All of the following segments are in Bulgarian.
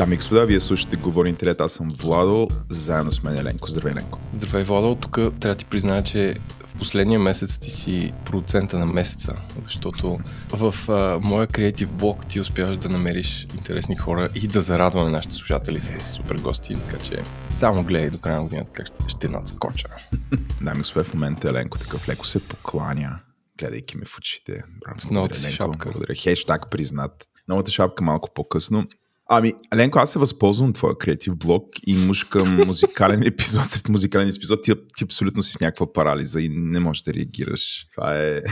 Дами и господа, вие слушате Говори интернет, аз съм Владо, заедно с мен Еленко. Здравей, Еленко. Здравей, Владо. Тук трябва да ти призная, че в последния месец ти си продуцента на месеца, защото в а, моя креатив блог ти успяваш да намериш интересни хора и да зарадваме нашите слушатели с супер гости, така че само гледай до края на годината как ще, ще надскоча. Дами и господа, в момента Еленко такъв леко се покланя, гледайки ме в очите. Браво, с новата си шапка. Благодаря. Хештаг признат. Новата шапка малко по-късно. Ами, Ленко, аз се възползвам от твоя креатив блог и мушкам музикален епизод след музикален епизод. Ти, ти абсолютно си в някаква парализа и не можеш да реагираш. Това е...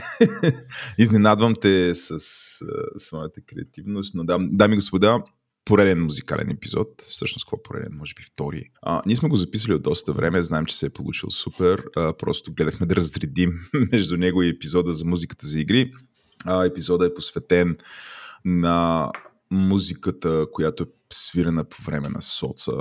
Изненадвам те с, с моята креативност, но да, дами и господа, пореден музикален епизод. Всъщност, какво пореден? Може би втори. А, ние сме го записали от доста време. Знаем, че се е получил супер. А, просто гледахме да разредим между него и епизода за музиката за игри. А, епизода е посветен на музиката, която е свирена по време на соца.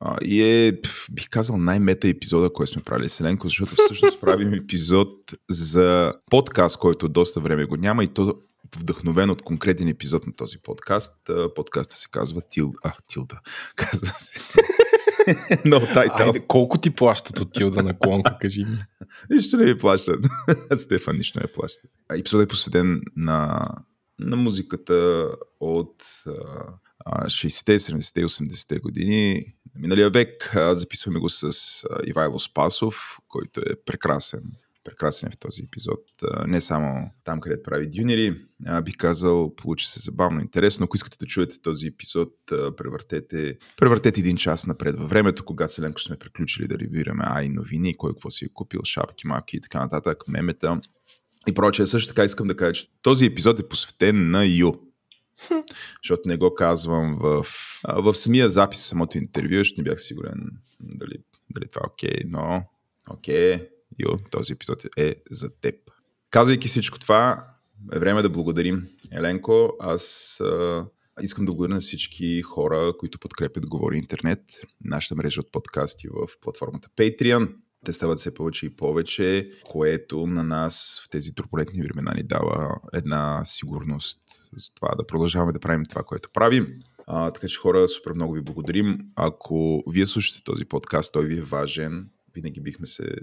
А, и е, бих казал, най-мета епизода, който сме правили с Еленко, защото всъщност правим епизод за подкаст, който доста време го няма и то вдъхновен от конкретен епизод на този подкаст. Подкаста се казва Тилда. А, Тилда. Казва се. no title. Айде, колко ти плащат от Тилда на клонка, кажи ми? Нищо не ми плащат. Стефан нищо не плаща. Епизодът е посветен на на музиката от 60-те, 70-те и 80-те години на миналия век. Записваме го с Ивайло Спасов, който е прекрасен прекрасен е в този епизод. Не само там, където прави дюнери. Бих казал, получи се забавно, интересно. Ако искате да чуете този епизод, превъртете, превъртете един час напред във времето, когато Селенко сме приключили да ревираме ай новини, кой какво си е купил, шапки, малки и така нататък, мемета и прочее. Също така искам да кажа, че този епизод е посветен на Ю. Защото не го казвам в, в самия запис, самото интервю, ще не бях сигурен дали, дали това е окей, okay, но окей, okay, Ю, този епизод е за теб. Казвайки всичко това, е време да благодарим Еленко. Аз а, искам да благодаря на всички хора, които подкрепят Говори Интернет, нашата мрежа от подкасти в платформата Patreon. Те стават все повече и повече, което на нас в тези турбулентни времена ни дава една сигурност за това да продължаваме да правим това, което правим. А, така че хора, супер много ви благодарим. Ако вие слушате този подкаст, той ви е важен. Винаги бихме се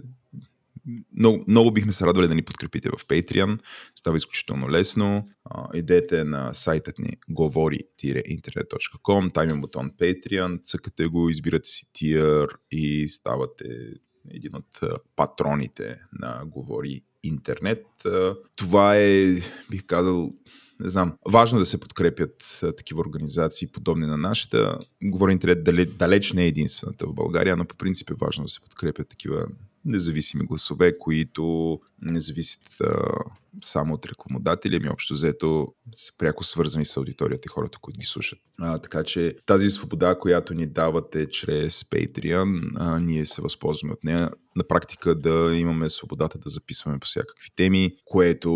много, много бихме се радвали да ни подкрепите в Patreon. Става изключително лесно. А, идете на сайтът ни говори-internet.com, там има бутон Patreon, цъкате го, избирате си тир и ставате един от патроните на Говори Интернет. Това е, бих казал, не знам, важно да се подкрепят такива организации, подобни на нашата. Говори Интернет далеч не е единствената в България, но по принцип е важно да се подкрепят такива независими гласове, които не зависят а, само от рекламодатели, ами общо взето са пряко свързани с аудиторията и хората, които ги слушат. А, така че тази свобода, която ни давате чрез Patreon, а, ние се възползваме от нея. На практика да имаме свободата да записваме по всякакви теми, което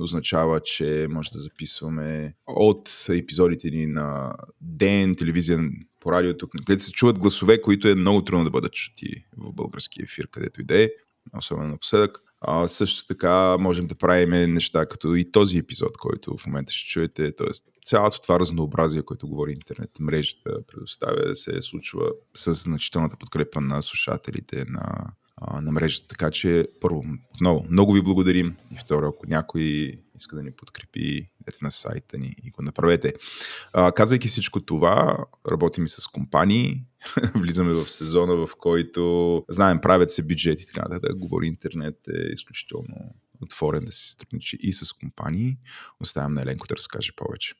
означава, че може да записваме от епизодите ни на ден, телевизия по радиото, където се чуват гласове, които е много трудно да бъдат чути в български ефир, където и да е, особено напоследък. А, също така можем да правим неща като и този епизод, който в момента ще чуете. т.е. цялото това разнообразие, което говори интернет мрежата, предоставя, се случва с значителната подкрепа на слушателите на на мрежата. Така че, първо, много, много ви благодарим. И второ, ако някой иска да ни подкрепи, ете на сайта ни и го направете. А, казвайки всичко това, работим и с компании. Влизаме в сезона, в който, знаем, правят се бюджети, така да, да говори интернет е изключително отворен да се сътрудничи и с компании. Оставям на Еленко да разкаже повече.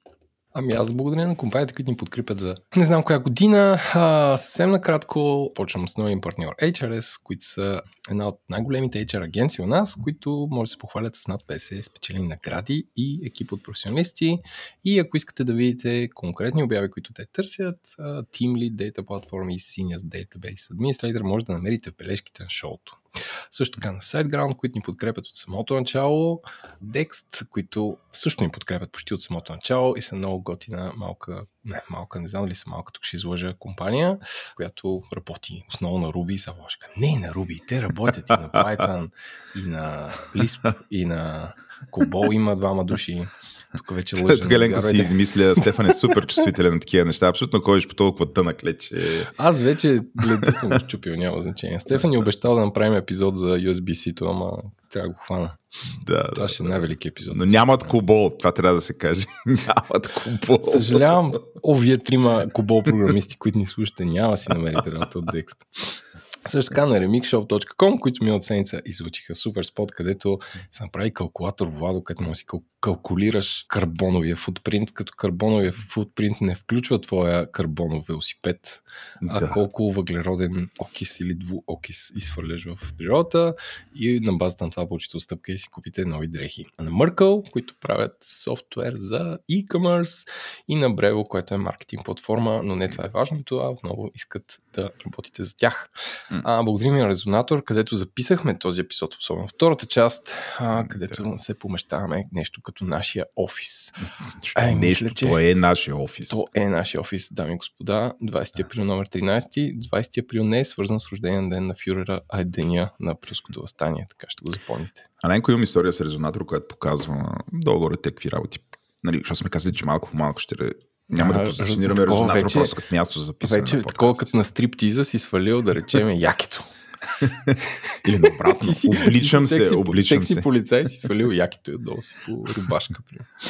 Ами аз да благодаря на компаниите, които ни подкрепят за не знам коя година. А, съвсем накратко почвам с новия партньор HRS, които са една от най-големите HR агенции у нас, които може да се похвалят с над 50 спечелени награди и екип от професионалисти. И ако искате да видите конкретни обяви, които те търсят, Team Lead Data Platform и Senior Database Administrator, може да намерите в бележките на шоуто. Също така на SiteGround, които ни подкрепят от самото начало, Dext, които също ни подкрепят почти от самото начало и са много готина малка, не малка, не знам дали са малка, тук ще излъжа компания, която работи основно на Ruby и Завошка. Не на Ruby, те работят и на Python, и на Lisp, и на Cobol има двама души. Тук вече лъжа. Тук Еленко си измисля, Стефан е супер чувствителен на такива неща. Абсолютно ходиш по толкова тънък лед, че... Аз вече леда съм щупил, няма значение. Стефан ни обещал да направим епизод за USB-C-то, ама трябва да го хвана. Да, Това да. ще е най-велики епизод. Но нямат кубол, това трябва да се каже. нямат кубол. Съжалявам, о, вие трима кубол програмисти, които ни слушате, няма си намерите работа от Dext. Също така на remixshop.com, които миналата седмица излучиха супер спот, където се направи калкулатор, Владо, където да си калкулираш карбоновия футпринт, като карбоновия футпринт не включва твоя карбонов велосипед, а Да. колко въглероден окис или двуокис изхвърляш в природата и на базата на това получите отстъпка и си купите нови дрехи. А на Merkle, които правят софтуер за e-commerce и на Brevo, което е маркетинг платформа, но не това е важното, а отново искат да работите за тях. А, благодарим на Резонатор, където записахме този епизод, особено втората част, а, където се помещаваме нещо като нашия офис. Що Ай, нещо, мисля, че- то е нашия офис. То е нашия офис, дами и господа. 20 април номер 13. 20 април не е свързан с рождения ден на фюрера, а е деня на априлското възстание, така ще го запомните. А Ленко имам история с резонатор, която показва долу-горе те какви работи. Нали, защото сме казали, че малко по малко ще... Няма А, да позиционираме резонатор вече- просто като място за записване Вече на такова като на стриптиза си свалил да речем якито. Или наобратно. обличам си се, секси, обличам секси се. полицай си свалил якито и отдолу си по рубашка.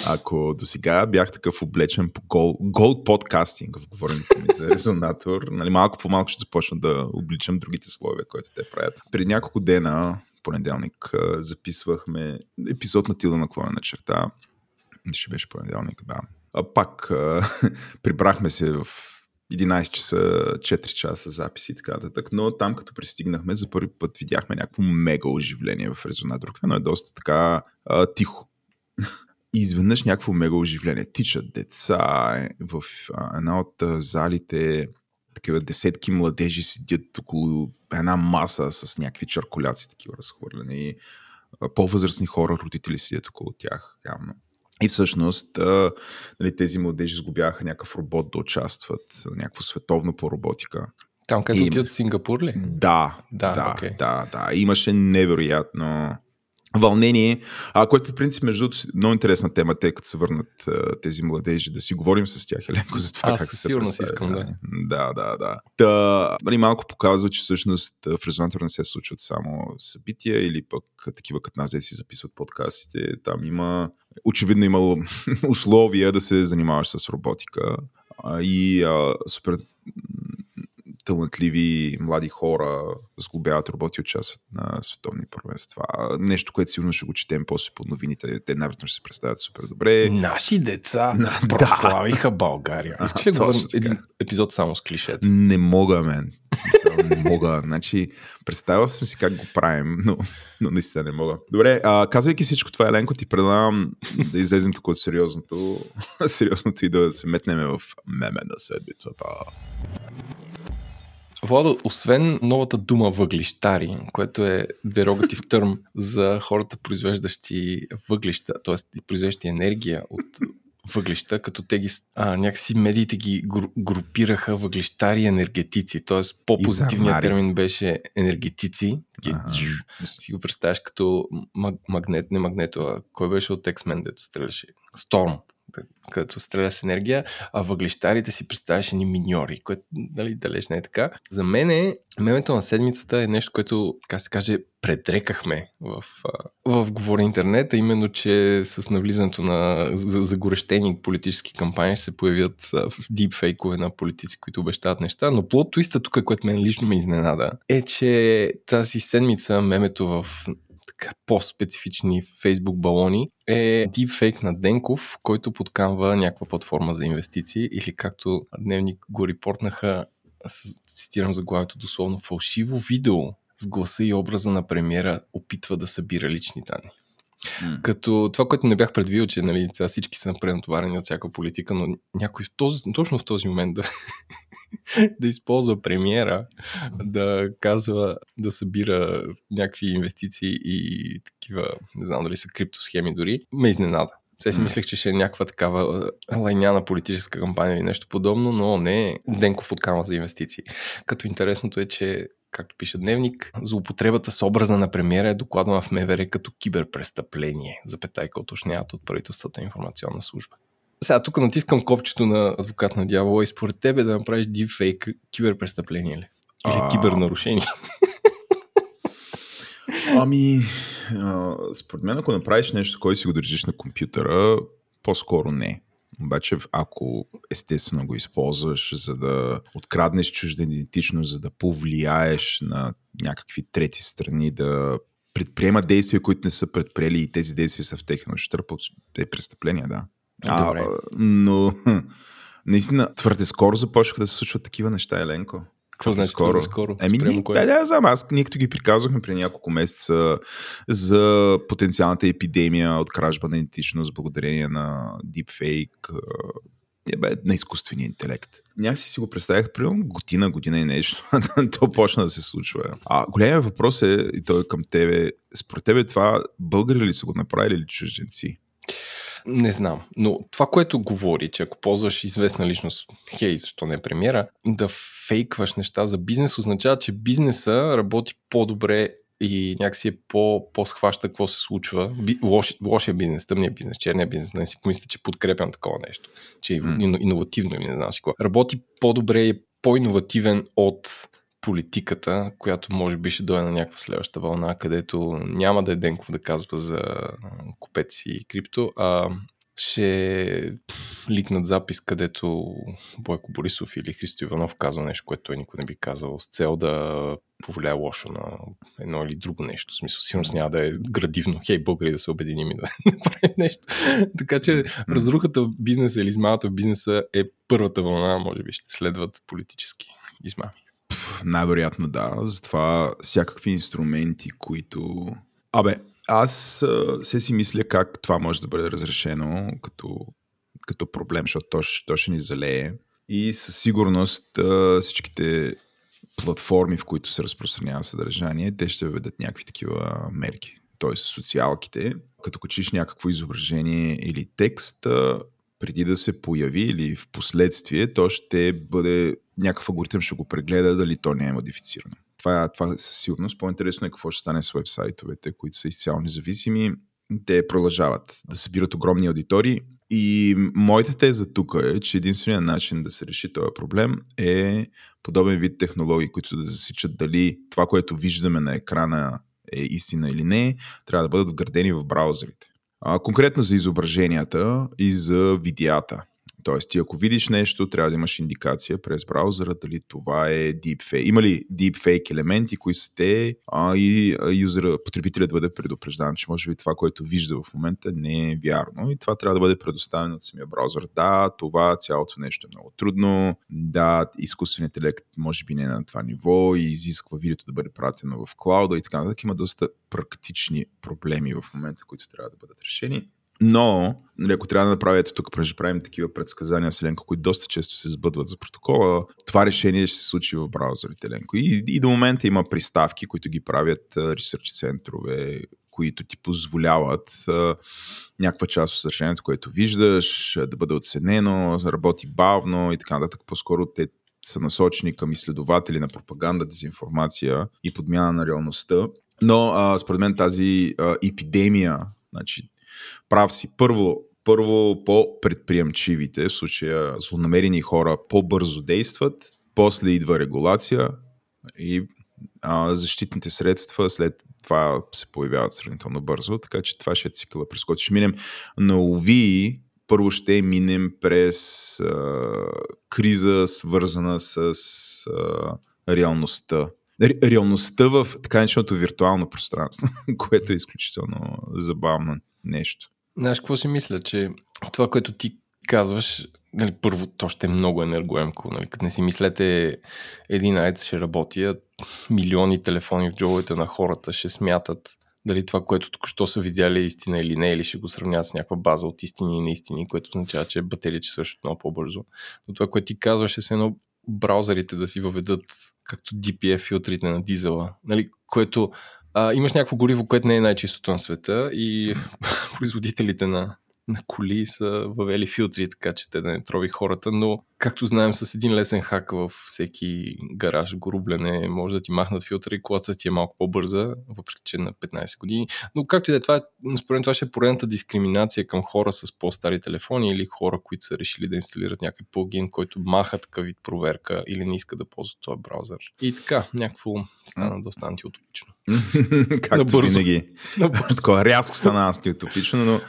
Ако до сега бях такъв облечен по гол, гол подкастинг, в говоренето ми за резонатор, нали, малко по малко ще започна да обличам другите слоеве, които те правят. Преди няколко дена, понеделник, записвахме епизод на Тилда наклонена черта. Ще беше понеделник, да. А пак прибрахме се в 11 часа, 4 часа записи и така нататък, но там като пристигнахме за първи път видяхме някакво мега оживление в резонатор, но е доста така а, тихо. И изведнъж някакво мега оживление. Тичат деца е, в а, една от а, залите, такива десетки младежи седят около една маса с някакви чарколяци, такива разхвърлени. А, По-възрастни хора, родители седят около тях, явно. И всъщност а, нали, тези младежи сгубяха някакъв робот да участват, някакво световно по роботика. Там където И- отиват в Сингапур ли? Да, Да, да, окей. да, да. Имаше невероятно вълнение, а, което по принцип, между другото, много интересна тема, те като се върнат а, тези младежи, да си говорим с тях, Еленко, за това Аз как се сигурност представят, искам, да. Да, да, да. Та, нали, малко показва, че всъщност в резонатор не се случват само събития или пък такива като нас, де си записват подкастите. Там има, очевидно имало условия да се занимаваш с роботика и супер талантливи млади хора сглобяват роботи и участват на световни първенства. Нещо, което сигурно ще го четем после по новините. Те най-вероятно ще се представят супер добре. Наши деца Да. прославиха България. Искаш ли да говорим така. един епизод само с клишета? Не мога, мен. Не мога. Значи, представил съм си как го правим, но, но наистина не мога. Добре, а, казвайки всичко това, Еленко, ти предавам да излезем тук от сериозното, сериозното и да се метнем в меме на седмицата. Владо, освен новата дума въглищари, което е дерогатив търм за хората, произвеждащи въглища, т.е. произвеждащи енергия от въглища, като те ги, а, някакси медиите ги гру, групираха въглищари енергетици, т.е. по-позитивният термин беше енергетици. Ага. си го представяш като маг, магнет, не магнето, а кой беше от X-Men, дето стреляше? Сторм, като стреля с енергия, а въглищарите си представяш едни миньори, което нали, далеч не е така. За мен е, мемето на седмицата е нещо, което, така се каже, предрекахме в, в Говори интернет, а именно, че с навлизането на за- загорещени политически кампании се появят дипфейкове на политици, които обещават неща, но плод твиста тук, което мен лично ме изненада, е, че тази седмица мемето в по-специфични фейсбук балони е дипфейк на Денков, който подканва някаква платформа за инвестиции или както Дневник го репортнаха, цитирам заглавието дословно, фалшиво видео с гласа и образа на премиера опитва да събира лични данни. М. Като това, което не бях предвидил, че нали, сега всички са пренатоварени от всяка политика, но някой в този, точно в този момент да, да използва премиера, да казва, да събира някакви инвестиции и такива, не знам дали са криптосхеми дори, ме изненада. Сега си мислех, че ще е някаква такава лайняна политическа кампания или нещо подобно, но не. Денков подкама за инвестиции. Като интересното е, че както пише Дневник, злоупотребата с образа на премиера е докладвана в МВР като киберпрестъпление, запетайка уточняват от правителствата информационна служба. Сега тук натискам копчето на адвокат на дявола и според тебе да направиш дипфейк киберпрестъпление ли? Или а... кибернарушение? Ами, а, според мен, ако направиш нещо, което си го държиш на компютъра, по-скоро не. Обаче, ако естествено го използваш, за да откраднеш чужда идентичност, за да повлияеш на някакви трети страни, да предприемат действия, които не са предприели и тези действия са в техен ущърп, е престъпление, да. Добре. А, но наистина твърде скоро започнаха да се случват такива неща, Еленко. Какво значи скоро? скоро? Еми, ни, да, да, знам, аз ние като ги приказвахме преди няколко месеца за потенциалната епидемия от кражба на идентичност благодарение на deepfake, е, на изкуствения интелект. Някакси си го представях примерно година, година и нещо. то почна да се случва. А големия въпрос е, и той е към тебе, според тебе това българи ли са го направили или чужденци? Не знам, но това, което говори, че ако ползваш известна личност, хей, защо не е премиера, да фейкваш неща за бизнес, означава, че бизнеса работи по-добре и някакси е по, по-схваща какво се случва. Би, лош, лошия бизнес, тъмния бизнес, черния бизнес, не си помисля, че подкрепям такова нещо, че е mm. иновативно и не знам си какво. Работи по-добре и е по-инновативен от политиката, която може би ще дойде на някаква следваща вълна, където няма да е Денков да казва за купеци и крипто, а ще ликнат запис, където Бойко Борисов или Христо Иванов казва нещо, което той никой не би казал, с цел да повлияе лошо на едно или друго нещо. В смисъл, сигурно няма да е градивно. Хей, българи да се обединим и да направим нещо. така че разрухата в бизнеса или измамата в бизнеса е първата вълна, може би ще следват политически измами. Най-вероятно да. Затова всякакви инструменти, които... Абе, аз се си мисля как това може да бъде разрешено като, като проблем, защото то, то ще ни залее. И със сигурност всичките платформи, в които се разпространява съдържание, те ще ведат някакви такива мерки. Тоест социалките, като качиш някакво изображение или текст, преди да се появи или в последствие, то ще бъде някакъв алгоритъм ще го прегледа дали то не е модифицирано. Това, това със сигурност. По-интересно е какво ще стане с вебсайтовете, които са изцяло независими. Те продължават да събират огромни аудитории. И моята теза тук е, че единственият начин да се реши този проблем е подобен вид технологии, които да засичат дали това, което виждаме на екрана е истина или не, трябва да бъдат вградени в браузърите. А, конкретно за изображенията и за видеята. Тоест, ти ако видиш нещо, трябва да имаш индикация през браузъра дали това е deepfake. Има ли deepfake елементи, кои са те а, и юзера, потребителят да бъде предупреждан, че може би това, което вижда в момента не е вярно и това трябва да бъде предоставено от самия браузър. Да, това цялото нещо е много трудно. Да, изкуственият интелект може би не е на това ниво и изисква видеото да бъде пратено в клауда и така нататък. Има доста практични проблеми в момента, които трябва да бъдат решени. Но, нали, ако трябва да направя, ето тук понеже правим такива предсказания с Ленко, които доста често се сбъдват за протокола, това решение ще се случи в браузърите Ленко. И, и до момента има приставки, които ги правят ресърч центрове, които ти позволяват а, някаква част от съдържанието, което виждаш, да бъде оценено, работи бавно и така нататък. По-скоро те са насочени към изследователи на пропаганда, дезинформация и подмяна на реалността. Но а, според мен тази а, епидемия, значи Прав си. Първо, първо по-предприемчивите, в случая злонамерени хора, по-бързо действат, после идва регулация и а, защитните средства след това се появяват сравнително бързо, така че това ще е цикъла, през който ще минем. Но уви, първо ще минем през а, криза, свързана с а, реалността. Реалността в така нареченото виртуално пространство, което е изключително забавно нещо. Знаеш, какво си мисля, че това, което ти казваш, нали, първо, то ще е много енергоемко. Нали, като не си мислете, един айц ще работи, а милиони телефони в джобовете на хората ще смятат дали това, което току-що са видяли е истина или не, или ще го сравняват с някаква база от истини и неистини, което означава, че батериите ще свършат много по-бързо. Но това, което ти казваш е едно браузърите да си въведат както DPF филтрите на дизела, нали, което а, имаш някакво гориво, което не е най-чистото на света и производителите на на коли са въвели филтри, така че те да не трови хората, но както знаем с един лесен хак във всеки гараж, горублене, може да ти махнат филтри и колата ти е малко по-бърза, въпреки че е на 15 години. Но както и да е това, според това ще е поредната дискриминация към хора с по-стари телефони или хора, които са решили да инсталират някакъв плагин, който маха такъв вид проверка или не иска да ползва този браузър. И така, някакво стана доста антиутопично. Както Набързо. винаги. Набързо. Рязко стана антиутопично, но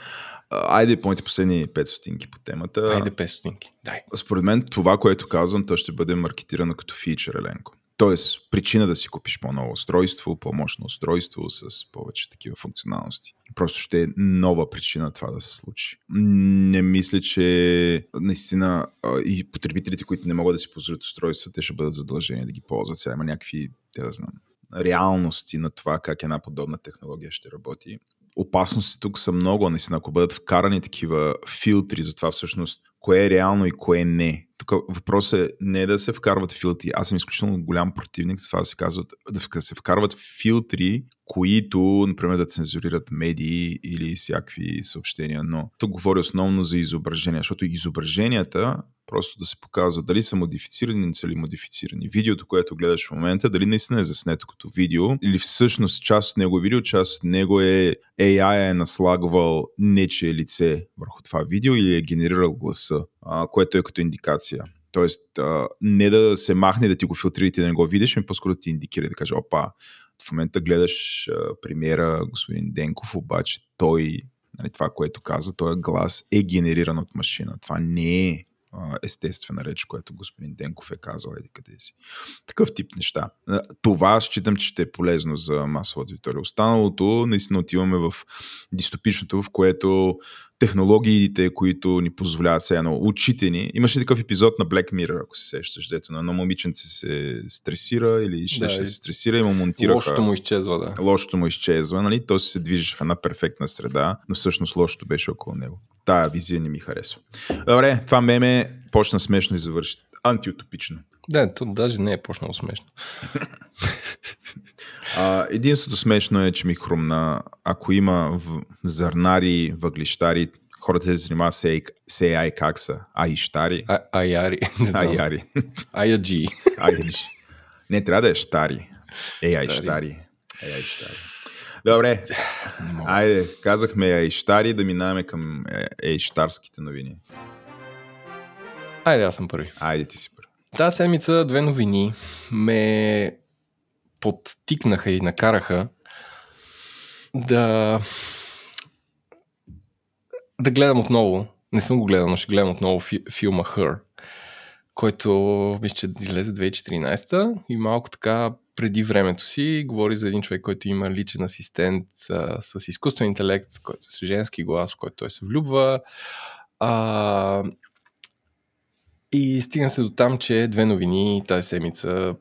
айде моите последни 5 стотинки по темата. Айде 5 стотинки. Дай. Според мен това, което казвам, то ще бъде маркетирано като фичър, Еленко. Тоест, причина да си купиш по-ново устройство, по-мощно устройство с повече такива функционалности. Просто ще е нова причина това да се случи. Не мисля, че наистина и потребителите, които не могат да си позволят устройства, те ще бъдат задължени да ги ползват. Сега има някакви, те да знам, реалности на това как една подобна технология ще работи. Опасности тук са много, наистина, ако бъдат вкарани такива филтри за това всъщност кое е реално и кое не. Тук въпросът е не да се вкарват филтри. Аз съм изключително голям противник това да се казват, да се вкарват филтри, които, например, да цензурират медии или всякакви съобщения. Но тук говоря основно за изображения, защото изображенията просто да се показва дали са модифицирани не са ли модифицирани. Видеото, което гледаш в момента, дали наистина е заснето като видео, или всъщност част от него е видео, част от него е AI е наслагвал нечие лице върху това видео или е генерирал гласа, а, което е като индикация. Тоест, а, не да се махне да ти го филтрира и ти да не го видиш, ми по-скоро ти индикира да каже, опа, в момента гледаш а, премиера господин Денков, обаче той, нали, това, което каза, този глас е генериран от машина. Това не е естествена реч, което господин Денков е казал еди къде си. Такъв тип неща. Това считам, че ще е полезно за масовата аудитория. Останалото, наистина отиваме в дистопичното, в което технологиите, които ни позволяват сега едно учите ни. Имаше такъв епизод на Black Mirror, ако се сещаш, дето на едно момиченце се стресира или ще, Да, ще се стресира и му монтираха Лошото му изчезва, да. лошото му изчезва, нали? Той се движеше в една перфектна среда, но всъщност лошото беше около него. Тая визия не ми харесва. Добре, това меме почна смешно и завърши антиутопично. Да, то даже не е почнало смешно. А, единството смешно е, че ми хрумна, ако има в зърнари, въглищари, хората се занимават с AI, как са? Аищари? А, аяри. Аяри. Аяджи. Айдж. Не, трябва да е штари. AI Штари. AI штари. Добре. Айде, казахме Айштари, да минаваме към е, Ейштарските новини. Айде, аз съм първи. Айде ти си първи. Тази седмица две новини ме подтикнаха и накараха да да гледам отново. Не съм го гледал, но ще гледам отново фи, филма Her, който мисля, че излезе 2014 и малко така преди времето си говори за един човек, който има личен асистент а, с изкуствен интелект, който е с женски глас, в който той се влюбва. А, и стигна се до там, че две новини тази седмица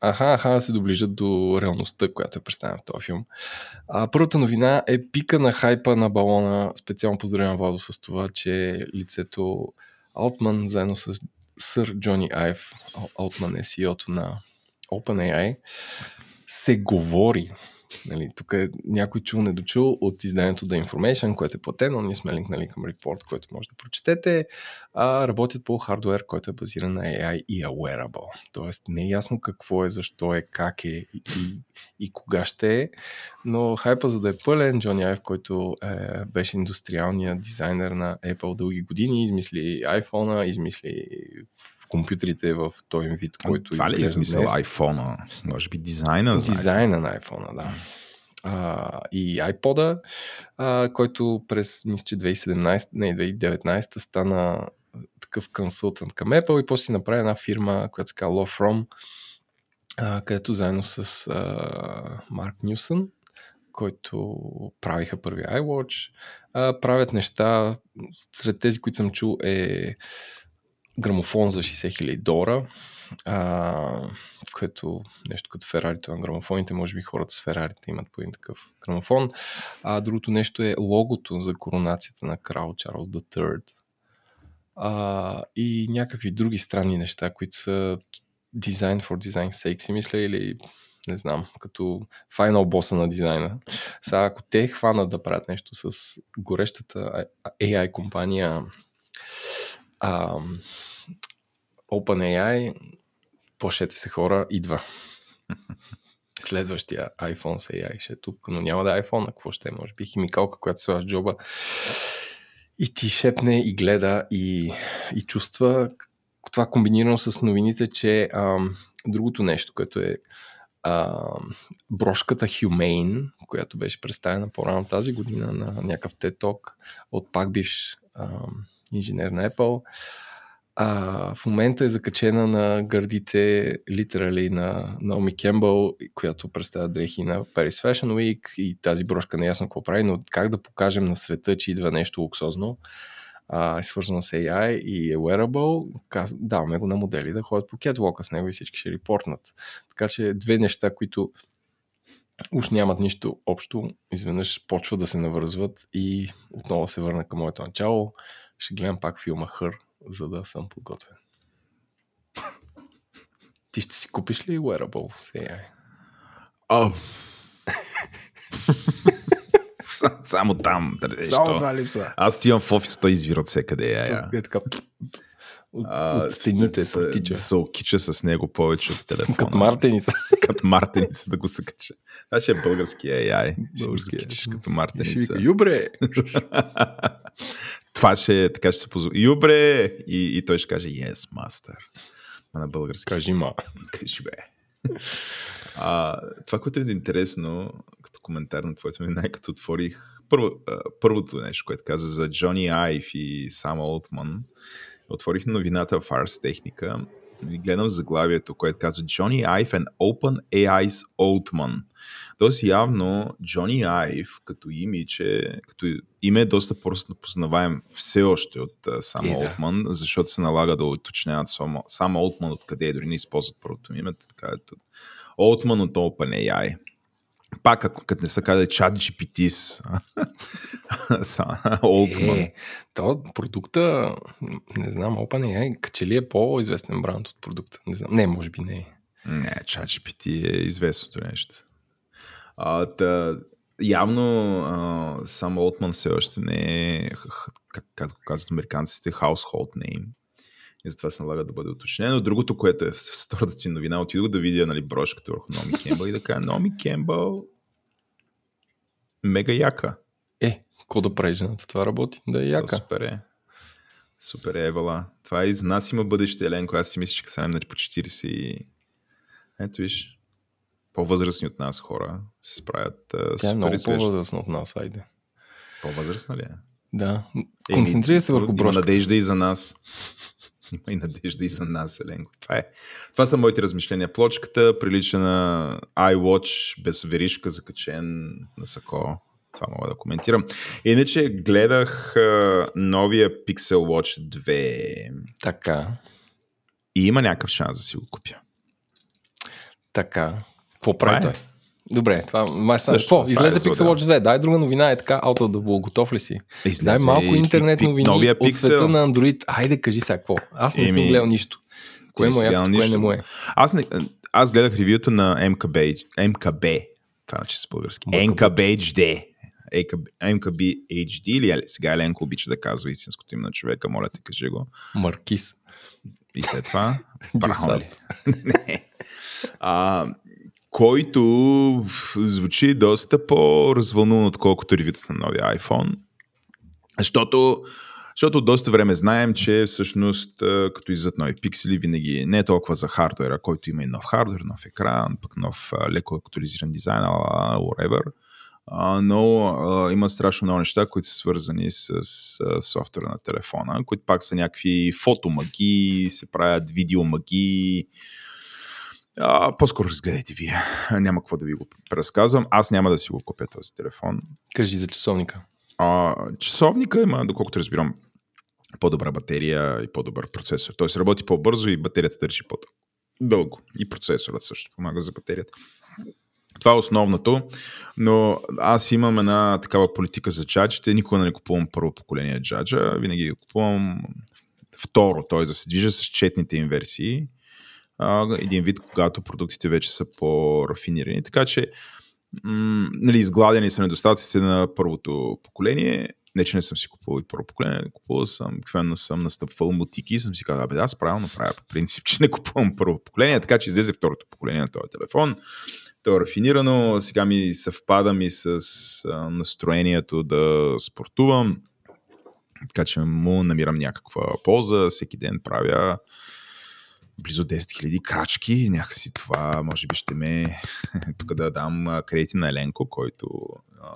аха, аха, се доближат до реалността, която е представена в този филм. А, първата новина е пика на хайпа на балона. Специално поздравявам Владо с това, че лицето Алтман, заедно с сър Джони Айв, Ал- Алтман е CEO-то на OpenAI, се говори. Нали, тук е някой чул недочул от изданието The Information, което е платено. Ние сме линкнали към репорт, който може да прочетете. А, работят по хардвер, който е базиран на AI и е wearable. Тоест не е ясно какво е, защо е, как е и, и, и кога ще е. Но хайпа за да е пълен, Джони Айв, който е, беше индустриалният дизайнер на Apple дълги години, измисли iPhone, измисли компютрите в този им вид, който Това ли е смисъл днес. iPhone? Може би дизайна? за Дизайна на iPhone, да. А, и iPod, а, който през, мисля, че 2017, не, 2019 стана такъв консултант към Apple и после си направи една фирма, която се казва Law From, а, където заедно с а, Марк Нюсън, който правиха първи iWatch, а, правят неща, сред тези, които съм чул е грамофон за 60 000 долара, а, което нещо като Ферарито на грамофоните, може би хората с Ферарите имат по един такъв грамофон. А другото нещо е логото за коронацията на крал Чарлз III. А, и някакви други странни неща, които са design for design sake, си мисля, или не знам, като файнал боса на дизайна. Сега, ако те хванат да правят нещо с горещата AI компания а, OpenAI, плашете се хора, идва. Следващия iPhone с AI ще е тук, но няма да е iPhone, а какво ще е? Може би химикалка, която се в джоба и ти шепне и гледа и, и чувства това комбинирано с новините, че а, другото нещо, което е а, брошката Humane, която беше представена по-рано тази година на някакъв TED Talk от пак бивш а, инженер на Apple, а, в момента е закачена на гърдите литерали на Наоми Кембъл, която представя дрехи на Paris Fashion Week и тази брошка не ясно какво прави, но как да покажем на света, че идва нещо луксозно, а, е свързано с AI и е wearable, каз... даваме го на модели да ходят по кетвока с него и всички ще репортнат. Така че две неща, които уж нямат нищо общо, изведнъж почват да се навързват и отново се върна към моето начало. Ще гледам пак филма Хър, за да съм подготвен. Ти ще си купиш ли wearable с AI? Oh. Само там. Само това липса. Аз отивам в офис, той извира от всекъде. Я, я. Е така от, а, от стените се потича. Да се окича с него повече от телефона. Като мартеница. като мартеница да го се кача. Това ще е български AI. Български кичаш като мартеница. Ще вика, юбре! Това ще така ще се позволи. Юбре! И, и той ще каже, yes, master. А на български. Кажи ма. Кажи бе. А, това, което е интересно, като коментар на твоето ми, най-като отворих първо, първото нещо, което каза за Джони Айв и Сам Олтман, отворих новината в Ars и гледам заглавието, което казва Johnny Ive and Open AI's Altman. Тоест явно Джони Айв като имидж е, като име е доста просто познаваем все още от uh, сам е, Олтман, да. защото се налага да уточняват само, сам Олтман откъде е, дори не използват първото име, така ето. Олтман от OpenAI. Пак, ако като не са казали чат GPTs. Олтман. Е, то продукта, не знам, OpenAI, че ли е по-известен бранд от продукта? Не знам. Не, може би не е. Не, чат GPT е известното нещо. А, та, явно а, сам Олтман все още не е, как, както казват американците, household name. И затова се налага да бъде уточнено. Другото, което е в втората ти новина, отидох да видя нали, брошката върху Номи Кембъл и да кажа, Номи Кембъл мега яка. Е, какво да прави жената? Това работи, да е яка. Супер е. Супер е, Евала. Това и за нас има бъдеще, Еленко. Аз си мисля, че сега нали, по 40 и... Ето виж, по-възрастни от нас хора се справят Тя е много по-възрастна от нас, айде. По-възрастна ли е? Да. Концентрира се върху брошката. Има надежда и за нас. Има и надежда и за нас, Еленко. Това, е. Това са моите размишления. Плочката прилича на iWatch без веришка, закачен на сако. Това мога да коментирам. Иначе гледах а, новия Pixel Watch 2. Така. И има някакъв шанс да си го купя. Така. Какво прави е? Добре, това май Какво? Излезе е Pixel Watch 2. Дай друга новина е така, out of the blue. Готов ли си? Излезе Дай малко интернет новини новия от света на Android. Айде, кажи сега какво. Аз не Еми, съм гледал нищо. Кое му е, кое не му е? Аз, не, аз гледах ревюто на MKB. MKB. Това значи с български. MKB HD. MKB HD или сега Еленко обича да казва истинското име на човека, моля те, кажи го. Маркис. И след това. Браво. не. А, който звучи доста по-развълнуван, отколкото ревютата на новия iPhone. Защото, защото доста време знаем, че всъщност като излизат нови пиксели, винаги не е толкова за хардвера, който има и нов хардвер, нов екран, пък нов леко актуализиран дизайн, whatever. но има страшно много неща, които са свързани с софтуера на телефона, които пак са някакви фотомаги, се правят видеомаги, а, по-скоро разгледайте вие. Няма какво да ви го разказвам. Аз няма да си го купя този телефон. Кажи за часовника. А, часовника има, доколкото разбирам, по-добра батерия и по-добър процесор. Той се работи по-бързо и батерията държи по-дълго. И процесорът също помага за батерията. Това е основното, но аз имам една такава политика за джаджите. Никога не купувам първо поколение джаджа, винаги купувам второ, т.е. да се движа с четните им версии един вид, когато продуктите вече са по-рафинирани. Така че, м- нали, изгладени са недостатъците на първото поколение. Не, че не съм си купувал и първо поколение, купувал съм, обикновено съм настъпвал мутики и съм си казал, бе, аз правилно правя по принцип, че не купувам първо поколение, така че излезе второто поколение на този телефон. То е рафинирано, сега ми съвпада ми с а, настроението да спортувам, така че му намирам някаква полза, всеки ден правя близо 10 000 крачки, някакси това може би ще ме тук да дам кредити на Еленко, който а,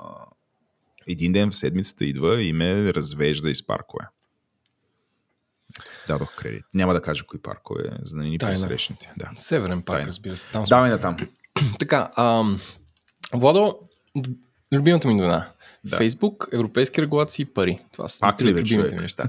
един ден в седмицата идва и ме развежда из паркове. Дадох кредит. Няма да кажа кои паркове, за да не ни пресрещнете. Да. Северен парк, Тайна. разбира се. Там. Давай на там. Така, ам, Владо, любимата ми новина. Да. Фейсбук, европейски регулации и пари. Това са Пак ли, бе, любимите човек? ми неща.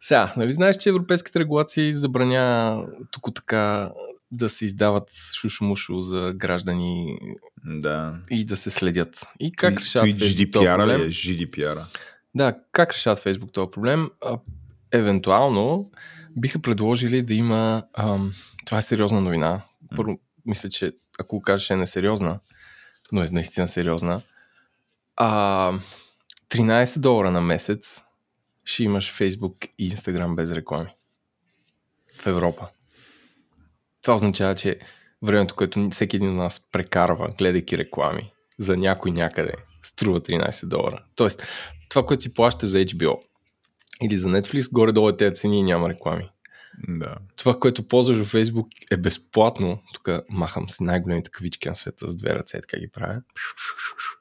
Сега, нали знаеш, че европейските регулации забраня тук така да се издават шушумушу за граждани Да. и да се следят. И как решават GDPR ли е? GDPR. Да, как решават Фейсбук този проблем? А, евентуално биха предложили да има... Ам, това е сериозна новина. Първо, мисля, че ако кажеш е несериозна, но е наистина сериозна. А, 13 долара на месец ще имаш Facebook и Instagram без реклами. В Европа. Това означава, че времето, което всеки един от нас прекарва, гледайки реклами за някой някъде, струва 13 долара. Тоест, това, което си плащаш за HBO или за Netflix, горе-долу е тези цени няма реклами. Да. Това, което ползваш във Facebook е безплатно. Тук махам с най-големите кавички на света с две ръце, така ги правя.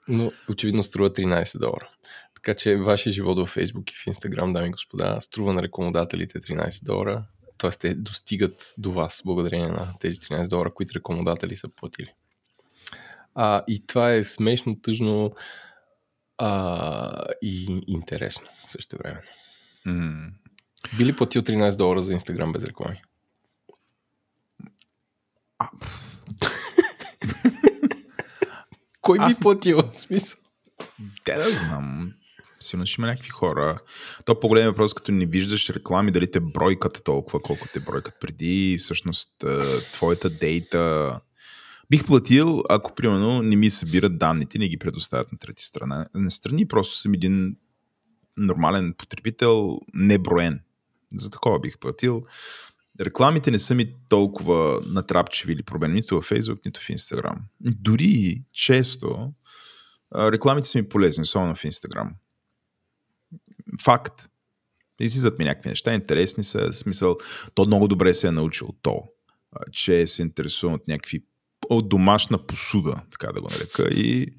Но очевидно струва 13 долара. Така че вашия живот във Facebook и в Instagram, дами и господа, струва на рекламодателите 13 долара. Тоест те достигат до вас благодарение на тези 13 долара, които рекламодатели са платили. А, и това е смешно, тъжно а, и интересно също време. М. Би ли платил 13 долара за Instagram без реклами? А, Кой би Аз- платил? В смисъл? Те да знам. Сигурно ще има някакви хора. То по-голем въпрос, като не виждаш реклами, дали те бройкат толкова, колко те бройкат преди. Всъщност, е, твоята дейта... Бих платил, ако, примерно, не ми събират данните, не ги предоставят на трети страна. На страни просто съм един нормален потребител, неброен. За такова бих платил. Рекламите не са ми толкова натрапчиви или проблем, нито във Facebook, нито в Instagram. Дори често рекламите са ми полезни, особено в Instagram. Факт. Излизат ми някакви неща, интересни са, в смисъл, то много добре се е научил то, че се интересува от някакви от домашна посуда, така да го нарека. И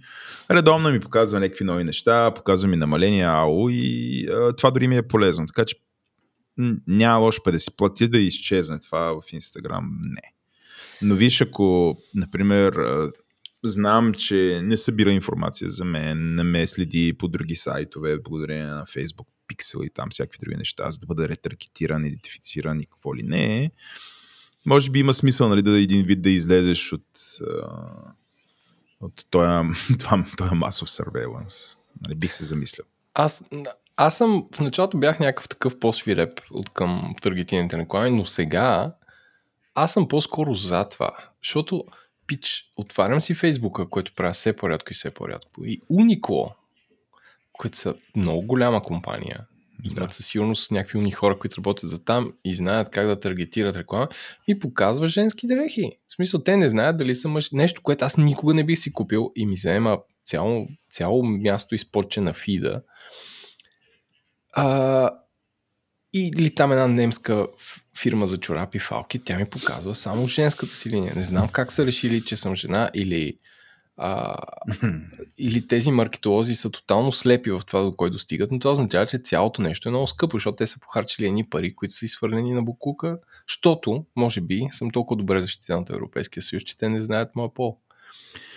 редовно ми показва някакви нови неща, показва ми намаления АО и а, това дори ми е полезно. Така че няма лошо пе да си плати да изчезне това в Инстаграм. Не. Но виж, ако, например, знам, че не събира информация за мен, не ме следи по други сайтове, благодарение на Facebook Pixel и там всякакви други неща, за да бъда ретаргетиран, идентифициран и какво ли не. Може би има смисъл нали, да един вид да излезеш от, от този, масов surveillance. Нали, бих се замислил. Аз, аз съм в началото бях някакъв такъв по-свиреп от към таргетираните реклами, но сега аз съм по-скоро за това, защото пич, отварям си Фейсбука, който правя все по-рядко и все по-рядко. И Uniqlo, които са много голяма компания, имат Да. със сигурност някакви уни хора, които работят за там и знаят как да таргетират реклама, ми показва женски дрехи. В смисъл, те не знаят дали са мъж. Нещо, което аз никога не бих си купил и ми заема цяло, цяло място изпоче на фида. А, или там една немска фирма за чорапи фалки, тя ми показва само женската си линия. Не знам как са решили, че съм жена или а, или тези маркетолози са тотално слепи в това, до кой достигат, но това означава, че цялото нещо е много скъпо, защото те са похарчили едни пари, които са изхвърлени на буклука, защото, може би, съм толкова добре защитен от Европейския съюз, че те не знаят моя пол.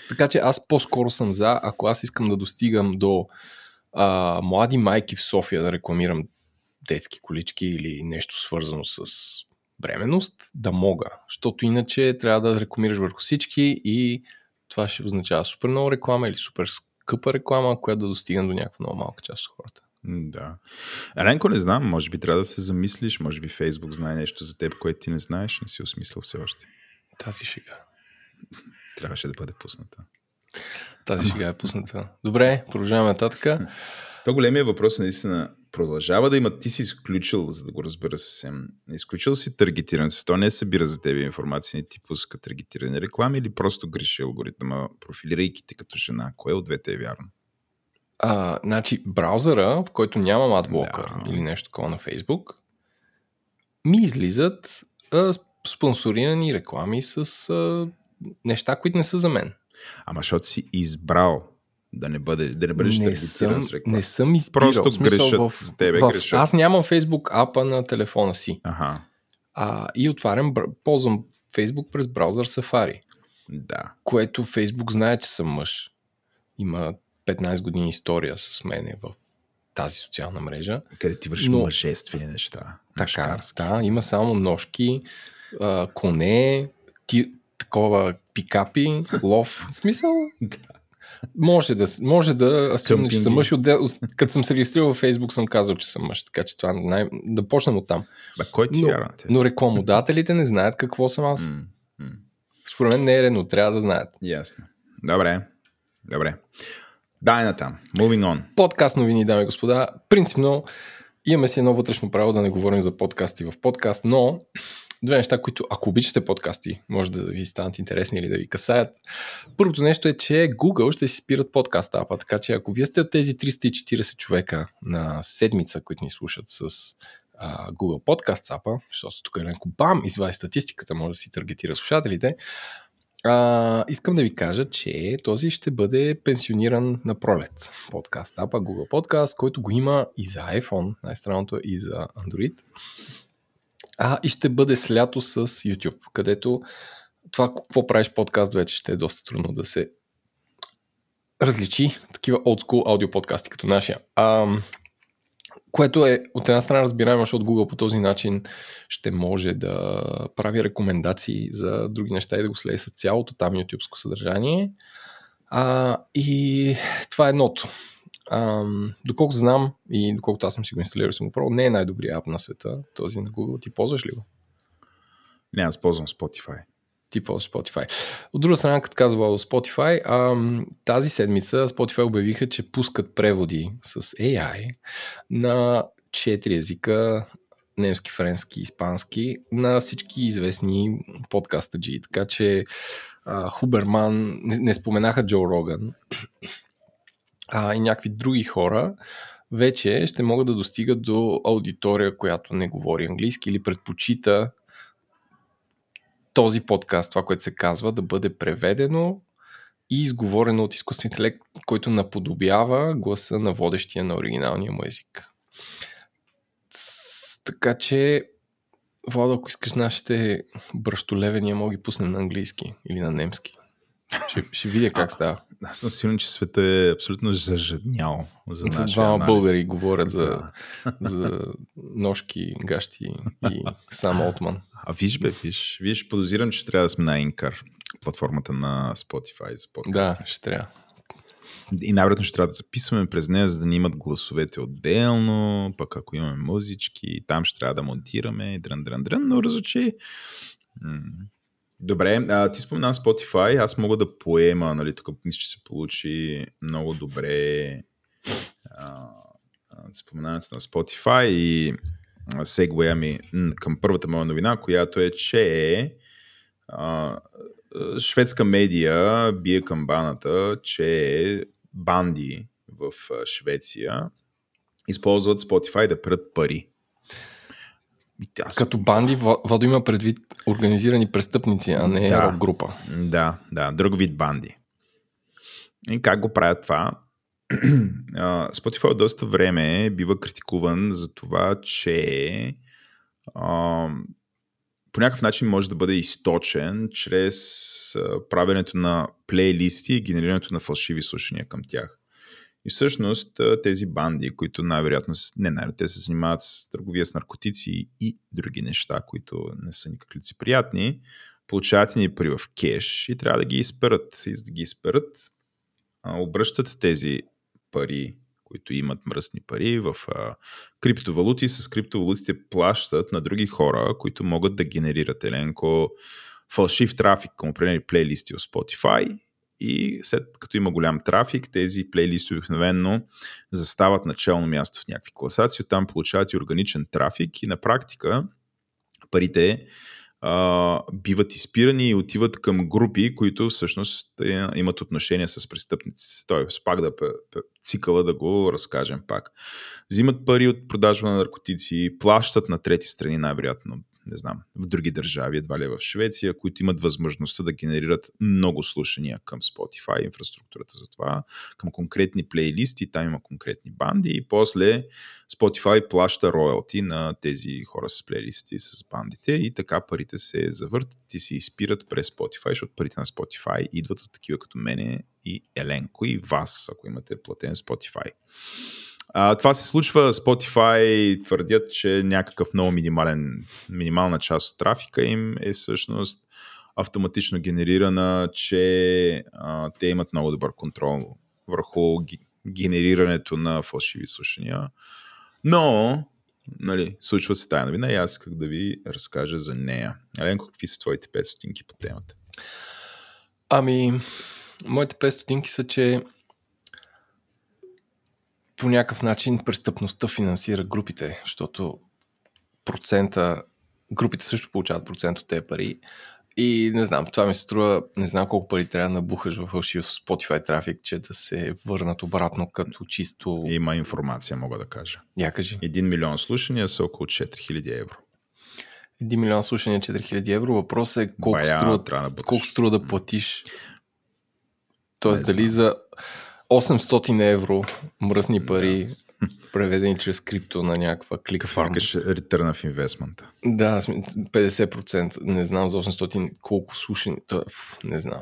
Така че аз по-скоро съм за, ако аз искам да достигам до а, млади майки в София да рекламирам детски колички или нещо свързано с бременност, да мога. Защото иначе трябва да рекламираш върху всички и това ще означава супер много реклама или супер скъпа реклама, която да достигне до някаква много малка част от хората. Да. Ренко не знам, може би трябва да се замислиш, може би Фейсбук знае нещо за теб, което ти не знаеш, не си осмислил все още. Тази шега. Трябваше да бъде пусната. Тази шега е пусната. Добре, продължаваме нататък. То големия въпрос е наистина продължава да има, ти си изключил, за да го разбера съвсем, изключил си таргетирането, то не събира за тебе информация, не ти пуска таргетирани реклами или просто греши алгоритъма, профилирайки те като жена. Кое от двете е вярно? А, значи, браузъра, в който нямам адблокър Да. или нещо такова на Facebook, ми излизат а, спонсорирани реклами с а, неща, които не са за мен. Ама защото си избрал да не, бъде, да не бъдеш не, таргетиран съм, с не съм избирал. Просто смисъл, грешат в, за тебе, в, грешат. Аз нямам Facebook апа на телефона си. Аха, А, и отварям, ползвам Facebook през браузър Safari, да. което Facebook знае, че съм мъж. Има 15 години история с мене в тази социална мрежа. Къде ти вършиш Но- мъжествени неща. Така, да, има само ножки, а, коне, ти, такова пикапи, лов. В смисъл, може да, може да асюмне, че съм мъж. като съм се регистрирал в Facebook, съм казал, че съм мъж. Така че това най- да почнем от там. Бе, кой ти Но, на те? но рекламодателите не знаят какво съм аз. Според мен не е редно, трябва да знаят. Ясно. Добре. Добре. Дай натам. Moving on. Подкаст новини, дами и господа. Принципно имаме си едно вътрешно право да не говорим за подкасти в подкаст, но две неща, които ако обичате подкасти, може да ви станат интересни или да ви касаят. Първото нещо е, че Google ще си спират подкаст апа, така че ако вие сте от тези 340 човека на седмица, които ни слушат с а, Google Podcast апа, защото тук Еленко бам, извади статистиката, може да си таргетира слушателите, а, искам да ви кажа, че този ще бъде пенсиониран на пролет. Подкаст апа, Google Podcast, който го има и за iPhone, най-странното е и за Android. А, и ще бъде лято с YouTube, където това какво правиш подкаст вече ще е доста трудно да се различи такива олдскул аудио подкасти като нашия. А, което е от една страна разбираемо, защото Google по този начин ще може да прави рекомендации за други неща и да го следи с цялото там YouTube съдържание. А, и това е едното. А, доколкото знам и доколкото аз съм си го инсталирал, съм го пробвал, не е най-добрият ап на света, този на Google. Ти ползваш ли го? Не, аз ползвам Spotify. Ти ползваш Spotify. От друга страна, като казва Spotify, ам, тази седмица Spotify обявиха, че пускат преводи с AI на 4 езика немски, френски, испански на всички известни подкастаджи. Така че а, Хуберман, не, не споменаха Джо Роган, а, и някакви други хора вече ще могат да достигат до аудитория, която не говори английски или предпочита този подкаст, това, което се казва, да бъде преведено и изговорено от изкуствен интелект, който наподобява гласа на водещия на оригиналния му език. Така че, Владо, ако искаш нашите бръщолевения, мога ги пуснем на английски или на немски. Ще, ще видя как става. Аз съм сигурен, че света е абсолютно зажаднял за нашия двама анализ. българи говорят за, за ножки, гащи и сам Олтман. А виж бе, виж, виж, подозирам, че трябва да сме на Инкар, платформата на Spotify за подкасти. Да, ще трябва. И най-вероятно ще трябва да записваме през нея, за да ни имат гласовете отделно, пък ако имаме музички, там ще трябва да монтираме дрън, дрън, дрън, но разучи. Добре, а, ти спомена Spotify, аз мога да поема, нали, тук мисля, че се получи много добре а, споменането на Spotify и а, сегвея ми към първата моя новина, която е, че а, шведска медия бие камбаната, че банди в Швеция използват Spotify да прат пари. И аз Като банди, Владо има предвид организирани престъпници, а не Да. рок група. Да, да, друг вид банди. И как го правят това? Spotify от доста време бива критикуван за това, че а, по някакъв начин може да бъде източен чрез правенето на плейлисти и генерирането на фалшиви слушания към тях. И всъщност тези банди, които най-вероятно, не най те се занимават с търговия с наркотици и други неща, които не са никак лицеприятни, получават ни пари в кеш и трябва да ги изперат. И да ги изперат, обръщат тези пари, които имат мръсни пари в а, криптовалути. С криптовалутите плащат на други хора, които могат да генерират. Еленко, фалшив трафик към определени плейлисти в Spotify и след като има голям трафик, тези плейлисти обикновено застават начално място в някакви класации, оттам получават и органичен трафик и на практика парите а, биват изпирани и отиват към групи, които всъщност имат отношение с престъпници. Тоест, пак да цикъла да го разкажем пак. Взимат пари от продажба на наркотици, плащат на трети страни, най-вероятно не знам, в други държави, едва ли е в Швеция, които имат възможността да генерират много слушания към Spotify, инфраструктурата за това, към конкретни плейлисти, там има конкретни банди и после Spotify плаща роялти на тези хора с плейлисти, с бандите и така парите се завъртат и се изпират през Spotify, защото парите на Spotify идват от такива като мене и Еленко и вас, ако имате платен Spotify. А, това се случва, Spotify твърдят, че някакъв много минимален, минимална част от трафика им е всъщност автоматично генерирана, че а, те имат много добър контрол върху генерирането на фалшиви слушания. Но, нали, случва се тая новина и аз исках да ви разкажа за нея. Еленко, какви са твоите 5 стотинки по темата? Ами, моите 5 стотинки са, че по някакъв начин престъпността финансира групите, защото процента, групите също получават процент от тези пари. И не знам, това ми се струва, не знам колко пари трябва да набухаш в фалшив Spotify трафик, че да се върнат обратно като чисто... Има информация, мога да кажа. Я кажи. Един милион слушания са около 4000 евро. Един милион слушания 4000 евро. Въпросът е колко, Бая, струва, да колко струва да платиш. Тоест дали за 800 евро мръсни пари, да. преведени чрез крипто на някаква клик фарм. Викаш return of investment. Да, 50%. Не знам за 800 колко слушани. Не знам.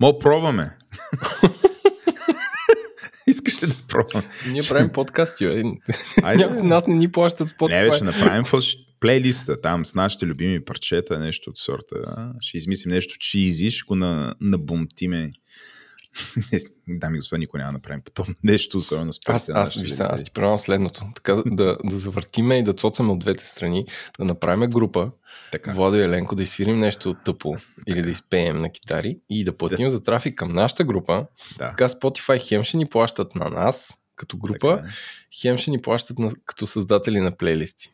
Мога пробваме. Искаш ли да пробваме? Ние правим подкасти. Айде. нас не ни плащат Spotify. Не, ще направим фалш... плейлиста там с нашите любими парчета, нещо от сорта. Ще измислим нещо чизи, ще го набумтиме. Дами и господа, никой няма да направим подобно нещо, особено с Аз, аз, аз, аз ти предлагам следното. Така да, да завъртиме и да цоцаме от двете страни, да направим група, така. Владо и Еленко да изсвирим нещо тъпо или да изпеем на китари и да платим да. за трафик към нашата група. Да. Така Spotify хем ще ни плащат на нас като група, така. хем ще ни плащат на, като създатели на плейлисти.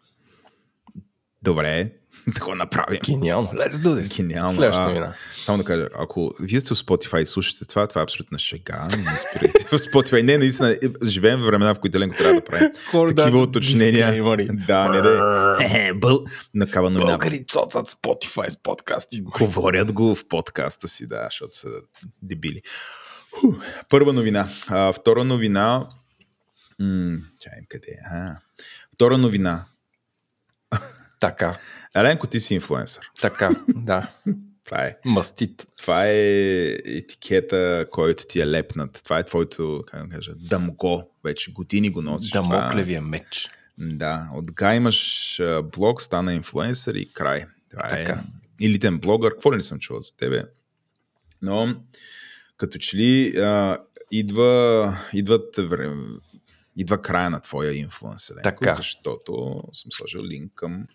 Добре, да го направим. Гениално. Let's do this. Гениално. Следващата новина. Само да кажа, ако вие сте в Spotify и слушате това, това е абсолютно шега. Не спирайте в Spotify. Не, наистина, живеем в времена, в които Ленко трябва да правим такива уточнения. Да, не да. Е, бъл. Накава новина. Българи цоцат Spotify с подкасти. Говорят го в подкаста си, да, защото са дебили. Ху, първа новина. А, втора новина. М- чаем къде е. А. Втора новина. Така. Еленко, ти си инфлуенсър. Така, да. Това е. Мастит. Това е етикета, който ти е лепнат. Това е твоето, как да кажа, дъмго. Вече години го носиш. Дамоклевия меч. Да, от имаш блог, стана инфлуенсър и край. Това е така. е илитен блогър. Какво ли не съм чувал за тебе? Но като че ли а, идва, идват идва края на твоя инфлуенсър. Така. Защото съм сложил линк към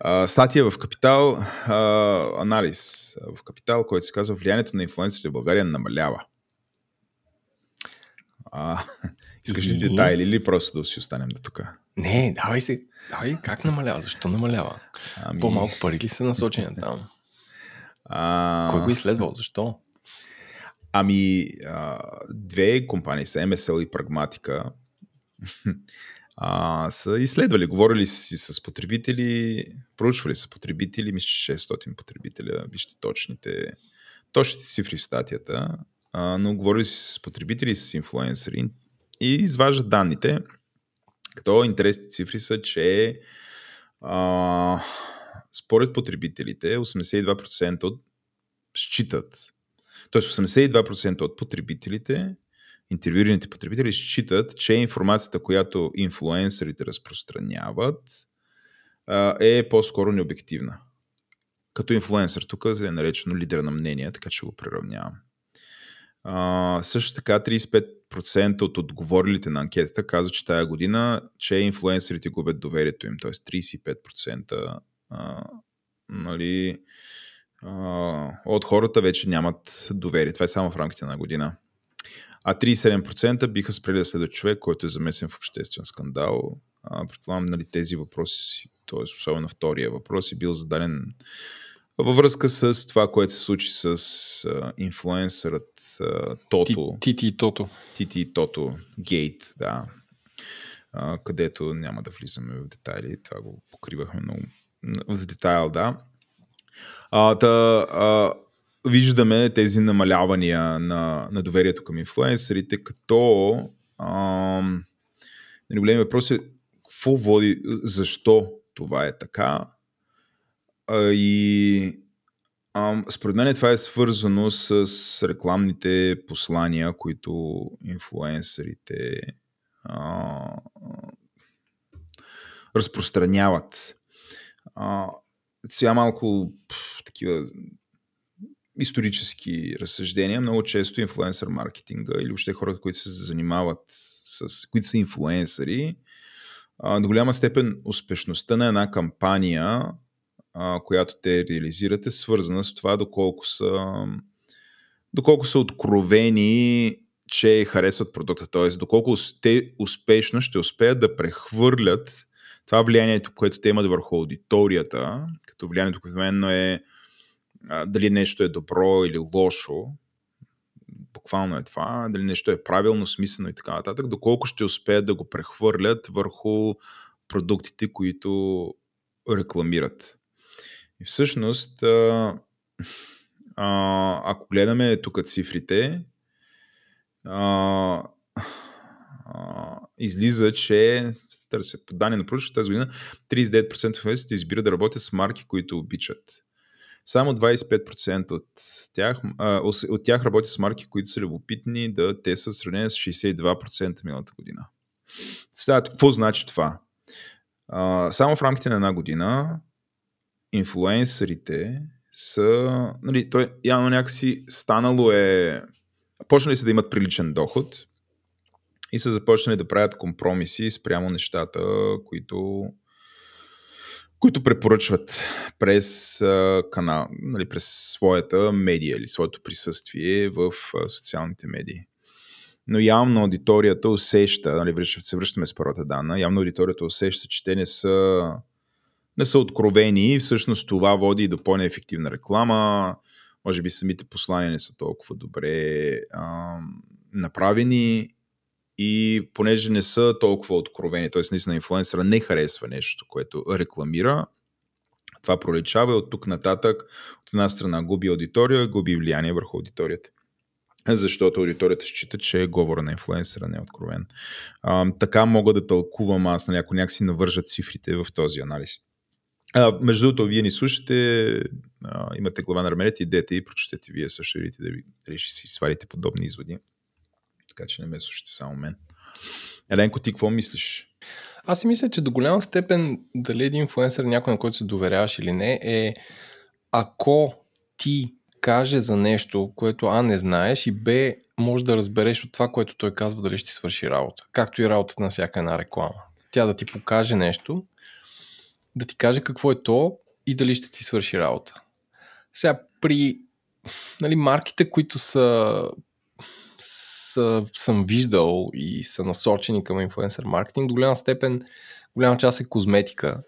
а, статия в Капитал, а, анализ в Капитал, който се казва Влиянието на инфлуенсърите в България намалява. А, искаш ли детайли или просто да си останем до тук? Не, давай се. Давай, как намалява? Защо намалява? Ами... По-малко пари ли са насочени там? А... Кой го изследвал? Защо? Ами, а, две компании са MSL и Прагматика а, са изследвали, говорили си с потребители, проучвали са потребители, мисля, че 600 потребителя, вижте точните, точните цифри в статията, а, но говорили си с потребители с инфлуенсъри и изваждат данните, като интересни цифри са, че а, според потребителите 82% от считат, т.е. 82% от потребителите интервюираните потребители считат, че информацията, която инфлуенсърите разпространяват, е по-скоро необективна. Като инфлуенсър, тук е наречено лидер на мнение, така че го приравнявам. Също така 35% от отговорилите на анкетата казват, че тая година, че инфлуенсърите губят доверието им, т.е. 35% а, нали, от хората вече нямат доверие. Това е само в рамките на година. А 37% биха спрели да следват човек, който е замесен в обществен скандал. предполагам, нали, тези въпроси, т.е. особено втория въпрос, е бил зададен във връзка с това, което се случи с а, инфлуенсърът а, Тото. Тити и Тото. Тити и Тото. Гейт, да. А, където няма да влизаме в детайли. Това го покривахме много в детайл, да. А, та, а, виждаме тези намалявания на, на доверието към инфлуенсърите, като а, нали, големи въпрос е какво води, защо това е така. А, и а, според мен това е свързано с рекламните послания, които инфлуенсърите а, разпространяват. А, сега малко пъл, такива исторически разсъждения. Много често инфлуенсър маркетинга или въобще хората, които се занимават с, които са инфлуенсъри, до голяма степен успешността на една кампания, която те реализират, е свързана с това доколко са, доколко са откровени, че харесват продукта. Т.е. доколко те успешно ще успеят да прехвърлят това влиянието, което те имат върху аудиторията, като влиянието обикновено е дали нещо е добро или лошо, буквално е това, дали нещо е правилно, смислено и така нататък, доколко ще успеят да го прехвърлят върху продуктите, които рекламират. И всъщност, а, а, ако гледаме тук цифрите, а, а, излиза, че търся по данни на проучването тази година 39% от инфлуенсърите избират да работят с марки, които обичат. Само 25% от тях, от тях работят с марки, които са любопитни да те в сравнение с 62% миналата година. Сега, какво значи това? Само в рамките на една година инфлуенсърите са, нали, той явно някакси станало е, почнали са да имат приличен доход, и са започнали да правят компромиси спрямо нещата, които, които препоръчват през канал, нали, през своята медия или своето присъствие в социалните медии. Но явно аудиторията усеща, нали, се връщаме с първата дана, явно аудиторията усеща, че те не са, не са откровени и всъщност това води до по-неефективна реклама, може би самите послания не са толкова добре а, направени и понеже не са толкова откровени, т.е. наистина инфлуенсъра не харесва нещо, което рекламира, това проличава и от тук нататък от една страна губи аудитория, губи влияние върху аудиторията. Защото аудиторията счита, че говора на инфлуенсъра не е откровен. А, така мога да тълкувам аз, нали, ако някакси навържат цифрите в този анализ. А, между другото, вие ни слушате, а, имате глава на раменете, идете и прочетете вие също, видите дали, дали ще си сварите подобни изводи така че не ме слушате само мен. Еленко, ти какво мислиш? Аз си мисля, че до голяма степен дали един инфлуенсър някой, на който се доверяваш или не, е ако ти каже за нещо, което А не знаеш и Б може да разбереш от това, което той казва, дали ще свърши работа. Както и работата на всяка една реклама. Тя да ти покаже нещо, да ти каже какво е то и дали ще ти свърши работа. Сега при нали, марките, които са съм виждал и са насочени към инфлуенсър маркетинг, до голяма степен, голяма част е козметика,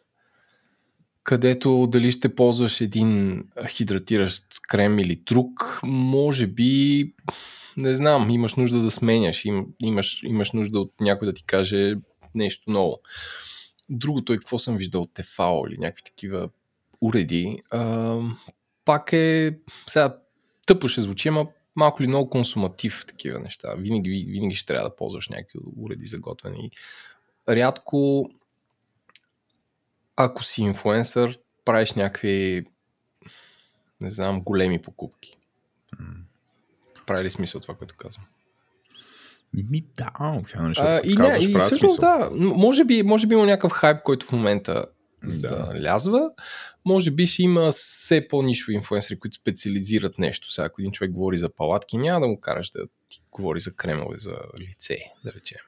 където дали ще ползваш един хидратиращ крем или друг, може би, не знам, имаш нужда да сменяш, им, имаш, имаш нужда от някой да ти каже нещо ново. Другото е какво съм виждал, тефао или някакви такива уреди. А, пак е, сега тъпо ще звучи, ама малко ли много консуматив такива неща. Винаги, винаги ще трябва да ползваш някакви уреди за готвене. рядко, ако си инфлуенсър, правиш някакви, не знам, големи покупки. Прави ли смисъл това, което казвам? Ми да, а, и, не, и всъщност да, може би, може би има някакъв хайп, който в момента да. залязва. Може би ще има все по-нишови инфуенсери, които специализират нещо. Сега, ако един човек говори за палатки, няма да му караш да ти говори за кремове за лице, да речем.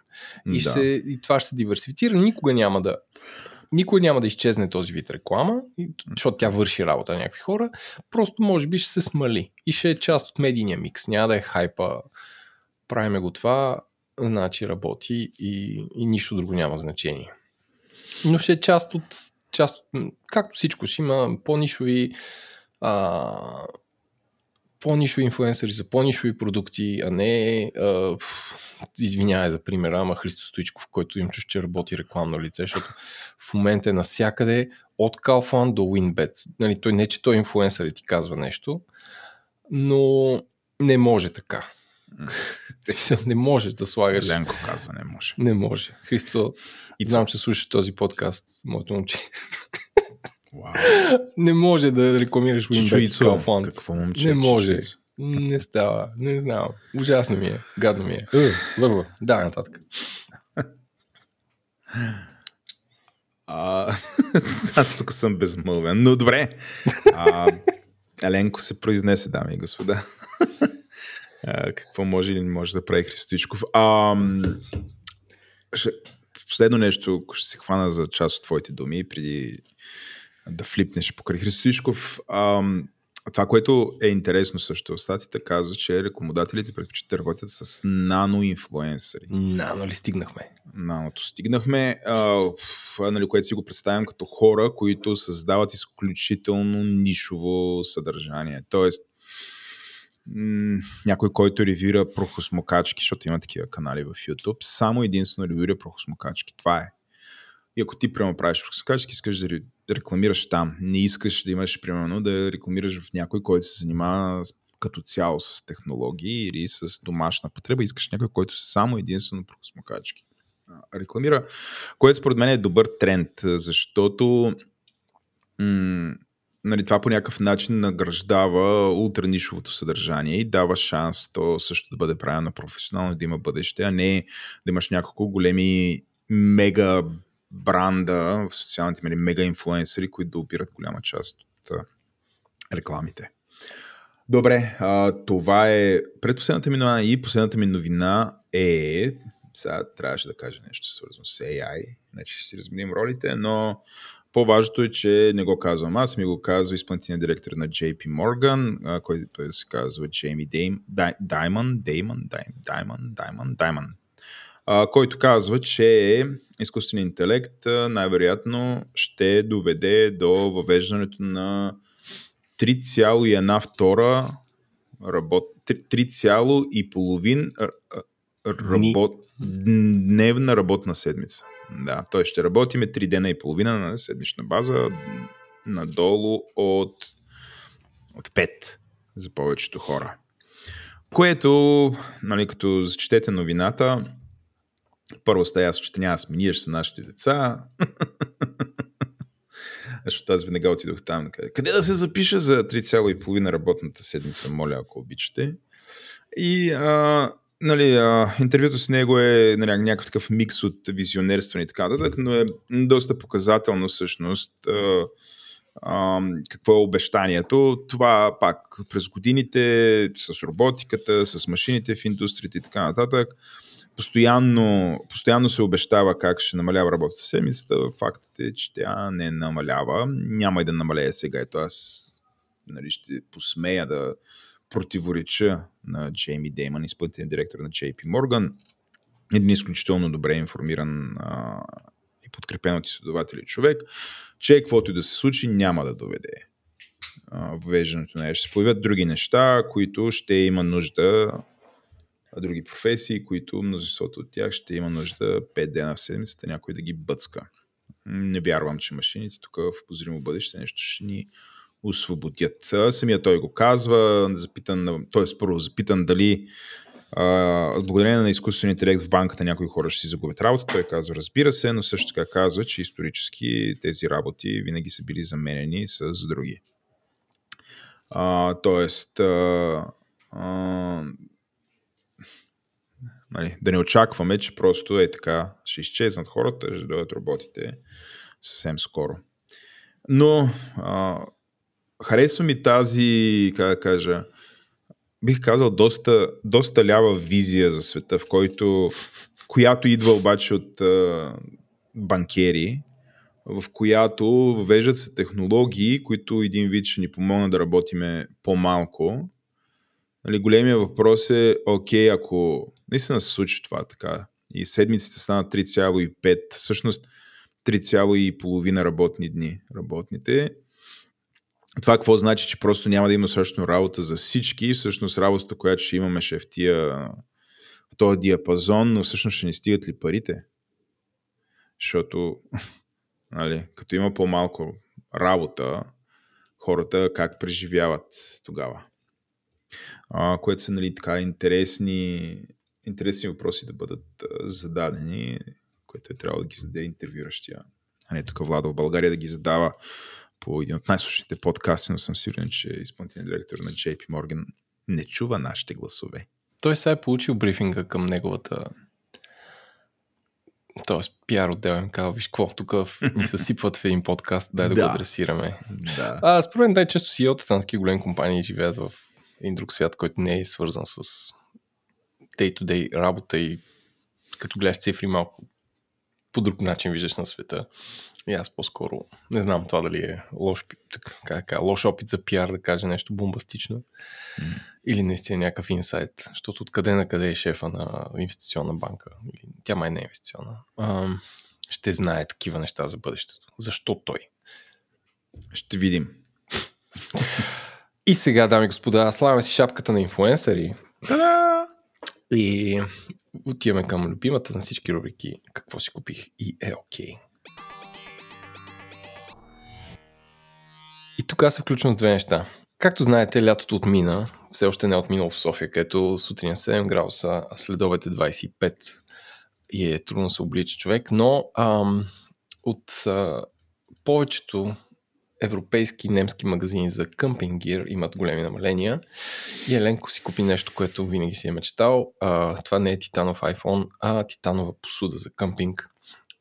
И, да. се, и това ще се диверсифицира. Никога няма да Никой няма да изчезне този вид реклама, защото тя върши работа на някакви хора. Просто може би ще се смали и ще е част от медийния микс. Няма да е хайпа. Правиме го това, значи работи и, и нищо друго няма значение. Но ще е част от, част както всичко, ще има по-нишови а, по-нишови инфлуенсъри за по-нишови продукти, а не извинявай за примера, ама Христо Стоичков, който им чуш, че работи рекламно лице, защото в момента е навсякъде от Kaufland до WinBet. Нали, той не, че той инфлуенсър и ти казва нещо, но не може така. не можеш да слагаш. Ленко каза, не може. Не може. Христо, и знам, че слушаш този подкаст, моето момче. Wow. Не може да рекламираш WinBet Kaufland. Какво момче? Не може. Не става. Не знам. Ужасно ми е. Гадно ми е. Върво. Да, нататък. А, аз тук съм безмълвен, но добре. А, Еленко се произнесе, дами и господа. А, какво може или не може да прави Христичков. А, ще, последно нещо, ще се хвана за част от твоите думи, преди да флипнеш покрай Христичков. А, това, което е интересно също в статите, казва, че рекламодателите предпочитат да работят с наноинфлуенсъри. Нано ли стигнахме? Наното стигнахме, а, в, нали, което си го представям като хора, които създават изключително нишово съдържание. Тоест, някой, който ревира прохосмокачки, защото има такива канали в YouTube, само единствено ревира прохосмокачки. Това е. И ако ти прямо правиш прохосмокачки, искаш да рекламираш там. Не искаш да имаш, примерно, да рекламираш в някой, който се занимава като цяло с технологии или с домашна потреба. Искаш някой, който само единствено про смокачки рекламира, което според мен е добър тренд, защото м- нали, това по някакъв начин награждава ултранишовото съдържание и дава шанс то също да бъде правено професионално, да има бъдеще, а не да имаш няколко големи мега бранда в социалните медии, мега инфлуенсъри, които да обират голяма част от рекламите. Добре, това е предпоследната ми новина и последната ми новина е, сега трябваше да кажа нещо свързано с AI, значи ще си разменим ролите, но по-важното е, че не го казвам аз, ми го казва изпълнителният директор на JP Morgan, който се казва Джейми Даймон, Даймон, Даймон, Даймон, Даймон, а, който казва, че изкуственият интелект най-вероятно ще доведе до въвеждането на 3,1 втора работ... 3,5 работ... дневна работна седмица. Да, той ще работиме 3 дена и половина на седмична база, надолу от, от 5 за повечето хора. Което, нали, като зачетете новината, първо сте ясно, че няма да смениш с нашите деца. Защото аз веднага отидох там. Къде да се запиша за 3,5 работната седмица, моля, ако обичате. И а, нали, а, интервюто с него е нали, някакъв такъв микс от визионерство и така нататък, но е доста показателно всъщност а, а, какво е обещанието. Това пак през годините с роботиката, с машините в индустрията и така нататък постоянно, постоянно се обещава как ще намалява работата седмицата. Фактът е, че тя не намалява. Няма и да намалее сега. Ето аз нали, ще посмея да противореча на Джейми Дейман, изпълнителен директор на JP Morgan. Един изключително добре информиран а, и подкрепен от изследователи човек, че каквото и да се случи няма да доведе ввеждането на Ще се появят други неща, които ще има нужда други професии, които мнозинството от тях ще има нужда 5 дена в седмицата някой да ги бъцка. Не вярвам, че машините тук в позримо бъдеще нещо ще ни освободят. Самия той го казва, запитан, т.е. първо запитан дали а, благодарение на изкуствен интелект в банката някои хора ще си загубят работа. Той казва, разбира се, но също така казва, че исторически тези работи винаги са били заменени с други. А, тоест, а, а, Нали, да не очакваме, че просто е така, ще изчезнат хората, ще дойдат роботите съвсем скоро. Но а, харесва ми тази, как да кажа, бих казал, доста, доста лява визия за света, в който, която идва обаче от а, банкери, в която въвеждат се технологии, които един вид ще ни помогнат да работиме по-малко. Нали, големия въпрос е, окей, ако наистина се случи това така и седмиците станат 3,5, всъщност 3,5 работни дни работните, това какво значи, че просто няма да има същото работа за всички, всъщност работата, която ще имаме ще е в, тия, в този диапазон, но всъщност ще ни стигат ли парите? Защото нали, като има по-малко работа, хората как преживяват тогава. А, което са нали, така интересни, интересни въпроси да бъдат зададени, което е трябвало да ги зададе интервюращия, а не тук Владо в България да ги задава по един от най-слушните подкасти, но съм сигурен, че изпълнителният директор на JP Morgan не чува нашите гласове. Той сега е получил брифинга към неговата Тоест, пиар отдел им казва, виж какво, тук ни съсипват в един подкаст, дай да, да. го адресираме. Да. А, според мен най-често CEO-тата на такива големи компании живеят в един друг свят, който не е свързан с day-to-day работа и като гледаш цифри малко по друг начин виждаш на света. И аз по-скоро не знам това дали е лош, така, лош опит за пиар да каже нещо бомбастично mm. или наистина някакъв инсайт, защото откъде на къде е шефа на инвестиционна банка, или тя май не е инвестиционна, а, ще знае такива неща за бъдещето. Защо той? Ще видим. И сега, дами и господа, славяме си шапката на инфуенсъри. Та-да! И отиваме към любимата на всички рубрики Какво си купих и е окей. Okay. И тук аз се включвам с две неща. Както знаете, лятото отмина, все още не е отминало в София, където сутрин 7 е градуса, а следовете 25 и е трудно се облича човек, но ам, от а, повечето европейски немски магазини за къмпинг имат големи намаления. И Еленко си купи нещо, което винаги си е мечтал. А, това не е титанов iPhone, а титанова посуда за къмпинг.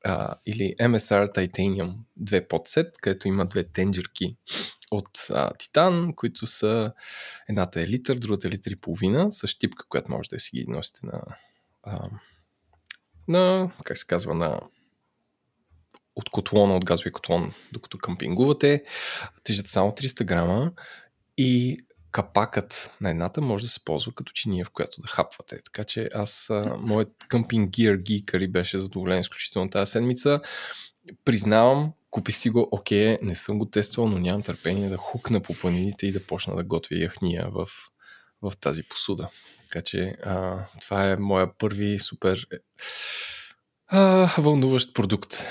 А, или MSR Titanium 2 подсет, където има две тенджерки от а, титан, които са едната е литър, другата е литър и половина, с щипка, която може да си ги носите на, а, на как се казва, на от котлона, от газови котлон, докато къмпингувате. Тежат само 300 грама и капакът на едната може да се ползва като чиния, в която да хапвате. Така че аз, моят къмпинг гир гикари беше задоволен изключително тази седмица. Признавам, купих си го, окей, не съм го тествал, но нямам търпение да хукна по планините и да почна да готвя яхния в, в тази посуда. Така че а, това е моя първи супер а, вълнуващ продукт.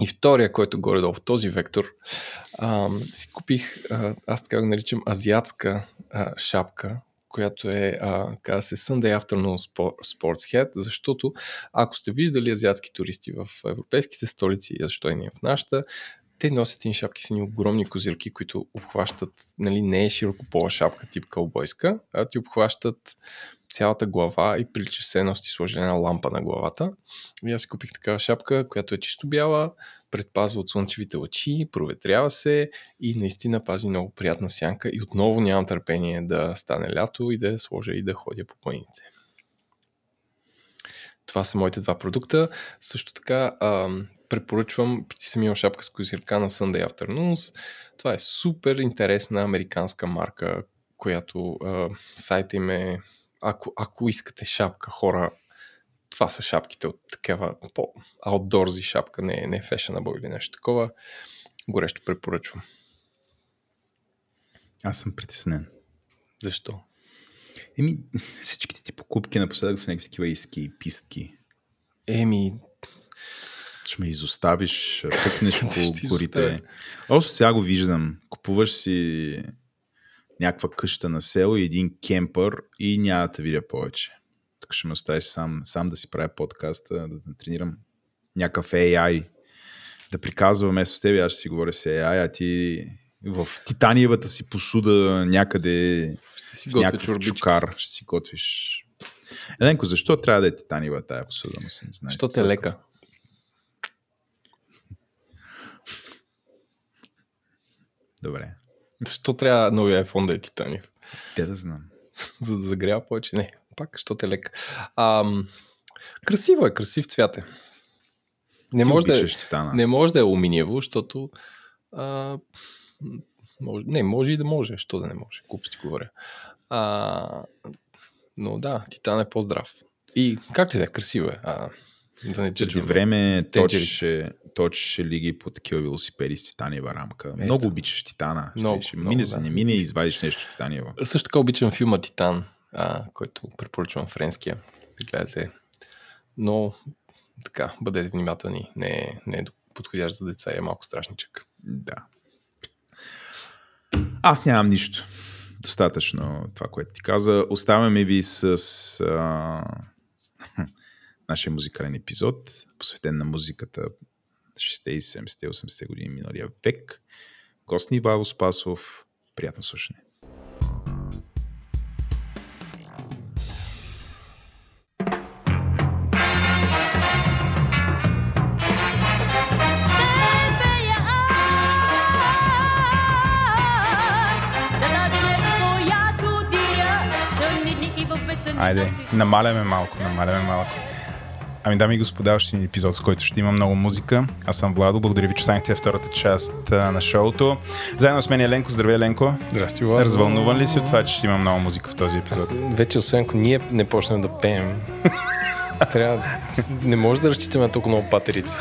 И втория, който горе долу в този вектор, а, си купих, а, аз така го наричам, азиатска а, шапка, която е, а, казва се Sunday Afternoon Sports Head, защото ако сте виждали азиатски туристи в европейските столици, защо и не в нашата, те носят ин шапки с ни огромни козирки, които обхващат, нали, не е широкопола шапка тип кълбойска, а ти обхващат цялата глава и прилича се едно си сложи една лампа на главата. И аз си купих такава шапка, която е чисто бяла, предпазва от слънчевите лъчи, проветрява се и наистина пази много приятна сянка и отново нямам търпение да стане лято и да я сложа и да ходя по планините. Това са моите два продукта. Също така ам, препоръчвам, ти съм имал шапка с козирка на Sunday Afternoons. Това е супер интересна американска марка, която а, сайта им е ако, ако искате шапка, хора, това са шапките от такава по-аутдорзи шапка, не, не fashionable или нещо такова. Горещо препоръчвам. Аз съм притеснен. Защо? Еми, всичките ти покупки напоследък са някакви такива иски и пистки. Еми, ще ме изоставиш, пъкнеш по горите. Още сега го виждам. Купуваш си някаква къща на село и един кемпър и няма да видя повече. Тук ще ме оставиш сам, сам да си правя подкаста, да, да тренирам някакъв AI, да приказва вместо тебе, аз ще си говоря с AI, а ти в титаниевата си посуда някъде ще си някакъв чукар ще си готвиш. Еленко, защо трябва да е титаниева тая посуда? Не знае. Защото е лека. Добре. Защо трябва новия iPhone да е титаниев? Те да знам. За да загрява повече? Не, пак, що те лека. А, красиво е, красив цвят е. Не Ти може, да, е- Титана. не може да е алуминиево, защото а, може, не, може и да може, що да не може, глупости говоря. А, но да, Титан е по-здрав. И както и да е, красиво е. А, да не Преди време точеше, точеше лиги по такива велосипеди с титаниева рамка. Ето. Много обичаш Титана. Много, ще, много, мине, се да. не мине и извадиш нещо титаниево. Също така обичам филма Титан, а, който препоръчвам френския. Да гледате. Но така, бъдете внимателни. Не, не е подходящ за деца и е малко страшничък. Да. Аз нямам нищо. Достатъчно това, което ти каза. Оставяме ви с а, нашия музикален епизод, посветен на музиката 60, 70, 80 години миналия век. Гост ни Ивайло Спасов. Приятно слушане. Айде, намаляме малко, намаляме малко. Ами, дами и господа, още един епизод, с който ще има много музика. Аз съм Владо, благодаря ви, че останахте втората част а, на шоуто. Заедно с мен е Ленко. Здравей, Ленко. Здрасти, Влад. Развълнуван ли си от това, че ще има много музика в този епизод? Аз вече, освен ако ние не почнем да пеем, трябва... Не може да разчитаме толкова много патерици.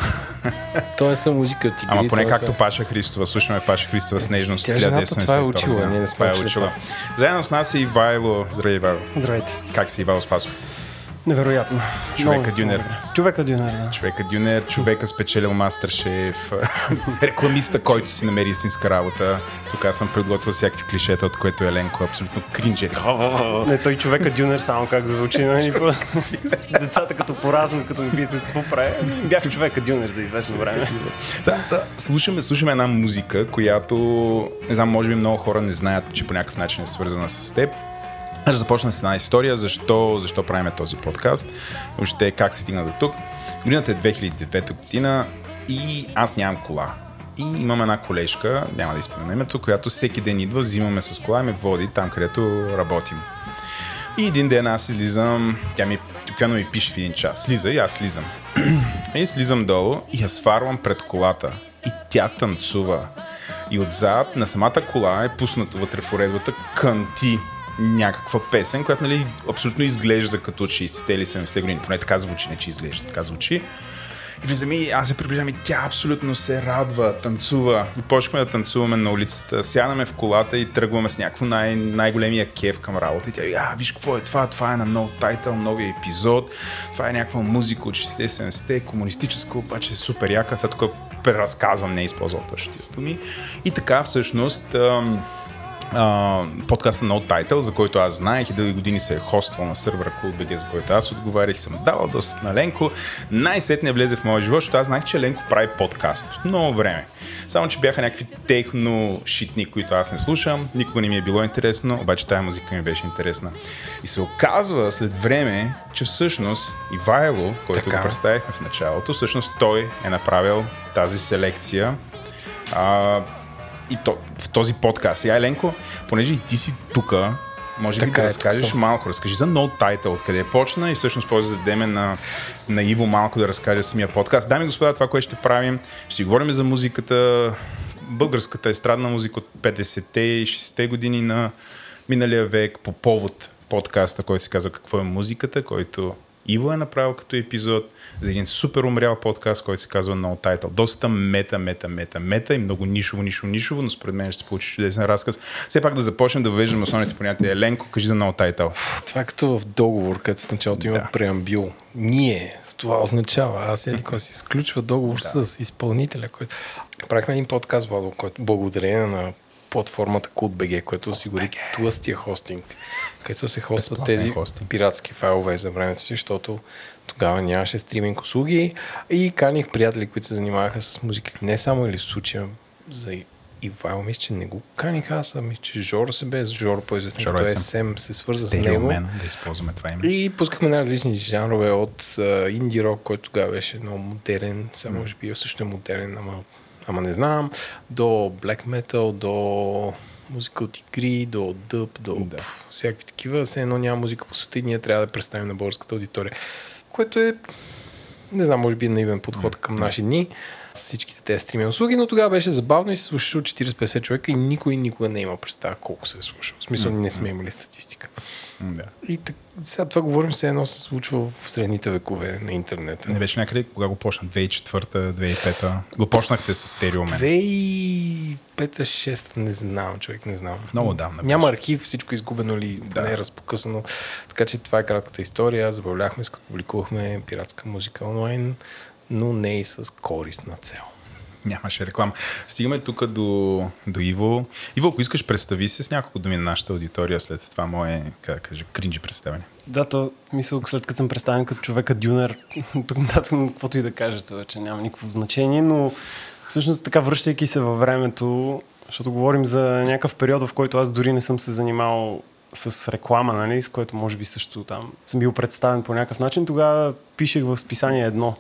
То не са музика от игри. Ама поне то както са... Паша Христова. Слушаме Паша Христова с нежност. Тя жената 1972 това е учила, ние не сме Това е учила. това. Заедно с нас е Ивайло. Здравей, Ивайло. Здравейте. Как си, Ивайло Спасов? Невероятно. Човека дюнер. Човека дюнер, да. Човека Дюнер, човека спечелил мастер-шеф, рекламиста, който си намери истинска работа. Тук аз съм подготвил всякакви клишета, от което Еленко абсолютно кринже. Не, той човека дюнер само как звучи, нали? децата като поразнат, като ми питат какво прави. Бях човека дюнер за известно време. Слушаме, слушаме една музика, която, не знам, може би много хора не знаят, че по някакъв начин е свързана с теб. Аз започна с една история, защо, защо правим този подкаст, въобще как се стигна до тук. Годината е 2009 година и аз нямам кола. И имам една колежка, няма да изпомена името, която всеки ден идва, взимаме с кола и ме води там, където работим. И един ден аз излизам, тя ми обикновено ми пише в един час, слиза и аз слизам. и слизам долу и я сварвам пред колата. И тя танцува. И отзад на самата кола е пуснато вътре в уредбата кънти някаква песен, която нали, абсолютно изглежда като 60-те или 70-те години. Поне така звучи, не че изглежда, така звучи. И влизам и аз се приближавам и тя абсолютно се радва, танцува. И почваме да танцуваме на улицата. Сядаме в колата и тръгваме с някакво най- най-големия кеф към работа. И тя, а, виж какво е това, това е на нов тайтъл, новия епизод. Това е някаква музика от 60-те, 70-те, комунистическа, обаче супер яка. Сега тук преразказвам, не е използвал точно тия думи. И така, всъщност, а, подкаста No Title, за който аз знаех и дълги години се е хоствал на сървъра CoolBG, за който аз отговарях и съм давал достъп на Ленко. Най-сетне влезе в моя живот, защото аз знаех, че Ленко прави подкаст от много време. Само, че бяха някакви техно шитни, които аз не слушам. Никога не ми е било интересно, обаче тази музика ми беше интересна. И се оказва след време, че всъщност Ивайло, който Така. го представихме в началото, всъщност той е направил тази селекция а, и то, в този подкаст. Сега, Еленко, понеже и ти си тук, може би Така да е, разкажеш съм. малко. Разкажи за No Title, откъде почна и всъщност после зададеме на, на Иво малко да разкаже самия подкаст. Дами и господа, това, което ще правим, ще си говорим за музиката, българската естрадна музика от 50-те и 60-те години на миналия век по повод подкаста, който се казва Какво е музиката, който Иво е направил като епизод за един супер умрял подкаст, който се казва No Title. Доста мета, мета, мета, мета и много нишово, нишово, нишово, но според мен ще се получи чудесен разказ. Все пак да започнем да въвеждаме основните понятия. Еленко, кажи за No Title. Това е като в договор, където в началото има Да. преамбил. Ние, това означава, аз еди кой си изключва договор с изпълнителя, който... Правихме един подкаст, Владо, който благодарение на платформата CodeBG, което осигури тлъстия хостинг, където се хостват тези хостинг. пиратски файлове за времето си, защото тогава нямаше стриминг услуги и каних приятели, които се занимаваха с музика. Не само или в случая за Ивайло, мисля, че не го каних аз, а мисля, че Жоро се без Жоро по-известен Жоро като е SM се свърза с него. мен, да използваме това име. И пускахме на различни жанрове от инди рок, който тогава беше много модерен, сега може би също е модерен, ама, ама не знам, до black metal, до музика от игри, до дъб, до Да. всякакви такива. Все едно няма музика по света и ние трябва да представим на българската аудитория. Което е Не знам, може би е наивен подход към наши дни с всичките тези стриминг услуги, но тогава беше забавно и се слушаше от 40-50 човека и никой никога не има представа колко се е слушал. В смисъл, не сме имали статистика. Да. И так, сега това говорим, все едно се случва в средните векове на интернет. Не беше някъде, кога го почна? 2004 2005 Го почнахте с стереомен. 2005-6 не знам, човек, не знам. Много давна Няма архив, всичко изгубено или Да. да. не е разпокъсано. Така че това е кратката история. Забавляхме се, като публикувахме пиратска музика онлайн, но не и с корисна цел. Нямаше реклама. Стигаме тук до, до Иво. Иво, ако искаш, представи се с няколко думи на нашата аудитория след това мое, как да кажа, кринджи представяне. Да, то мисля, след като съм представен като човека дюнер, тук нататък каквото и да кажа, това вече няма никакво значение, но всъщност така връщайки се във времето, защото говорим за някакъв период, в който аз дори не съм се занимавал с реклама, нали, с което може би също там съм бил представен по някакъв начин. Тогава пишех в списание едно,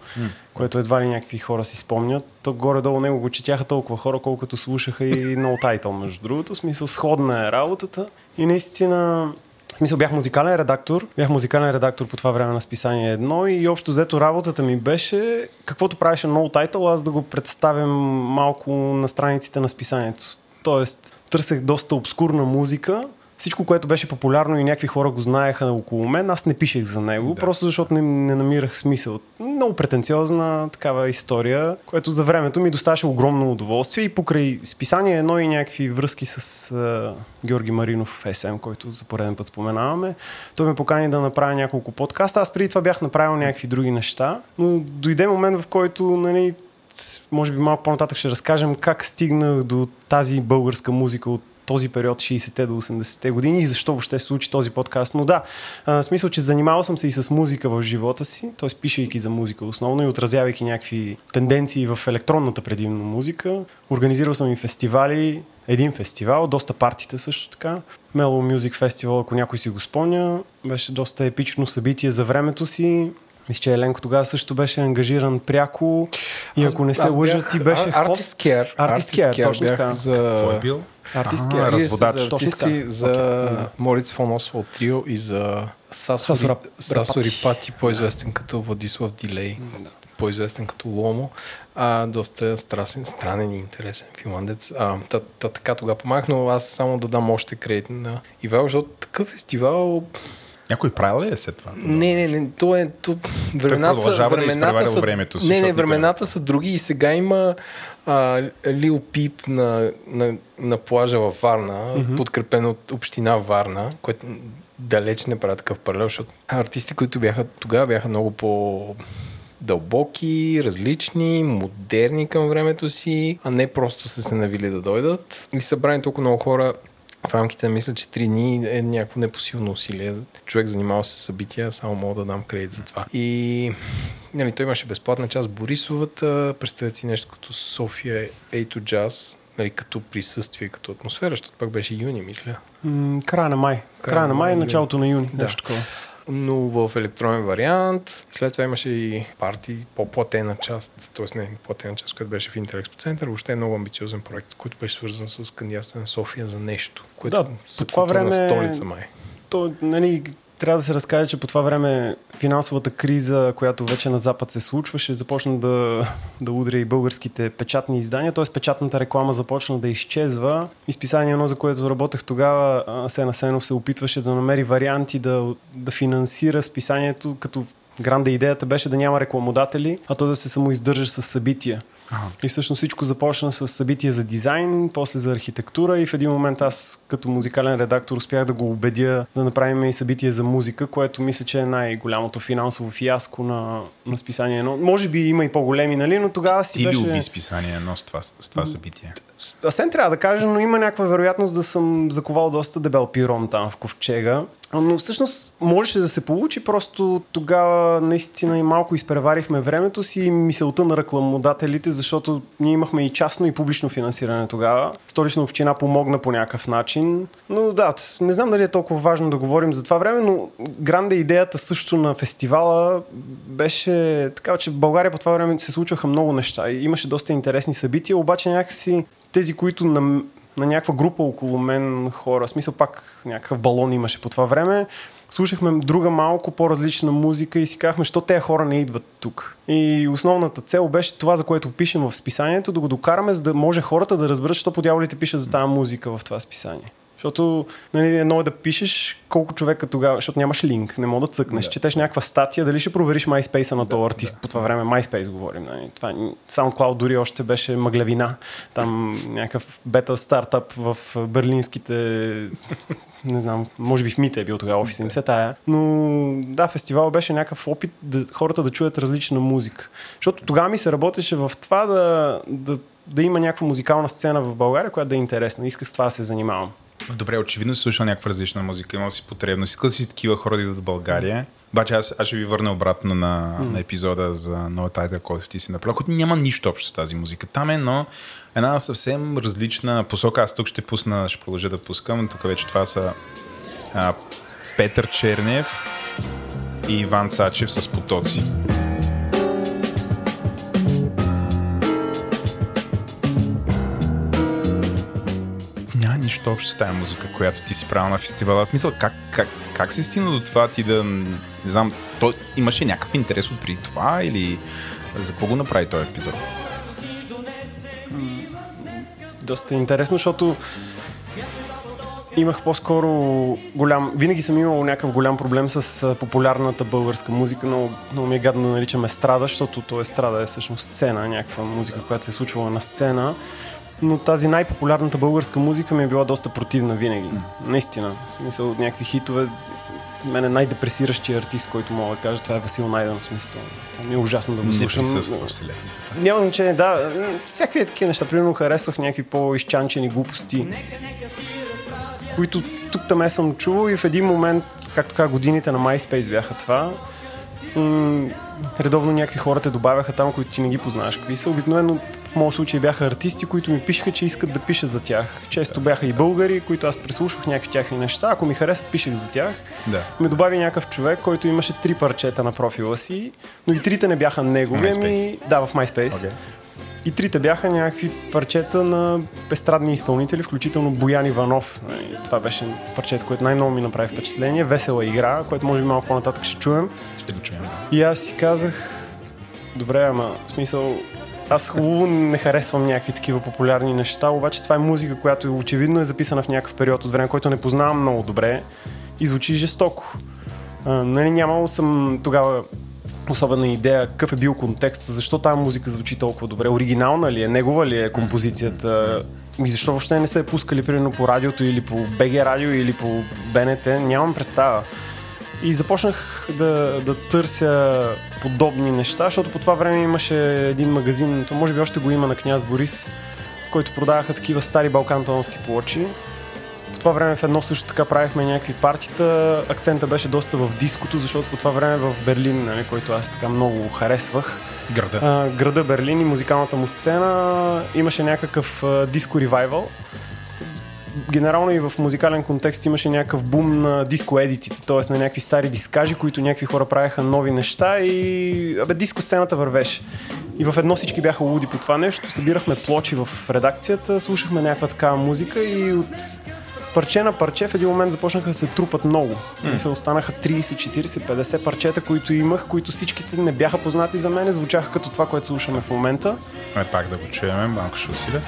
което едва ли някакви хора си спомнят. То горе-долу него го четяха толкова хора, колкото слушаха и No Title, между другото. В смисъл, сходна е работата. И наистина смисъл бях музикален редактор. Бях музикален редактор по това време на списание едно и общо взето работата ми беше каквото правеше No Title, аз да го представям малко на страниците на списанието. Тоест, търсех доста обскурна музика, всичко, което беше популярно и някакви хора го знаеха около мен, аз не пишех за него, Да. просто защото не, не намирах смисъл. Много претенциозна такава история, което за времето ми доставаше огромно удоволствие и покрай списание едно и някакви връзки с а, Георги Маринов СМ, който за пореден път споменаваме. Той ме покани да направя няколко подкаста. Аз преди това бях направил някакви други неща, но дойде момент, в който нали, може би малко по-нататък ще разкажем как стигнах до тази българска музика от този период 60-те до 80-те години и защо въобще се случи този подкаст. Но да, а, смисъл, че занимавал съм се и с музика в живота си, т.е. пишейки за музика основно и отразявайки някакви тенденции в електронната предимно музика. Организирал съм и фестивали, един фестивал, доста партите също така. Mellow Music Festival, ако някой си го спомня, беше доста епично събитие за времето си. Мисля, че Еленко тогава също беше ангажиран пряко и Аз- ако не се аз лъжа, бях ти беше. Artist Care. Артист Care, точно бях така. за... Какво е бил? Артист Вие разводач, За точно артисти за да. Мориц фон Освалд Трио и за Сасо, Сасо Ри- Рап- Сасо Рапати. Рипати, по-известен като Владислав Дилей, по-известен като Ломо. А, доста страсен, странен и интересен финландец. А, та, та, така тогава помагах, но аз само да дам още кредит на Ивал, защото такъв фестивал Някой правил ли е след това? не, не, не, то е... То, времената, са- да времената изпреварва са, времето си, Не, не, не- времената са други и сега има а, Лил Пип на, на, на плажа във Варна, mm-hmm. подкрепен от община Варна, което далеч не прави такъв паралел, защото артисти, които бяха тогава, бяха много по дълбоки, различни, модерни към времето си, а не просто са се навили да дойдат. И събрани толкова много хора в рамките, мисля, че три дни е някакво непосилно усилие. Човек занимава се с събития, само мога да дам кредит за това. И нали, той имаше безплатна част Борисовата, представете си нещо като София A to Jazz, нали, като присъствие, като атмосфера, защото пак беше юни, мисля. М, Края на май. Края на май, началото на юни. Да. Нещо такова. Но в електронен вариант. След това имаше и парти, по-платена част, т.е. не платена част, която беше в Интерекспо център. Въобще е много амбициозен проект, който беше свързан с кандидатстване на София за нещо, което Да, по това време- столица май. То, нали, трябва да се разкаже, че по това време финансовата криза, която вече на Запад се случваше, започна да, да удря и българските печатни издания, т.е. печатната реклама започна да изчезва. Изписание едно, за което работех тогава, Асен Асенов се опитваше да намери варианти да, да финансира списанието, като гранда идеята беше да няма рекламодатели, а то да се самоиздържа с събития. Ага. И всъщност всичко започна с събития за дизайн, после за архитектура и в един момент аз като музикален редактор успях да го убедя да направим и събитие за музика, което мисля, че е най-голямото финансово фиаско на, на списание. Но, може би има и по-големи, нали? но тогава си Ти ли беше... уби списание едно с това, с това събитие? Асен трябва да кажа, но има някаква вероятност да съм заковал доста дебел пирон там в ковчега. Но всъщност можеше да се получи, просто тогава наистина и малко изпреварихме времето си и мисълта на рекламодателите, защото ние имахме и частно и публично финансиране тогава. Столична община помогна по някакъв начин. Но да, не знам дали е толкова важно да говорим за това време, но гранде идеята също на фестивала беше така, че в България по това време се случваха много неща имаше доста интересни събития, обаче някакси тези, които на, на някаква група около мен хора, смисъл пак някакъв балон имаше по това време, слушахме друга малко по-различна музика и си казахме, що тези хора не идват тук. И основната цел беше това, за което пишем в списанието, да го докараме, за да може хората да разберат, що по дяволите пишат за тази музика в това списание. Защото нали, едно е да пишеш колко човека тогава, защото нямаш линк, не мога да цъкнеш, да. четеш някаква статия, дали ще провериш MySpace на този артист. Да, по това време MySpace говорим. Нали. Това, SoundCloud дори още беше мъглевина. Там някакъв бета стартап в берлинските не знам, може би в Мите е бил тогава офис, не се тая. Но да, фестивал беше някакъв опит да, хората да чуят различна музика. Защото тогава ми се работеше в това да, да, да има някаква музикална сцена в България, която да е интересна. Исках с това да се занимавам. Добре, очевидно си слушал някаква различна музика, имал си потребност. Искал си такива хора да идват в България. Обаче аз, аз ще ви върна обратно на, mm. на епизода за No Title, който ти си направил, който няма нищо общо с тази музика. Там е, но една съвсем различна посока. Аз тук ще пусна, ще продължа да пускам. Тук вече това са а, Петър Чернев и Иван Цачев с потоци. Нищо общо с тази музика, която ти си правил на фестивала. Аз мисля, как, как, как си стигна до това ти да, не знам, то, имаше някакъв интерес от преди това или за какво го направи този епизод? Доста интересно, защото имах по-скоро голям... Винаги съм имал някакъв голям проблем с популярната българска музика, но, но ми е гадно да наричаме страда, защото то е страда, е всъщност сцена, някаква музика, която се е случвала на сцена но тази най-популярната българска музика ми е била доста противна винаги. Наистина. В смисъл от някакви хитове. Мен е най-депресиращия артист, който мога да кажа, това е Васил Найден. В смисъл. Ми е ужасно да го слушам. Не присъства в селекцията. Няма значение, да. Всякакви такива неща. Примерно харесвах някакви по-изчанчени глупости, които тук там съм чувал и в един момент, както така, годините на MySpace бяха това редовно някакви хора те добавяха там, които ти не ги познаваш. Какви са? Обикновено в моят случай бяха артисти, които ми пишеха, че искат да пиша за тях. Често бяха и българи, които аз преслушвах някакви тяхни неща. Ако ми харесат, пишех за тях. Да. Ме добави някакъв човек, който имаше три парчета на профила си, но и трите не бяха негови. Ми... Да, в MySpace. Okay. И трите бяха някакви парчета на естрадни изпълнители, включително Боян Иванов. Това беше парчето, което най-много ми направи впечатление. Весела игра, което може би малко по-нататък ще чуем. Ще го чуем. И аз си казах, добре, ама в смисъл, аз хубаво не харесвам някакви такива популярни неща, обаче това е музика, която очевидно е записана в някакъв период от време, който не познавам много добре и звучи жестоко. А, нали, нямал съм тогава особена идея какъв е бил контекст, защо тази музика звучи толкова добре, оригинална ли е, негова ли е композицията и защо въобще не са е пускали примерно по радиото или по БГ радио или по БНТ, нямам представа. И започнах да, да търся подобни неща, защото по това време имаше един магазин, то може би още го има на княз Борис, който продаваха такива стари балкантонски плочи по това време в едно също така правихме някакви партита. Акцента беше доста в диското, защото по това време в Берлин, нали, който аз така много харесвах. Града. А, града Берлин и музикалната му сцена имаше някакъв а, диско ревайвал. Генерално и в музикален контекст имаше някакъв бум на диско едитите, т.е. на някакви стари дискажи, които някакви хора правеха нови неща и абе, диско сцената вървеше. И в едно всички бяха луди по това нещо, събирахме плочи в редакцията, слушахме някаква такава музика и от парче на парче в един момент започнаха да се трупат много. Mm. И се останаха 30, 40, 50 парчета, които имах, които всичките не бяха познати за мен, звучаха като това, което слушаме в момента. Ай, пак да го чуем, малко ще усиля.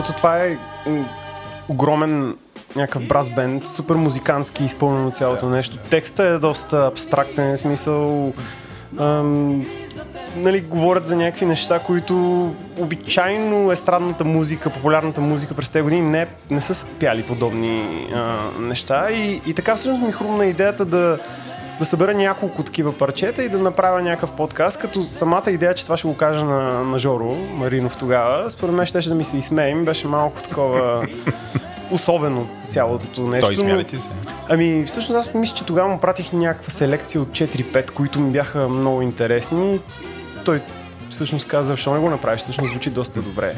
Защото това е огромен някакъв брас бенд, супер музикантски изпълнено цялото нещо. Текста е доста абстрактен, смисъл ам, нали, говорят за някакви неща, които обичайно естрадната музика, популярната музика през тези години не, не са пяли подобни а, неща. И, и така всъщност ми хрумна идеята да, да събера няколко такива парчета и да направя някакъв подкаст, като самата идея, че това ще го кажа на, на Жоро Маринов тогава, според мен ще да ми се изсмеем, беше малко такова особено цялото нещо. Той измя ли ти се? Ами, всъщност аз мисля, че тогава му пратих някаква селекция от 4-5, които ми бяха много интересни той всъщност каза, защо не го направиш, всъщност звучи доста добре.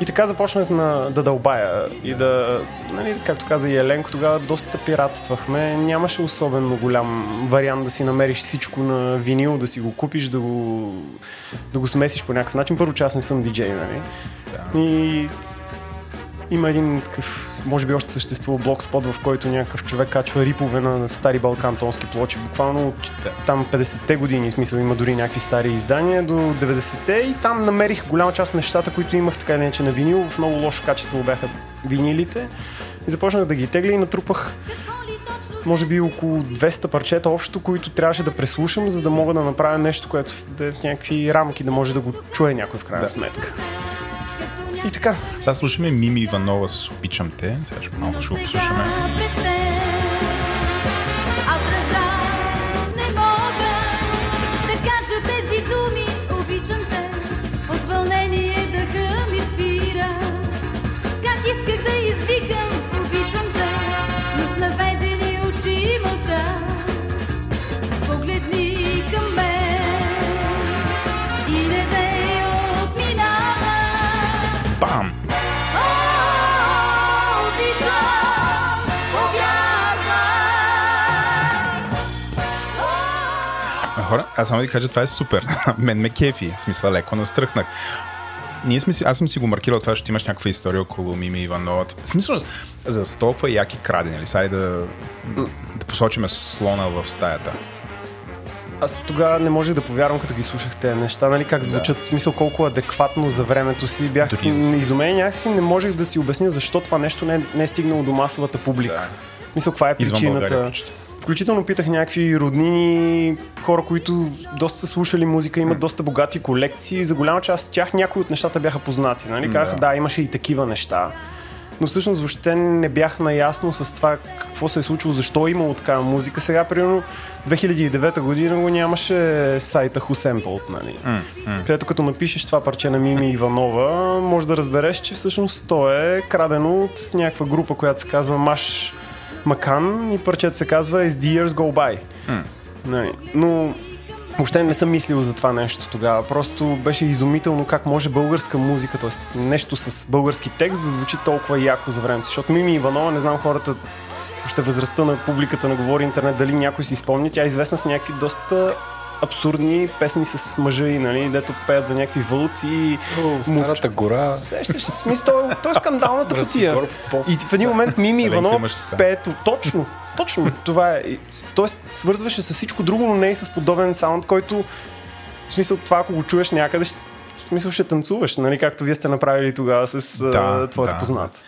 И така започнах на, да дълбая и да, нали, както каза и Еленко, тогава доста пиратствахме. Нямаше особено голям вариант да си намериш всичко на винил, да си го купиш, да го, да го смесиш по някакъв начин. Първо, че аз не съм диджей, нали? И Има един такъв, може би още съществува блогспот, в който някакъв човек качва рипове на стари балкантонски плочи. Буквално от там 50-те години, в смисъл има дори някакви стари издания до 90-те и там намерих голяма част от нещата, които имах така или иначе на винил. В много лошо качество бяха винилите. И започнах да ги тегля и натрупах може би около 200 парчета общо, които трябваше да преслушам, за да мога да направя нещо, което да е в някакви рамки, да може да го чуе някой в крайна Да. сметка. И така. Сега слушаме Мими Иванова с Обичам те. Сега ще малко ще го послушаме. Хора, аз само да ви кажа, това е супер. Мен ме кефи. В смисъл, леко настръхнах. Ние сме си, аз съм си го маркирал това, защото имаш някаква история около Мими Иванова. В смисъл, за толкова яки крадени, нали? Сега да, да посочиме слона в стаята. Аз тогава не можех да повярвам, като ги слушах тези неща, нали, как звучат, в смисъл колко адекватно за времето си. Бях Дори изумен, някакси не можех да си обясня защо това нещо не е, не е стигнало до масовата публика. Да. Мисля, каква е Извън България, причината. Включително. Питах някакви роднини, хора, които доста са слушали музика, имат доста богати колекции. За голяма част от тях някои от нещата бяха познати. Нали? Казаха, да, имаше и такива неща. Но всъщност въобще не бях наясно с това какво се е случило, защо е имало такава музика. Сега, примерно, 2009 година го нямаше сайта Who нали? където като напишеш това парче на Мими Иванова, може да разбереш, че всъщност то е крадено от някаква група, която се казва Маш Макан и парчето се казва As the Years Go By. Нали, но въобще не съм мислил за това нещо тогава. Просто беше изумително как може българска музика, т.е. нещо с български текст да звучи толкова яко за времето. Защото Мими Иванова, не знам хората, още възрастта на публиката на Говори Интернет, дали някой си спомни, тя е известна с някакви доста абсурдни песни с мъжа и, нали, дето пеят за някакви вълци О, старата гора. Сещаш се, смисъл, той, е скандалната по- И в един момент Мими това. пее то- точно, точно това е. Тоест свързваше с всичко друго, но не и с подобен саунд, който в смисъл това ако го чуеш някъде, ще, в смисъл ще танцуваш, нали, както вие сте направили тогава с Да, да, твоята да. позната.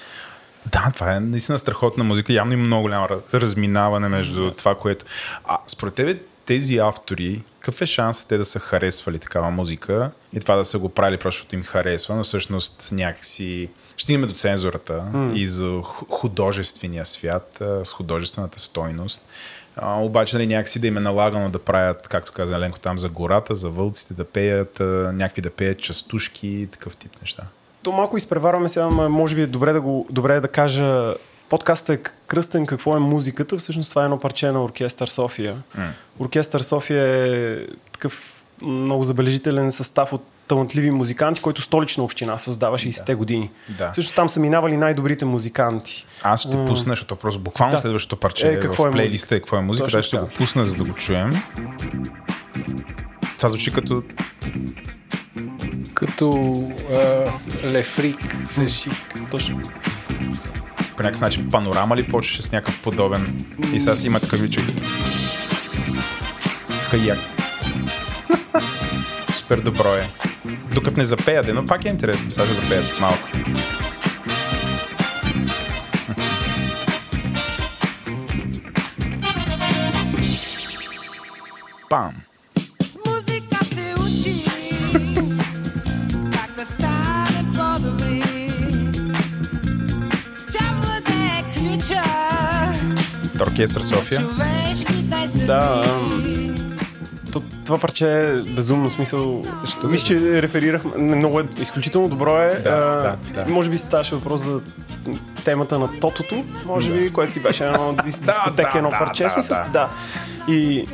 Да, това е наистина страхотна музика. Явно има много голямо раз- разминаване между това, което... А според тебе тези автори, какъв е шанс те да са харесвали такава музика и това да са го правили просто защото им харесва, но всъщност някакси... Ще стигнем до цензурата и за ху- художествения свят, с художествената стойност. А, обаче нали, някакси да им е налагано да правят, както каза Ленко, там за гората, за вълците, да пеят, някакви да пеят частушки и такъв тип неща. То малко изпреварваме сега, но може би е добре да, го, добре е да кажа Подкастът е кръстен какво е музиката. Всъщност това е едно парче на Оркестър София. М. Оркестър София е такъв много забележителен състав от талантливи музиканти, който столична община създава 60-те години. Да. Всъщност там са минавали най-добрите музиканти. Аз ще пусна, защото просто буквално Да. следващото парче Е, е, какво в е плейлиста музиката? е какво е музика, Точно да ще така. го пусна, за да го чуем. Това звучи като Като а, лефрик с шик. Точно. По някакъв начин панорама ли почваше с някакъв подобен и сега си има такъв вичук. Така як. Супер добро е. Докато не запеят, но пак е интересно. Сега ще запеят след малко. Пам! Оркестър София. Да, То, това парче е безумно смисъл. Мисля, че реферирах. Много е, изключително добро е. Да, а, да, да. Може би ставаше въпрос за темата на Тотото, може би, което си беше едно дис, дискотека, да, едно да, парче. да, смисъл, да. да. И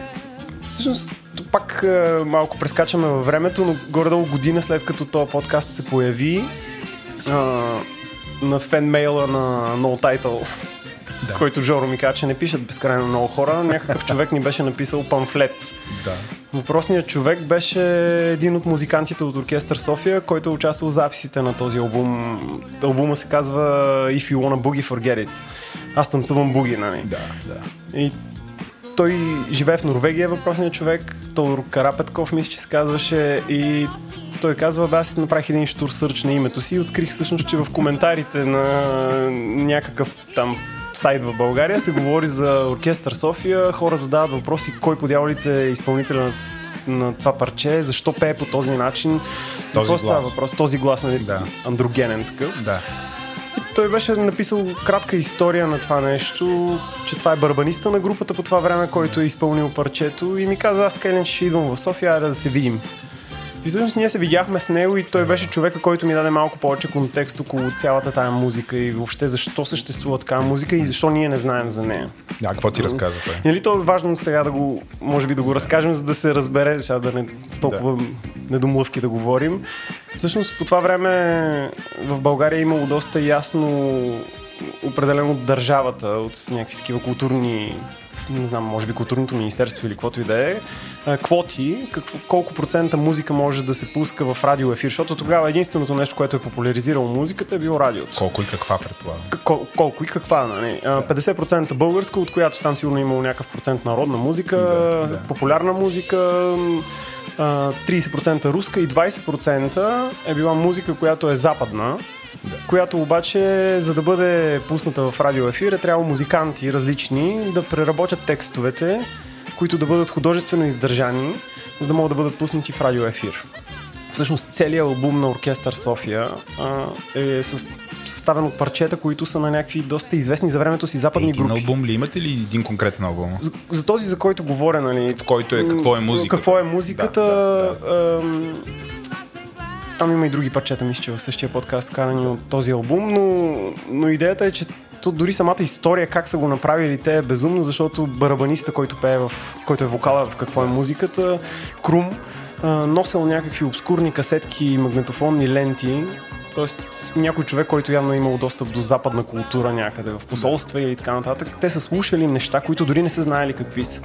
всъщност пак а, малко прескачаме във времето, но горе-долу година след като този подкаст се появи а, на фенмейла на No Title който Жоро ми каза, че не пишат безкрайно много хора. Някакъв човек ни беше написал памфлет. Да. Въпросният човек беше един от музикантите от Оркестър София, който е участвал в записите на този албум. Албума се казва If You Wanna Boogie Forget It. Аз танцувам буги, нали? Да, да. И той живее в Норвегия, въпросният човек, Тодор Карапетков, мисля, че се казваше, и той казва, бе, аз направих един штур сърч на името си и открих всъщност, че в коментарите на някакъв там сайт в България се говори за Оркестър София, хора задават въпроси кой по дяволите е изпълнителя на, на това парче, защо пее по този начин, за Този какво става въпрос, този глас, нали, Да. андрогенен такъв. Да. Той беше написал кратка история на това нещо, че това е барабаниста на групата по това време, който е изпълнил парчето и ми каза, аз така или ще идвам в София, айде да се видим. И всъщност ние се видяхме с него и той беше човека, който ми даде малко повече контекст около цялата тая музика и въобще защо съществува такава музика и защо ние не знаем за нея. Да, какво ти разказа той? Нали то е важно сега да го, може би да го разкажем, за да се разбере, сега да не с толкова недомлъвки да говорим. Всъщност по това време в България е имало доста ясно определено от държавата, от някакви такива културни не знам, може би културното министерство или каквото и да е, квоти, какво, колко процента музика може да се пуска в радио ефир, защото тогава единственото нещо, което е популяризирало музиката е било радиото. Колко и каква предполагам? Кол- колко и каква, нали? А, 50% българска, от която там сигурно е имало някакъв процент народна музика, Да, да. популярна музика, м, а, 30% руска и 20% е била музика, която е западна, Да. която обаче, за да бъде пусната в радиоефир, е трябвало музиканти различни да преработят текстовете, които да бъдат художествено издържани, за да могат да бъдат пуснати в радиоефир. Всъщност целият албум на Оркестър София а, е с, съставен от парчета, които са на някакви доста известни за времето си западни Един групи. албум ли имате ли един конкретен албум? За, за този, за който говоря, нали? В който е какво е музиката? Какво е музиката? Да, да, ам, там има и други парчета, мисля, че в същия подкаст, карани от този албум, но, но идеята е, че то дори самата история, как са го направили те е безумно, защото барабаниста, който пее в, който е вокала в какво е музиката, Крум, а, носел някакви обскурни касетки и магнетофонни ленти, Тоест, някой човек, който явно е имал достъп до западна култура някъде в посолства или така нататък, те са слушали неща, които дори не са знаели какви са.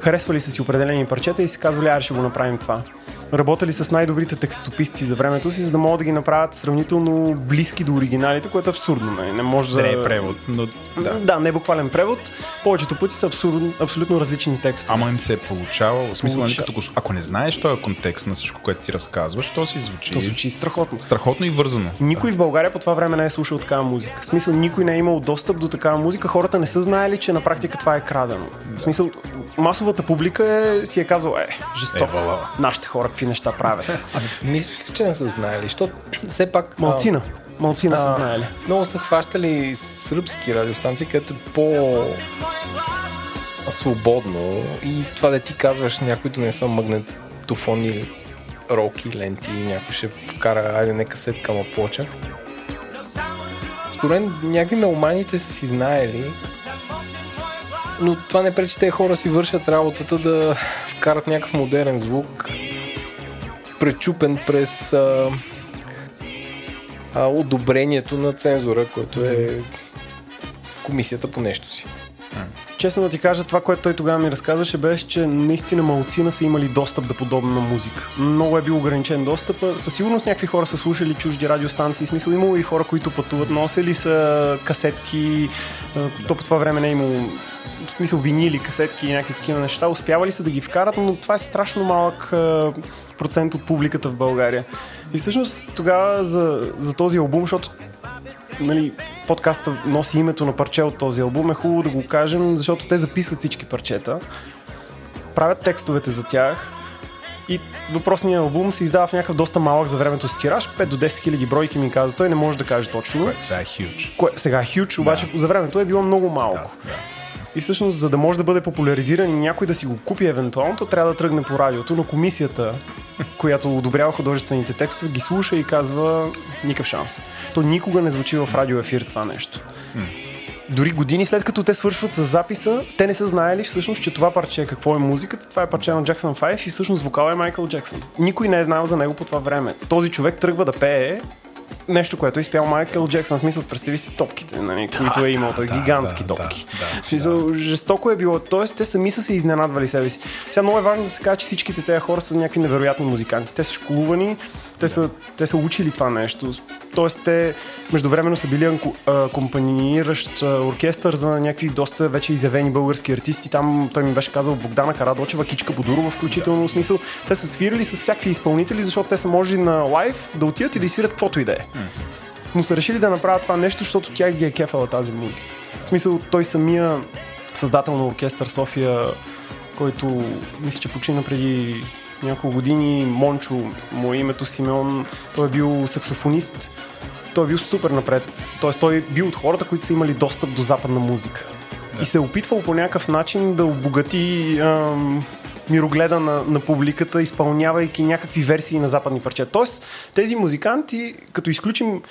Харесвали са си определени парчета и си казвали, аре ще го направим това. Работили с най-добрите текстописти за времето си, за да могат да ги направят сравнително близки до оригиналите, което е абсурдно. Не, не може да... Да не е превод, но Да. да, не е буквален превод. Повечето пъти са абсурдно, абсолютно различни текстове. Ама им се е получавало. В смисъл, нали, Получа- като ако не знаеш този контекст на всичко, което ти разказваш, то си звучи, То звучи страхотно. страхотно и вързано. Никой в България по това време не е слушал такава музика. В смисъл, никой не е имал достъп до такава музика. Хората не са знаели, че на практика това е крадено. В смисъл, масовата публика е, си е казвала, е, жестоко. Е. Нашите хора какви неща правят. Мислиш ли, че не са знаели? Защото все пак... Малцина. Малцина са знаели. Много са хващали сръбски радиостанции, където е по свободно и това да ти казваш, някои не са магнетофони роки, ленти, някой ще вкара, айде нека сетка ма плоча. Според някакви меломаните са си знаели, но това не пречи тези хора си вършат работата да вкарат някакъв модерен звук, пречупен през а, а, одобрението на цензура, което е комисията по нещо си. Честно да ти кажа, това, което той тогава ми разказваше, беше, че наистина малцина са имали достъп до подобна музика. Много е бил ограничен достъп. Със сигурност някакви хора са слушали чужди радиостанции. Смисъл имало и хора, които пътуват, носели са касетки. а, То по това време не е имало в смисъл винили, касетки и някакви такива неща. Успявали са да ги вкарат, но това е страшно малък а, процент от публиката в България. И всъщност тогава за, за този албум, защото нали, подкаста носи името на парче от този албум, е хубаво да го кажем, защото те записват всички парчета, правят текстовете за тях и въпросният албум се издава в някакъв доста малък за времето си тираж, 5 до 10 хиляди бройки ми каза, той не може да каже точно. Което сега е huge. Кое, сега е хюч, обаче за времето е било много малко. Да, да. И всъщност, за да може да бъде популяризиран и някой да си го купи евентуално, то трябва да тръгне по радиото, но комисията, която одобрява художествените текстове, ги слуша и казва никакъв шанс. То никога не звучи в радиоефир това нещо. Дори години след като те свършват с записа, те не са знаели всъщност, че това парче какво е музиката. Това е парче на Jackson 5 и всъщност вокал е Майкъл Джексън. Никой не е знаел за него по това време. Този човек тръгва да пее нещо, което е изпял Майкъл Джексън. В смисъл, представи си топките, нали, които е имал. Той да, гигантски да, топки. да, да, в смисъл, жестоко е било. Тоест, те сами са се изненадвали себе си. Сега много е важно да се каже, че всичките тези хора са някакви невероятни музиканти. Те са школувани, те, са, те са учили това нещо. Тоест, те междувременно са били акомпаниращ оркестър за някакви доста вече изявени български артисти. Там той ми беше казал Богдана Карадочева, Кичка Бодурова, включително в смисъл. Те са свирили с всякакви изпълнители, защото те са можели на лайв да отидат и да изсвирят каквото и да е. Но са решили да направят това нещо, защото тя ги е кефала тази музика. В смисъл, той самия създател на оркестър София, който мисля, че почина преди няколко години, Мончо, му е името Симеон, той е бил саксофонист, той е бил супер напред. Тоест той е бил от хората, които са имали достъп до западна музика. И се е опитвал по някакъв начин да обогати ам, мирогледа на, на публиката, изпълнявайки някакви версии на западни парчета. Тоест, тези музиканти, като изключим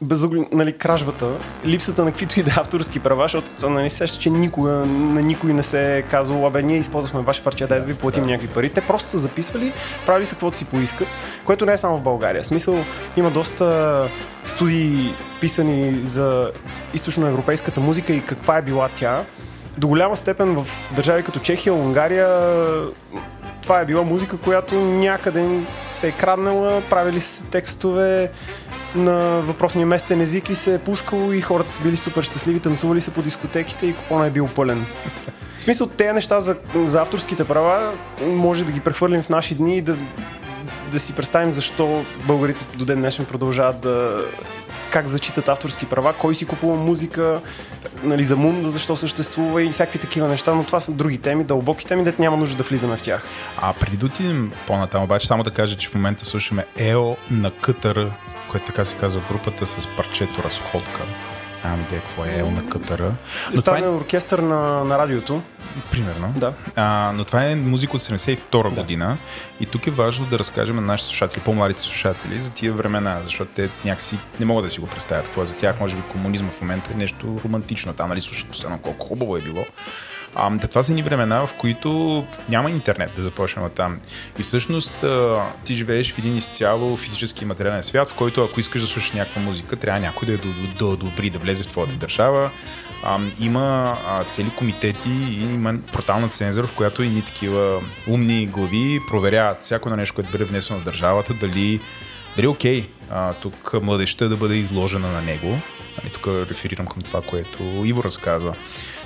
безугли, нали, кражбата, липсата на каквито и да е авторски права, защото нали, сеща, че никога на никой не се е казвало, абе, ние използвахме ваши парчета, дай да ви платим някакви пари. Те просто са записвали, правили са каквото си поискат, което не е само в България. В смисъл, има доста студии писани за източноевропейската музика и каква е била тя. До голяма степен в държави като Чехия, Унгария, това е била музика, която някъде се е краднала, правили се текстове на въпросния местен език и се е пускало и хората са били супер щастливи, танцували се по дискотеките и купона е бил пълен. В смисъл, тези неща за, за авторските права може да ги прехвърлим в наши дни и да, да си представим защо българите до ден днешен продължават да как зачитат авторски права, кой си купува музика, нали, за Мунда, защо съществува и всякакви такива неща, но това са други теми, дълбоки теми, дет няма нужда да влизаме в тях. А преди да отидем по-натам, обаче само да кажа, че в момента слушаме Ео на Кътър, което така се казва групата с парчето Разходка. Нямам идея какво е Ео на Кътъра. Но това Стане е, оркестър на, на радиото. примерно. Да. А, но това е музика от 72 година и тук е важно да разкажем на нашите слушатели, по-младите слушатели, за тия времена, защото те някакси не могат да си го представят какво е за тях. Може би комунизма в момента е нещо романтично. Там, нали, слушат постоянно колко хубаво е било. А, да, това са ни времена, в които няма интернет, да започнем там. И всъщност а, ти живееш в един изцяло физически и материален свят, в който ако искаш да слушаш някаква музика, трябва някой да я да, да влезе в твоята държава. А, има а, цели комитети и има брутална цензура, в която и ни такива умни глави проверяват всяко на нещо, което бъде внесено в държавата, дали дали е окей а, тук младеща да бъде изложена на него. Нали, тук реферирам към това, което Иво разказва.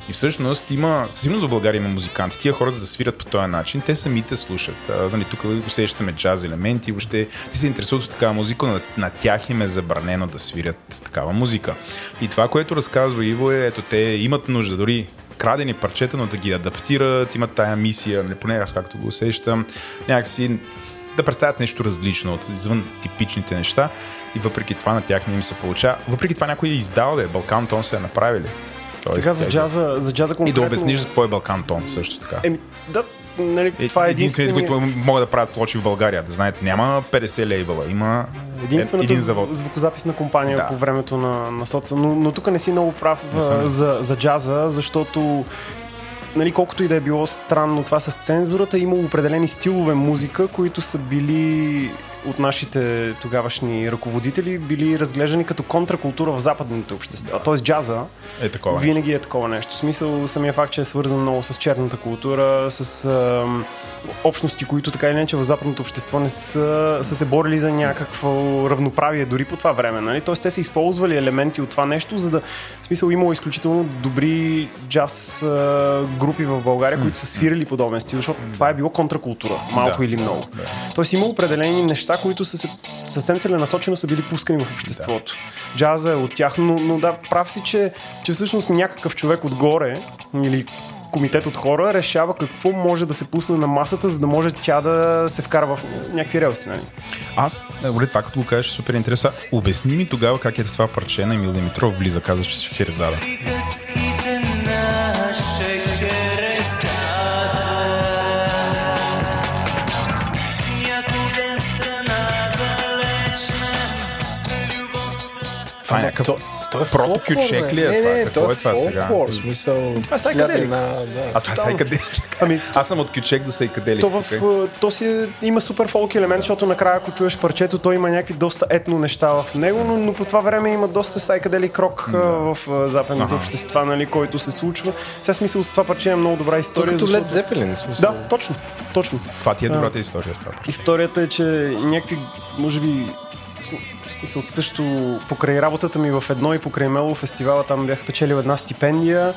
И всъщност има, със сигурност в България има музиканти. Тия хора, за да свират по този начин, те самите слушат. Нали, тук усещаме джаз елементи, въобще те се интересуват от такава музика, но на, тях им е забранено да свирят такава музика. И това, което разказва Иво е, ето те имат нужда, дори крадени парчета, но да ги адаптират, имат тая мисия, нали, поне аз както го усещам, някакси да представят нещо различно от извън типичните неща и въпреки това на тях не им се получава. Въпреки това някой е издал да е Балкан Тон се е направили. Тоест, Сега за те- джаза, за джаза И конкретно... да обясниш за какво е Балкан Тон също така. Еми, да, нали, това е единствените, единствено... които могат да правят плочи в България. Да знаете, няма 50 лейбъла, има Единствената един завод. звукозаписна компания Да. по времето на, на соца. Но, но тук не си много прав съм. за, за джаза, защото нали, колкото и да е било странно това с цензурата, има определени стилове музика, които са били от нашите тогавашни ръководители, били разглеждани като контракултура в западните общества. Тоест джаза Е такова. винаги е такова нещо. В смисъл, самия факт, че е свързан много с черната култура, с ам, общности, които така или иначе в западното общество не са, са се борили за някакво равноправие дори по това време. Нали? Тоест, те са използвали елементи от това нещо, за да. В смисъл, имало изключително добри джаз а, групи в България, които са свирили подобен стил, защото това е било контракултура, малко Да. или много. Тоест, има определени неща, които са се, съвсем целенасочено са били пускани в обществото. Джаза е от тях, но, но да, прав си, че, че всъщност някакъв човек отгоре или комитет от хора решава какво може да се пусне на масата, за да може тя да се вкара в някакви релси. Нали? Аз, добре, това като го кажеш, е супер интересно. Обясни ми тогава как е това парче на Емил Димитров влиза, каза, че си Херезада. Това е някакъв... то, той е Прото фолклор, кючек ли е не, това? Не, Какво той е това сега? фолклор, смисъл... Това е сайкаделик. да. А това е сайкаделик. Ами, Аз съм от кючек до сайкаделик. То, в, а, то си е- има супер фолк елемент, защото накрая, ако чуеш парчето, то има някакви доста етно неща в него, но, но по това време има доста сайкадели крок а, в западните общества, нали, който се случва. Сега смисъл с това парче е много добра Той история. като защото- Лед Зепелин, в смисъл. Да, точно, точно. Това ти е добрата история с това. Историята е, че някакви, може би, смисъл също покрай работата ми в едно и покрай Мело фестивала, там бях спечелил една стипендия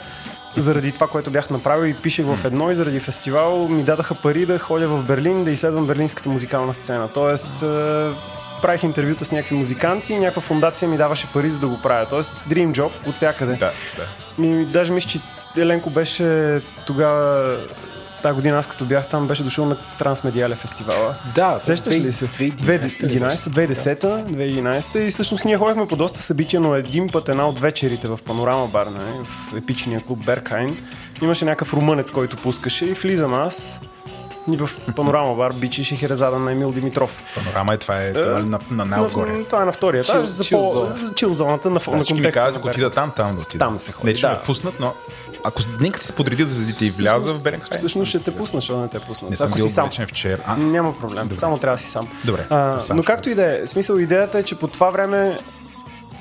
заради това, което бях направил и пишех в едно и заради фестивал ми дадаха пари да ходя в Берлин да изследвам берлинската музикална сцена. Тоест, правих интервюта с някакви музиканти и някаква фундация ми даваше пари за да го правя. Тоест, dream job от всякъде. Да, да. И даже мисля, че Еленко беше тогава, тази година аз като бях там, беше дошъл на Трансмедиале фестивала. Да, Сещаш ли се? 2011, 2010, 2011 и всъщност ние ходихме по доста събития, но един път една от вечерите в Панорама бар, нали, в епичния клуб Беркайн, имаше някакъв румънец, който пускаше и влизам аз в Панорама бар бичи Шехерезада на Емил Димитров. Панорама е това е, това е на, на най-отгоре. На- Това е на втория етаж, за чил по, чил зоната на, Да, на всички ми контекста казват, ако отида там, там да отида. Там да се ходи, Не, да. ме пуснат, но ако нека си подредят звездите и вляза в Беренхайм. Всъщност ще те пусна, защото не те пусна. Не съм Ако бил си сам. вчера. А, Няма проблем, само трябва да си сам. Добре, А, но както и да е, смисъл идеята е, че по това време,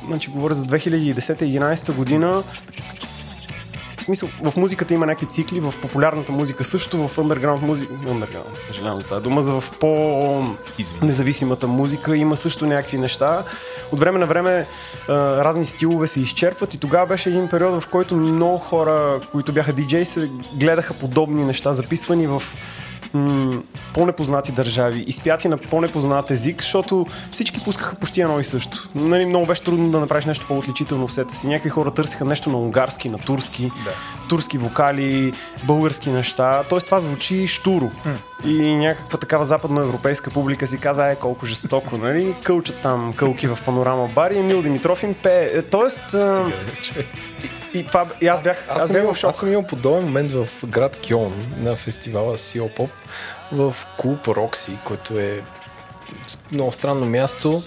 значи говоря за 2010-2011 година, в смисъл, в музиката има някакви цикли, в популярната музика също, в underground музика, underground, съжалявам за тази дума, за в по Извини. независимата музика има също някакви неща. От време на време а, разни стилове се изчерпват и тогава беше един период, в който много хора, които бяха диджеи, се гледаха подобни неща, записвани в м- по-непознати държави, изпяти на по-непознат език, защото всички пускаха почти едно и също. Нали, много беше трудно да направиш нещо по-отличително в сета си. Някакви хора търсиха нещо на унгарски, на турски, Да. турски вокали, български неща. Тоест това звучи штуро. И някаква такава западноевропейска публика си каза, е колко жестоко, нали? Кълчат там кълки в панорама бар и Емил Димитров им пее. Е, Тоест, а, и, това, и аз бях, Аз, аз съм бях имал, в шок. аз съм имал подобен момент в град Кьон на фестивала Сио Поп в клуб Рокси, който е много странно място.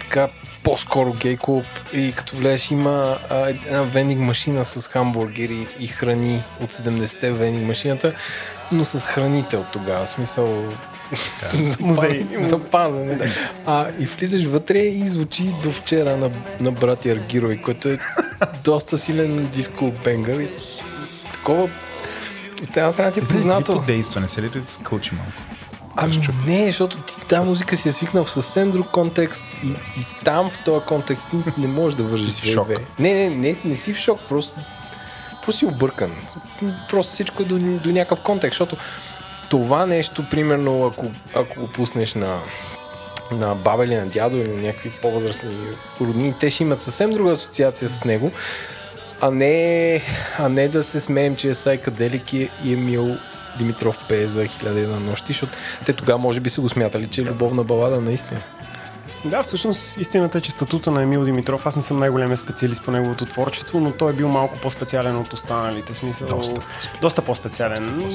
Така по-скоро гей клуб и като влезеш има а, една вендинг машина с хамбургери и храни от 70-те вендинг машината, но с храните от тогава. В смисъл Музей. Запазене. А, и влизаш вътре и звучи до вчера на, на братя Аргирови, което е доста силен диско бенгър. И такова от една страна ти е познато. Трипо действа, не се ли да скълчи малко? Ами не, защото ти тази музика си е свикнал в съвсем друг контекст и, и там в този контекст ти не можеш да вържиш си в шок. две. Не, не, не, не си в шок, просто, просто си объркан. Просто всичко е до, до някакъв контекст, защото това нещо, примерно, ако, ако го пуснеш на, на баба или на дядо или на някакви по-възрастни роднини, те ще имат съвсем друга асоциация с него, а не, а не да се смеем, че е Сайкаделик и Емил Димитров пее за хиляда една нощи, защото те тогава може би са го смятали, че е любовна балада наистина. Да, всъщност истината е, че статута на Емил Димитров, аз не съм най-големия специалист по неговото творчество, но той е бил малко по-специален от останалите. Смисъл, Доста. доста по-специален.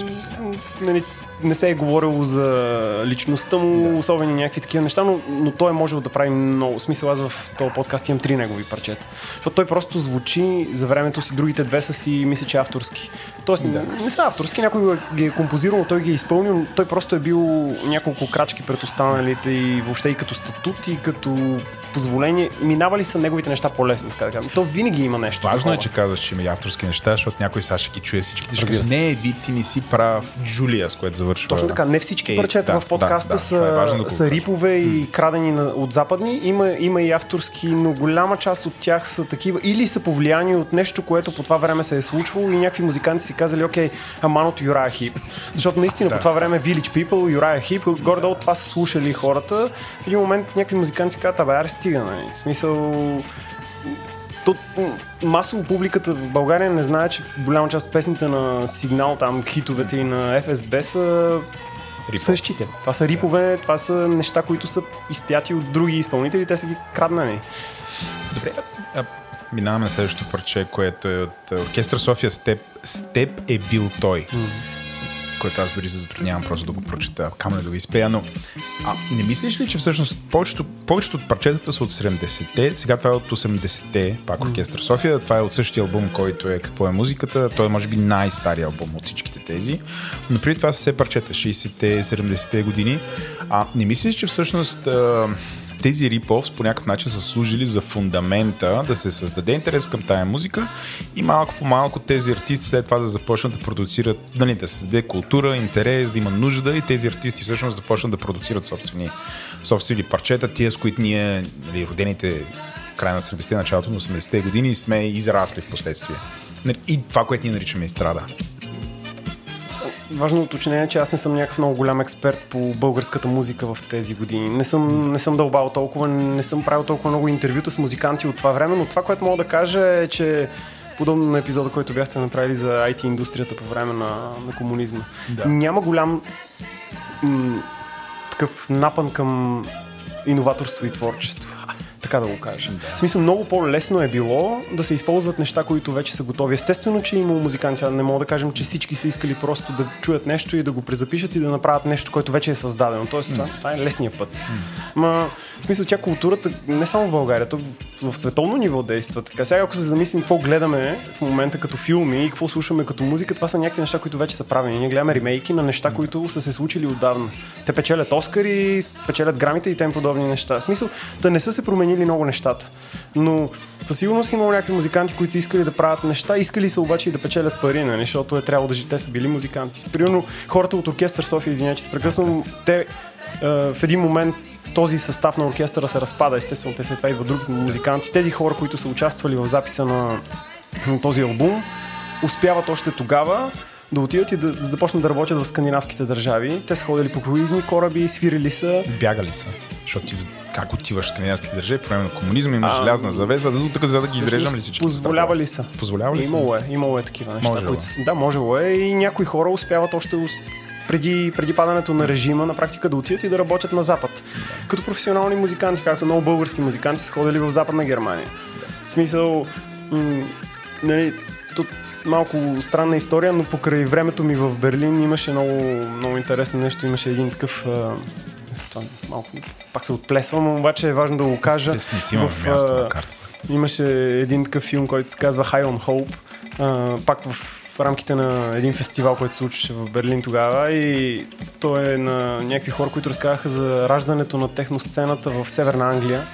Нали, не се е говорило за личността му, да. особени някакви такива неща, но, но той е можел да прави много. Смисъл, аз в този подкаст имам три негови парчета. Защото той просто звучи за времето си, другите две са си, мисля, че авторски. Тоест, да. не са авторски, някой ги е композирал, той ги е изпълнил, но той просто е бил няколко крачки пред останалите и въобще и като статут, и като позволение. Минавали са неговите неща по-лесно, така да кажем. То винаги има нещо. Важно такова. е, че казваш, че има и авторски неща, защото някой сега ще ги чуе всички. Ще се. не, ви ти не си прав Джулия, с което завършва. Точно така, не всички парчета да, в подкаста да, да, са, е важно да са кажа. рипове и крадени на, от западни. Има, има и авторски, но голяма част от тях са такива или са повлияни от нещо, което по това време се е случвало и някакви музиканти си казали, окей, аман от Юрая Хип. Защото наистина по това време Village People, Юрая Хип, горе-долу това са слушали хората. В един момент някакви музиканти си казват, абе, стига, нали? В смисъл, то, масово публиката в България не знае, че голяма част от песните на Сигнал, там хитовете и на FSB са Рипъл. същите. Това са рипове, това са неща, които са изпяти от други изпълнители, те са ги краднали. Добре, а, минаваме на следващото парче, което е от Оркестър София Степ. Степ е бил той. Който аз дори се затруднявам просто да го прочета, камо ли да го изпея, но а, не мислиш ли, че всъщност повечето, повечето от парчетата са от 70-те, сега това е от 80-те, пак Оркестър София, това е от същия албум, който е Какво е музиката, той е може би най-стария албум от всичките тези, но преди това са все парчета, 60-те, 70-те години. А не мислиш, че всъщност а, тези риповс по някакъв начин са служили за фундамента да се създаде интерес към тая музика и малко по малко тези артисти след това да започнат да продуцират, нали, да създаде култура, интерес, да има нужда и тези артисти всъщност да почнат да продуцират собствени, собствени парчета, тия с които ние, нали, родените края на 70-те, началото на 80-те години сме израсли в последствие. Нали, И това, което ние наричаме изстрада. Важно уточнение, че аз не съм някакъв много голям експерт по българската музика в тези години. Не съм, не съм дълбал толкова, не съм правил толкова много интервюта с музиканти от това време, но това, което мога да кажа е, че подобно на епизода, който бяхте направили за IT индустрията по време на, на комунизма. Да. Няма голям м- такъв напън към иноваторство и творчество. Така да го кажа. В смисъл, много по-лесно е било да се използват неща, които вече са готови. Естествено, че има музиканти, сега не мога да кажем, че всички са искали просто да чуят нещо и да го презапишат и да направят нещо, което вече е създадено. Тоест, това, това е лесният път. Ма, в смисъл, тя културата не само в България, то в, в световно ниво действа. Така, сега ако се замислим какво гледаме в момента като филми и какво слушаме като музика, това са някакви неща, които вече са правени. Ние гледаме ремейки на неща, които са се случили отдавна. Те печелят Оскари, печелят грамите и тем подобни неща. В смисъл, да не са се променили много нещата. Но със сигурност има някакви музиканти, които са искали да правят неща, искали са обаче и да печелят пари, нали? защото е трябвало да те са били музиканти. Примерно хората от оркестър София, извинявайте, че те прекъсвам, те в един момент този състав на оркестъра се разпада, естествено те след това идват другите музиканти. Тези хора, които са участвали в записа на, на този албум, успяват още тогава да отидат и да започнат да работят в скандинавските държави. Те са ходили по круизни кораби, свирили са. Бягали са. Защото ти как отиваш в скандинавските държави по време на комунизма, има А, желязна завеса, да, за да ги изрежам ли всички? Позволява ли са? Позволява ли са? Имало е, имало е такива неща. Можело които... е. са- Да, можело е и някои хора успяват още преди, преди падането на режима на практика да отидат и да работят на Запад. Като професионални музиканти, както много български музиканти са ходили в Западна Германия. В смисъл, м- нали, то, малко странна история, но покрай времето ми в Берлин имаше много, много интересно нещо. Имаше един такъв... А, това малко пак се отплесвам, обаче е важно да го кажа. Лесни си В, място на картата. Имаше един такъв филм, който се казва High on Hope, а, пак в рамките на един фестивал, който се случваше в Берлин тогава и той е на някакви хора, които разказаха за раждането на техносцената в Северна Англия,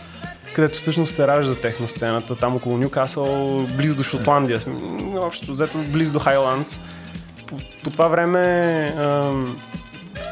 където всъщност се ражда техносцената, там около Нюкасъл, близо до Шотландия, общо взето близо до Хайландс. По, по това време ам,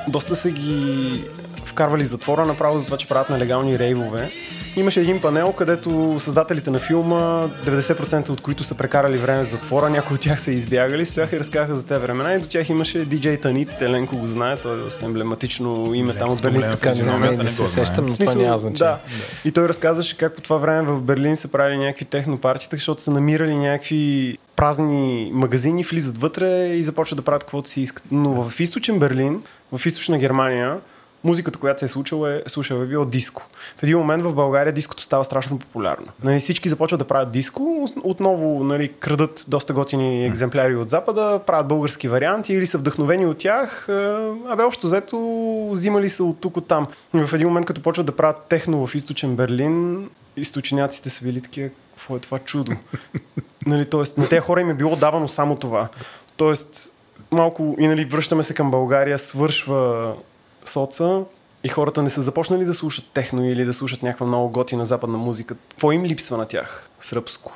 доста са ги вкарвали затвора, направо за това, че правят нелегални рейвове. Имаше един панел, където създателите на филма, 90% от които са прекарали време в затвора, някои от тях са избягали, стояха и разказаха за тези времена и до тях имаше DJ Танит, Еленко го знае, той е доста емблематично име там от берлинската физиономия, Не, не се сещам, но това няма значение. Да. И той разказваше как по това време в Берлин са правили някакви технопартита, защото са намирали някакви празни магазини, влизат вътре и започват да правят каквото си искат. Но в източен Берлин, в източна Германия, музиката, която се е случила, е, слушала е било диско. В един момент в България диското става страшно популярно. Нали, всички започват да правят диско, отново нали, крадат доста готини екземпляри от Запада, правят български варианти или са вдъхновени от тях. а, Абе, общо взето, взимали са от тук, от там. В един момент, като почват да правят техно в източен Берлин, източняците са били такива, какво е това чудо? нали, тоест, на тези хора им е било давано само това. Тоест, малко и нали, връщаме се към България, свършва соца и хората не са започнали да слушат техно или да слушат някаква много готина западна музика. Какво им липсва на тях? Сръбско.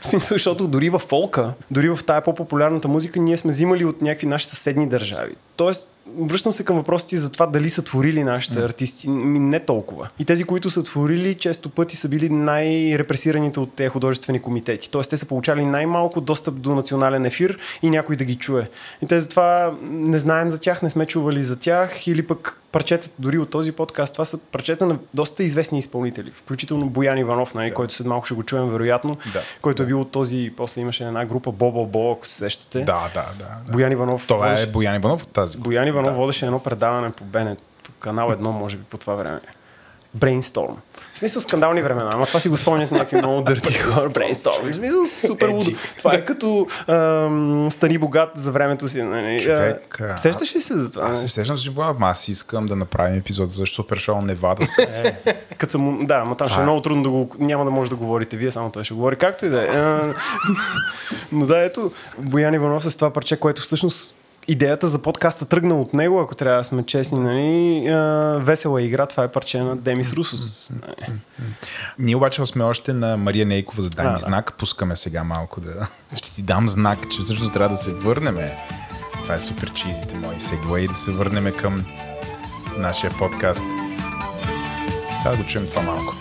В смисъл, защото дори в фолка, дори в тая по-популярната музика, ние сме взимали от някакви наши съседни държави. Тоест, връщам се към въпросите за това дали са творили нашите артисти. Ми, не толкова. И тези, които са творили, често пъти са били най-репресираните от тези художествени комитети. Тоест, те са получали най-малко достъп до национален ефир и някой да ги чуе. И те затова не знаем за тях, не сме чували за тях или пък парчетата дори от този подкаст. Това са парчета на доста известни изпълнители, включително Боян Иванов, нали, който след малко ще го чуем вероятно, Да. който е бил от този, после имаше една група Бобо Бо, ако се сещате. Да, да, да. да. Боян Иванов. Това е водеше- Боян Иванов от тази. Боян Иванов водеше едно предаване по Бенет, по канал едно, може би по това време. Brainstorm. В смисъл скандални времена, ама това си го спомнят някакви много дърти хора. Brainstorm. В смисъл супер лудо. Това е като ам, стани богат за времето си. Нали? Човек, А, Сещаш ли се за това? Аз се сещам, че ама аз искам да направим епизод за супер шоу Невада. Като съм, да, но там ще е много трудно да го... Няма да може да говорите вие, само той ще говори. Както и да е. Но да, ето, Боян Иванов с това парче, което всъщност идеята за подкаста тръгна от него, ако трябва да сме честни, нали? А, весела игра, това е парче на Демис Русос. Ние обаче сме още на Мария Нейкова за дай А, ми знак. Пускаме сега малко да... Ще ти дам знак, че всъщност трябва да се върнем. Това е супер чизите мои сегвей, да се върнем към нашия подкаст. Сега да го чуем това малко.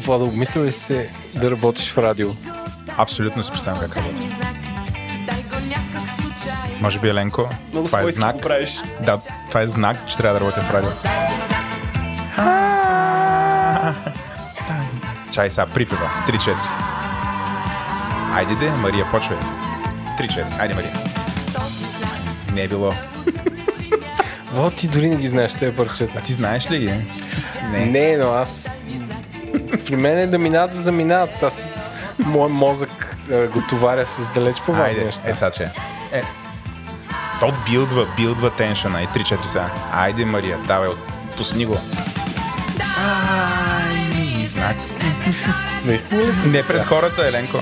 Владо, обмисля ли си се да работиш в радио? Абсолютно си представям как работи. Може би, Еленко, Много това е знак. го правиш. Да, това е знак, че трябва да работя в радио. Чай сега, припева. 3-4. Айде де, Мария, почвай. 3-4. Айде, Мария. Не е било. Вот ти дори не ги знаеш тези парчета. Ти знаеш ли ги? Не. Не, но аз... При мен е да минат за минат. Аз... Моят мозък а, го товаря с далеч по-важни Айде, неща. е, сега, че. Е. То билдва, билдва теншъна. И 3-4 сега. Айде, Мария, давай, от- пусни го. Ай, знак. Наистина ли си? Не пред хората, Еленко.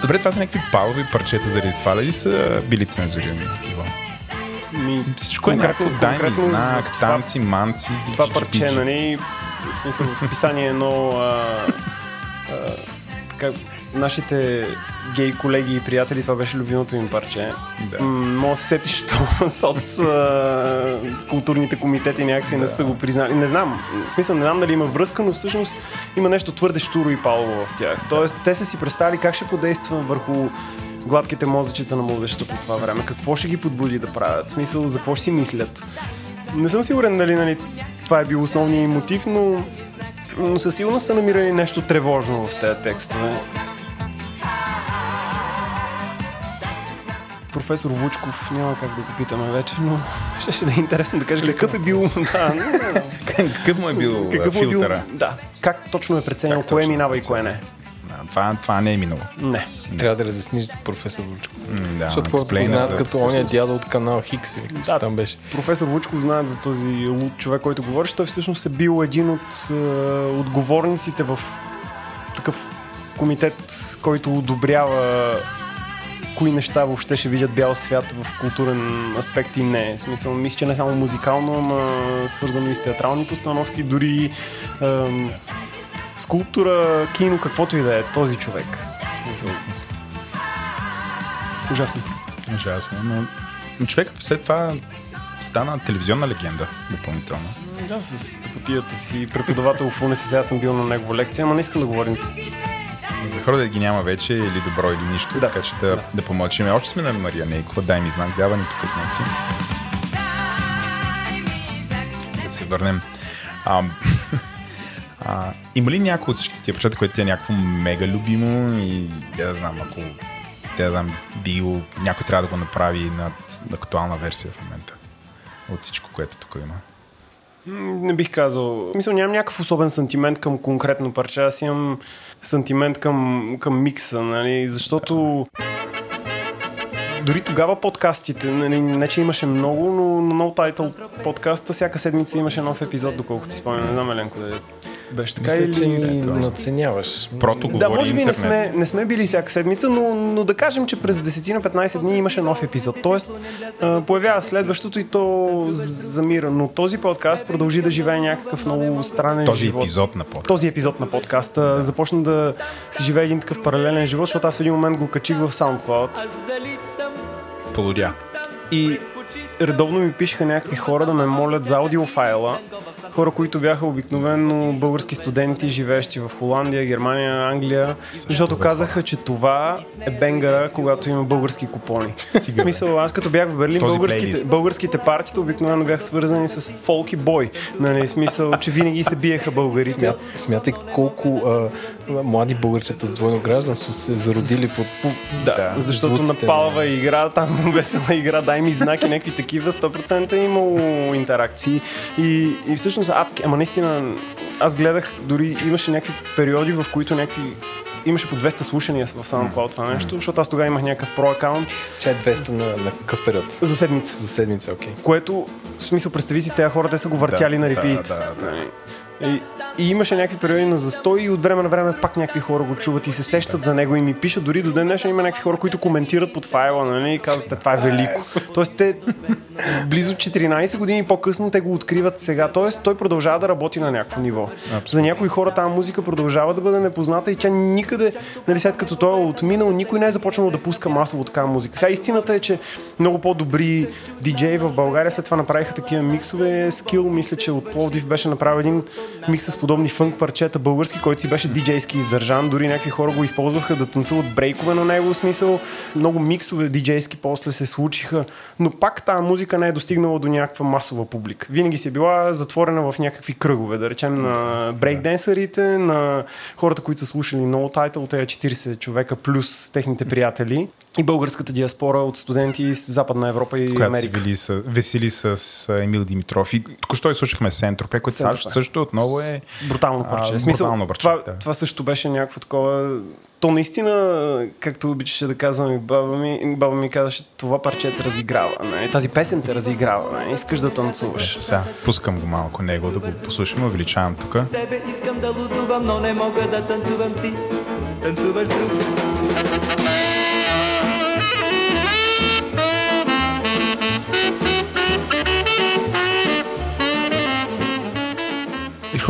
Добре, това са някакви палови парчета, заради това ли са били цензурирани? Ми, Всичко е някакво, дай за знак, танци, манци, това парче, нали, в смисъл, списание едно а, а, така, нашите гей колеги и приятели, това беше любимото им парче. Да. М, Може да се сетиш, то соц а, културните комитети някакси не са го признали. Не знам, в смисъл не знам дали има връзка, но всъщност има нещо твърде штуро и палово в тях. Тоест, те са си представили как ще подейства върху гладките мозъчета на младежта по това време. Какво ще ги подбуди да правят? В смисъл, за какво ще си мислят? Не съм сигурен дали нали, това е бил основният им мотив, но, но със сигурност са намирали нещо тревожно в тези текстове. Професор Вучков, няма как да го питаме вече, но ще, ще да е интересно да каже какъв е бил... Да, не знам. Какъв му е бил какъв е бил... филтъра? Да, как точно е преценил кое е минава и кое не. Това, това не е минало. Не. Трябва да разясниш за професор Вучков. Да, Защото хората го знаят като с- дядо от канал Хикс. или каквото Да. Там беше. Професор Вучков знаят за този луд човек, който говориш. Той всъщност е бил един от е, отговорниците в такъв комитет, който одобрява кои неща въобще ще видят бял свят в културен аспект и не. В смисъл, мисля, че не само музикално, ама свързано и с театрални постановки, дори ем, скулптура, кино, каквото и да е. Този човек. Смисъл, ужасно. Ужасно, но но човек след това стана телевизионна легенда допълнително. Да, с тъпотията си. Преподавател в УНСС, аз съм бил на негова лекция, ама не искам да говорим. За хора да ги няма вече или добро или нищо, Да. така че да, да. да помълчим. Още сме на Мария Нейкова, дай ми знак, дава ни тук знаци. Да се върнем. А, а, има ли някой от всички тия прочета, което ти е някакво мега любимо и да знам, ако да знам, бил, някой трябва да го направи на, на актуална версия в момента от всичко, което тук има. Не бих казал. Мисля, нямам някакъв особен сантимент към конкретно парче. Аз имам сантимент към, към микса, нали? Защото дори тогава подкастите, нали, не че имаше много, но на No Title подкаста всяка седмица имаше нов епизод, доколкото си спомням. Не знам, Еленко, да беше така Мисля, или... че ни Ето. надценяваш. Прото говори Да, може би не сме, не сме били всяка седмица, но, но да кажем, че през 10 на 15 дни имаше нов епизод. Тоест, появява следващото и то замира. Но този подкаст продължи да живее някакъв много странен Този живот. епизод на подкаст. Този епизод на подкаста започна да си живее един такъв паралелен живот, защото аз в един момент го качих в SoundCloud Полудя. и редовно ми пишеха някакви хора да ме молят за аудиофайла. Хора, които бяха обикновено български студенти, живеещи в Холандия, Германия, Англия, защото казаха, че това е бенгара, когато има български купони. В смисъл, аз като бях в Берлин, Този българските, плейлист. българските партита обикновено бях свързани с фолк и бой. Нали, смисъл, че винаги се биеха българите. Смят, смятай колко а, млади българчета с двойно гражданство се зародили под... Да, Да, защото звуците на палава игра, там весела игра, дай ми знаки, някакви такива, 100% е имало интеракции. И, и всъщност адски, ама наистина, аз гледах, дори имаше някакви периоди, в които някакви имаше по 200 слушания в SoundCloud това нещо, защото аз тогава имах някакъв про акаунт Чай 200 на, на какъв период? за седмица. За седмица, окей. Което, в смисъл, представи си, тези хора, те са го въртяли Да, на да, репит. да, да. Нали? И, и имаше някакви периоди на застой и от време на време пак някакви хора го чуват и се сещат за него и ми пишат. Дори до ден днешен има някакви хора, които коментират под файла, нали? И казват, това е велико. Тоест те близо 14 години по-късно те го откриват сега. Тоест той продължава да работи на някакво ниво. За някои хора тази музика продължава да бъде непозната и тя никъде, нали, след като той е отминал, никой не е започнал да пуска масово такава музика. Сега истината е, че много по-добри диджеи в България след това направиха такива миксове. Скил, мисля, че от Пловдив беше направил един микс с подобни фънк парчета български, който си беше диджейски издържан. Дори някакви хора го използваха да танцуват брейкове на него, в смисъл. Много миксове диджейски после се случиха, но пак тази музика не е достигнала до някаква масова публика. Винаги си е била затворена в някакви кръгове, да речем на брейкденсърите, на хората, които са слушали No Title, те 40 човека плюс техните приятели и българската диаспора от студенти с Западна Европа и която Америка. вели с, весели с а, Емил Димитров. И току-що изслушахме Сентропе, което Сентропе. също, също отново е... Брутално парче. А, смисъл, брутално парче, това, да. това също беше някакво такова. То наистина, както обичаше да казвам и баба ми, баба ми казваше, това парче те разиграва. Не? Тази песен те разиграва. Не? Искаш да танцуваш. Сега, пускам го малко него да го послушаме, увеличавам тук. Тебе искам да лутувам, но не мога да танцувам ти. Танцуваш с друг.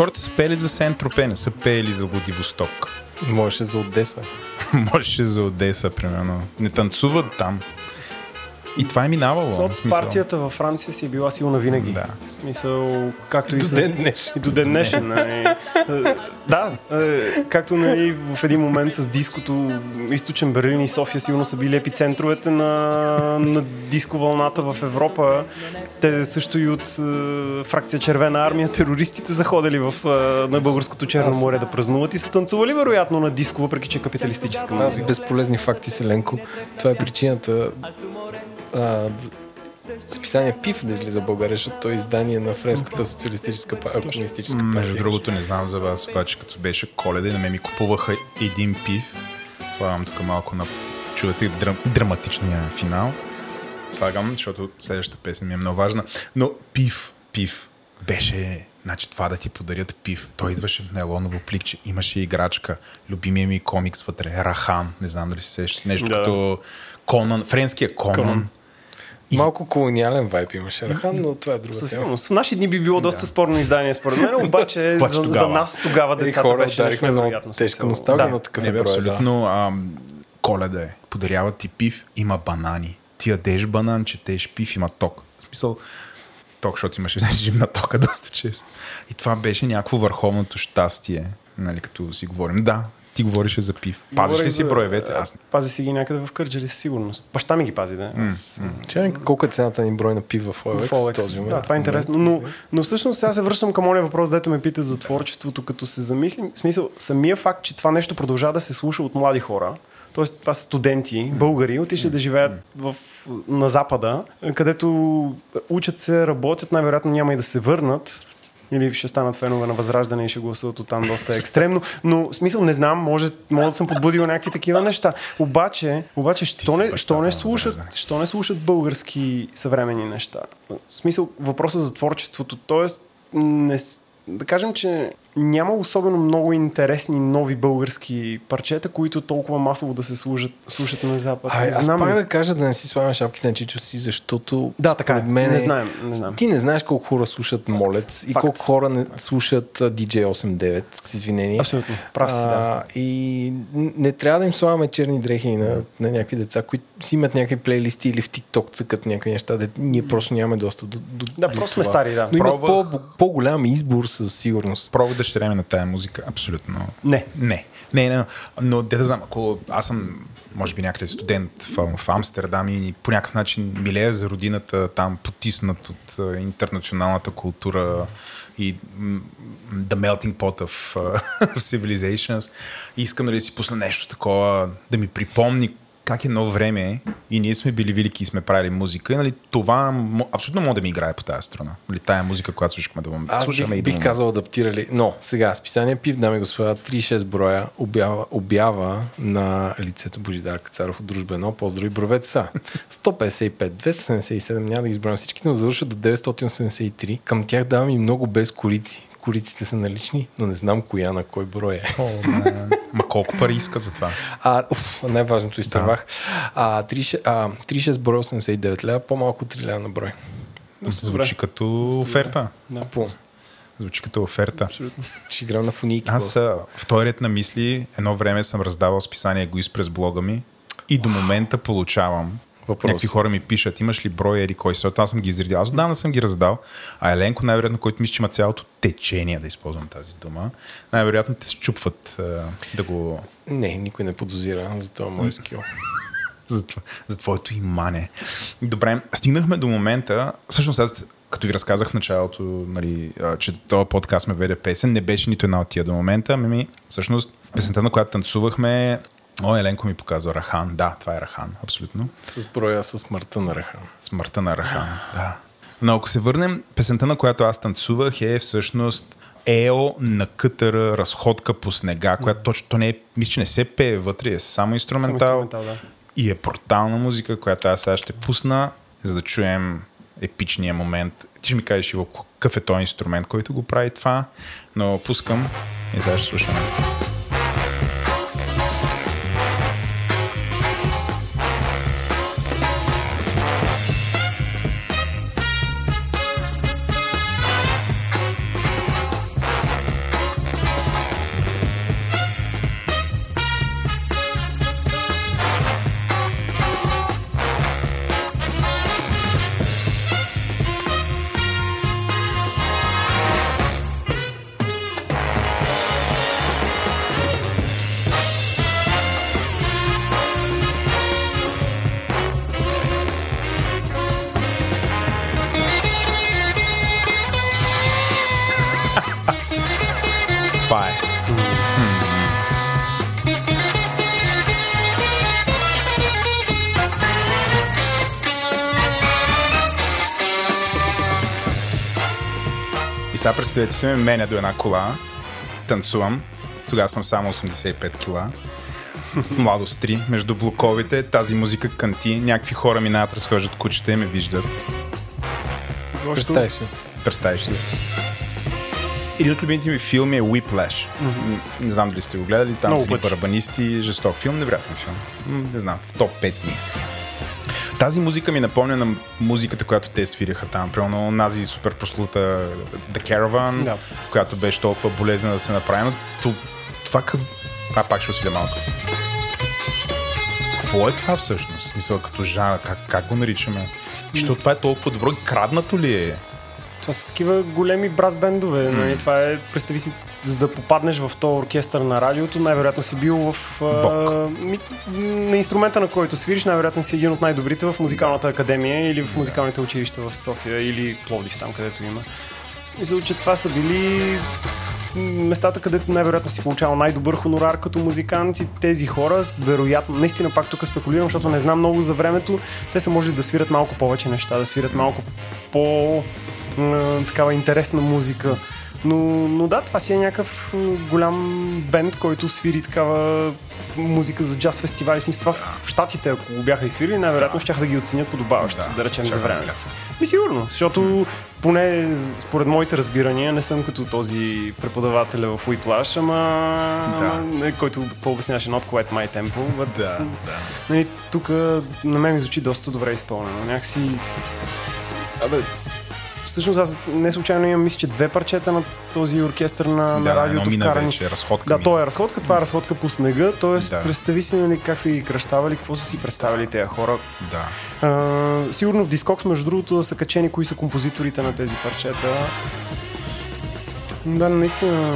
Хората са пели за Сентропе, не са пели за Владивосток. Можеше за Одеса. Можеше за Одеса, примерно. Не танцуват там. И това е минавало. в Соц смисъл. партията във Франция си е била силна винаги. Да. В смисъл, както и До с... ден днешен. И до ден днешен. нали. Да, е, както нали, в един момент с диското Източен Берлин и София сигурно са били епицентровете на, на диско вълната в Европа. Те също и от е, фракция Червена армия, терористите заходили в, е, на българското Черно море да празнуват и са танцували вероятно на диско, въпреки че е капиталистическа Аз музика. безполезни факти, Селенко. Това е причината а, списание ПИФ да излиза в България, защото то е издание на Френската социалистическа па- комунистическа партия. Между другото, не знам за вас, обаче като беше коледа и на мен ми купуваха един пив. Слагам тук малко на... Чувате драм... драматичния финал. Слагам, защото следващата песен ми е много важна. Но пив, пив беше... Значи това да ти подарят пив. Той идваше в нейлоново пликче. Имаше играчка. Любимия ми комикс вътре. Рахан. Не знам дали се сещаш. Нещо Да. като Конан. Френския Конан. Конан. Малко колониален вайп имаше Рахан, но това е друга Със сигурност. В наши дни би било доста спорно издание, според мен, обаче за, за нас тогава Е, децата хора беше нещо невероятно. тежка носталгия, Да. но такъв Не, е бе, броя, да. абсолютно ам, коледа е. Подаряват ти пив, има банани. Ти ядеш банан, четеш пив, има ток. В смисъл, ток, защото имаше режим на тока доста често. И това беше някакво върховното щастие, нали, като си говорим. Да, ти говореше за пив. Пазиш ли си за- броевете? Аз Пази си ги някъде в Кърджали със сигурност. Баща ми ги пази, да. Аз, Че, колко е цената ни брой на пив в OLX? в Олекс. този момент? Да, това е интересно. Но, но всъщност сега се връщам към ония въпрос, дето ме пита за творчеството, като се замислим. В смисъл, самия факт, че това нещо продължава да се слуша от млади хора, Тоест, това са студенти, българи, отишли да живеят в, на Запада, където учат се, работят, най-вероятно няма и да се върнат. Или ще станат фенове на Възраждане и ще гласуват от там доста екстремно. Но смисъл не знам, може, може да съм подбудил някакви такива неща. Обаче, обаче що, не, що, не слушат, що не слушат български съвременни неща? В смисъл въпроса за творчеството. Тоест, не, да кажем, че няма особено много интересни нови български парчета, които толкова масово да се служат, слушат на Запад. Ай, Не аз знам. пак да кажа да не си слагам шапките на чичо си, защото Да, така е. мен Не знаем, не знам. Ти не знаеш колко хора слушат Молец и Факт. колко хора не слушат а, DJ 89, с извинение. Абсолютно. Прав си, да. А, и не трябва да им слагаме черни дрехи на, на някакви деца, които си имат някакви плейлисти или в TikTok цъкат някакви неща, де ние просто нямаме достъп до, до Да, до просто сме стари, да. Но имат по, по-голям избор със сигурност. Пробвах дъщеря ми на тая музика. Абсолютно. Не. Не. Не, не, но де да знам, ако аз съм, може би някъде студент в, в Амстердам и по някакъв начин милея за родината, там потиснат от интернационалната култура и the melting pot of, uh, of civilizations. И искам нали, да си пусна нещо такова, да ми припомни как едно време и ние сме били велики и сме правили музика. И, нали, това абсолютно може да ми играе по тази страна. Нали, тая музика, която слушахме да Аз слушаме и бих, до бих казал адаптирали. Но сега, списание Пив, дами и господа, 36 броя обява, обява на лицето Божидар Кацаров от Дружба 1. Поздрави, бровете са. 155, 277, няма да ги изброям всичките, но завършват до 983. Към тях давам и много без корици. Кориците са налични, но не знам коя на кой брой е. О, не. Ма колко пари иска за това? А, уф, най-важното изтървах. А, 36, а, 36 броя 89 лева, по-малко 3 лева на брой. Звучи като оферта. Да. Звучи като оферта. Ще играм на фуники. Аз а, в този ред на мисли едно време съм раздавал списание Егоист през блога ми и до момента получавам Въпрос. Някакви хора ми пишат, имаш ли брой или кой си, аз съм ги изредил. Аз отдавна съм ги раздал, а Еленко най-вероятно, който мисля, че има цялото течение, да използвам тази дума, най-вероятно те се чупват а, да го... Не, никой не подозира за това мой скил. за, за твоето имане. Добре, стигнахме до момента, всъщност аз като ви разказах в началото, нали, че този подкаст ме веде песен, не беше нито една от тия до момента, ми, всъщност песента, на която танцувахме, О, Еленко ми показва Рахан. Да, това е Рахан, абсолютно. С броя със смъртта на Рахан. Смъртта на Рахан, да. Но ако се върнем, песента, на която аз танцувах е всъщност Ео на кътъра, разходка по снега, която точно то не е, мисля, че не се пее вътре, е само инструментал. инструментал, да. И е портална музика, която аз сега ще пусна, за да чуем епичния момент. Ти ще ми кажеш, Иво, какъв е този инструмент, който го прави това, но пускам и сега ще слушаме. Представете си ме, мене до една кола, танцувам, тогава съм само 85 кила, в младост 3, между блоковите, тази музика канти, някакви хора минават, разхождат кучета и ме виждат. Представи си. Представиш си. Един от любимите ми филми е Whiplash. Mm-hmm. Не знам дали сте го гледали, там Много са пъти. барабанисти, жесток филм, невероятен филм. Не знам, в топ 5 ми. Тази музика ми напомня на музиката, която те свириха там. Примерно нази супер прослута The Caravan, Да. която беше толкова болезнена да се направи. Но то- това къв... А, пак ще усиля малко. Какво е това всъщност? Мисля, като жанр, как, как го наричаме? Що това е толкова добро? Краднато ли е? Това са такива големи брас бендове. Mm. Нали? Това е, представи си, за да попаднеш в този оркестър на радиото, най-вероятно си бил в... А, ми, на инструмента, на който свириш, най-вероятно си един от най-добрите в музикалната академия или в музикалните училища в София или Пловдив, там където има. Мисля, че това са били местата, където най-вероятно си получавал най-добър хонорар като музикант и тези хора, вероятно, наистина пак тук спекулирам, защото не знам много за времето, те са можели да свират малко повече неща, да свират малко по такава интересна музика. Но, но да, това си е някакъв голям бенд, който свири такава музика за джаз фестивали. Смисъл, това в Штатите, ако го бяха изсвирили, най-вероятно ще да ги оценят подобаващо, да, речем за времето. Ми сигурно, защото поне според моите разбирания не съм като този преподавателя в Уиплаш, ама, ама не, който по-обясняваше Not Quite My Tempo. But, Да, да. Нали, тук на мен ми звучи доста добре изпълнено. Някакси... Абе, всъщност аз не случайно имам, мисля, че две парчета на този оркестър на, на Да, едно радиото вкарани. вече, разходка Да, ми. то е разходка, това е разходка по снега, т.е. Да. представи си нали, как са ги кръщавали, какво са си представили тези хора. Да. А, сигурно в Discogs, между другото, да са качени кои са композиторите на тези парчета. Да, наистина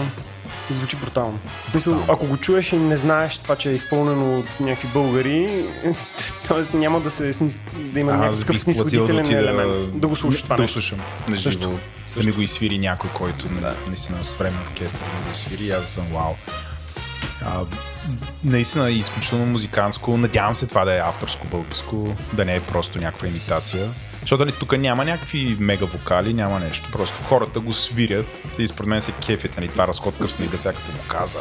звучи брутално. В Смисъл, ако го чуеш и не знаеш това, че е изпълнено от някакви българи, т.е. няма да, се, снис- да има Аз някакъв да снисходителен отида елемент. Да го слушаш това Да нещо. слушам. На Също. живо. Да ми го изсвири някой, който да. наистина с време оркестър да го изсвири. Аз съм вау. А, наистина е изключително музиканско. Надявам се това да е авторско българско, да не е просто някаква имитация. Защото нали, тук няма някакви мега вокали, няма нещо. Просто хората го свирят и според мен се кефят. Нали, това разходка в снега, сега като го каза.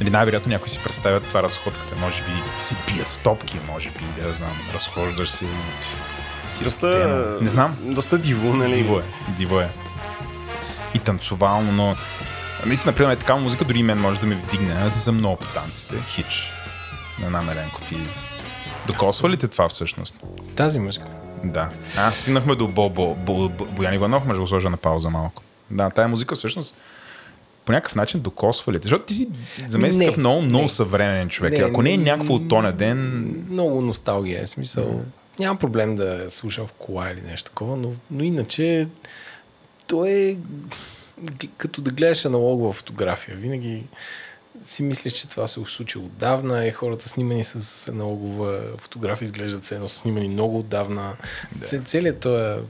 Нали, най-вероятно някой си представят това разходката. Може би си бият стопки, може би, да знам, разхождаш се. Ти Доста, Не знам. Доста диво, нали? Диво е, диво е. И танцовално, но наистина, например, такава музика дори и мен може да ме вдигне. Аз съм много по танците. Хич. На намеренко ти. Докосва ли те това всъщност? Тази музика. Да. А, стигнахме до Бо, Бо, Бо, Бо, Боян Иванов, може да го сложа на пауза малко. Да, тая музика всъщност по някакъв начин докосва ли? Защото ти си за мен си такъв много, много не. съвременен човек. Не, Ако не е някакво от тоня ден, Много носталгия е смисъл. Нямам проблем да слушам в кола или нещо такова, но, но иначе то е като да гледаш аналогова фотография. Винаги си мислиш, че това се е случило отдавна и хората снимани с аналогова фотография изглеждат се едно снимани много отдавна. Да. Целият този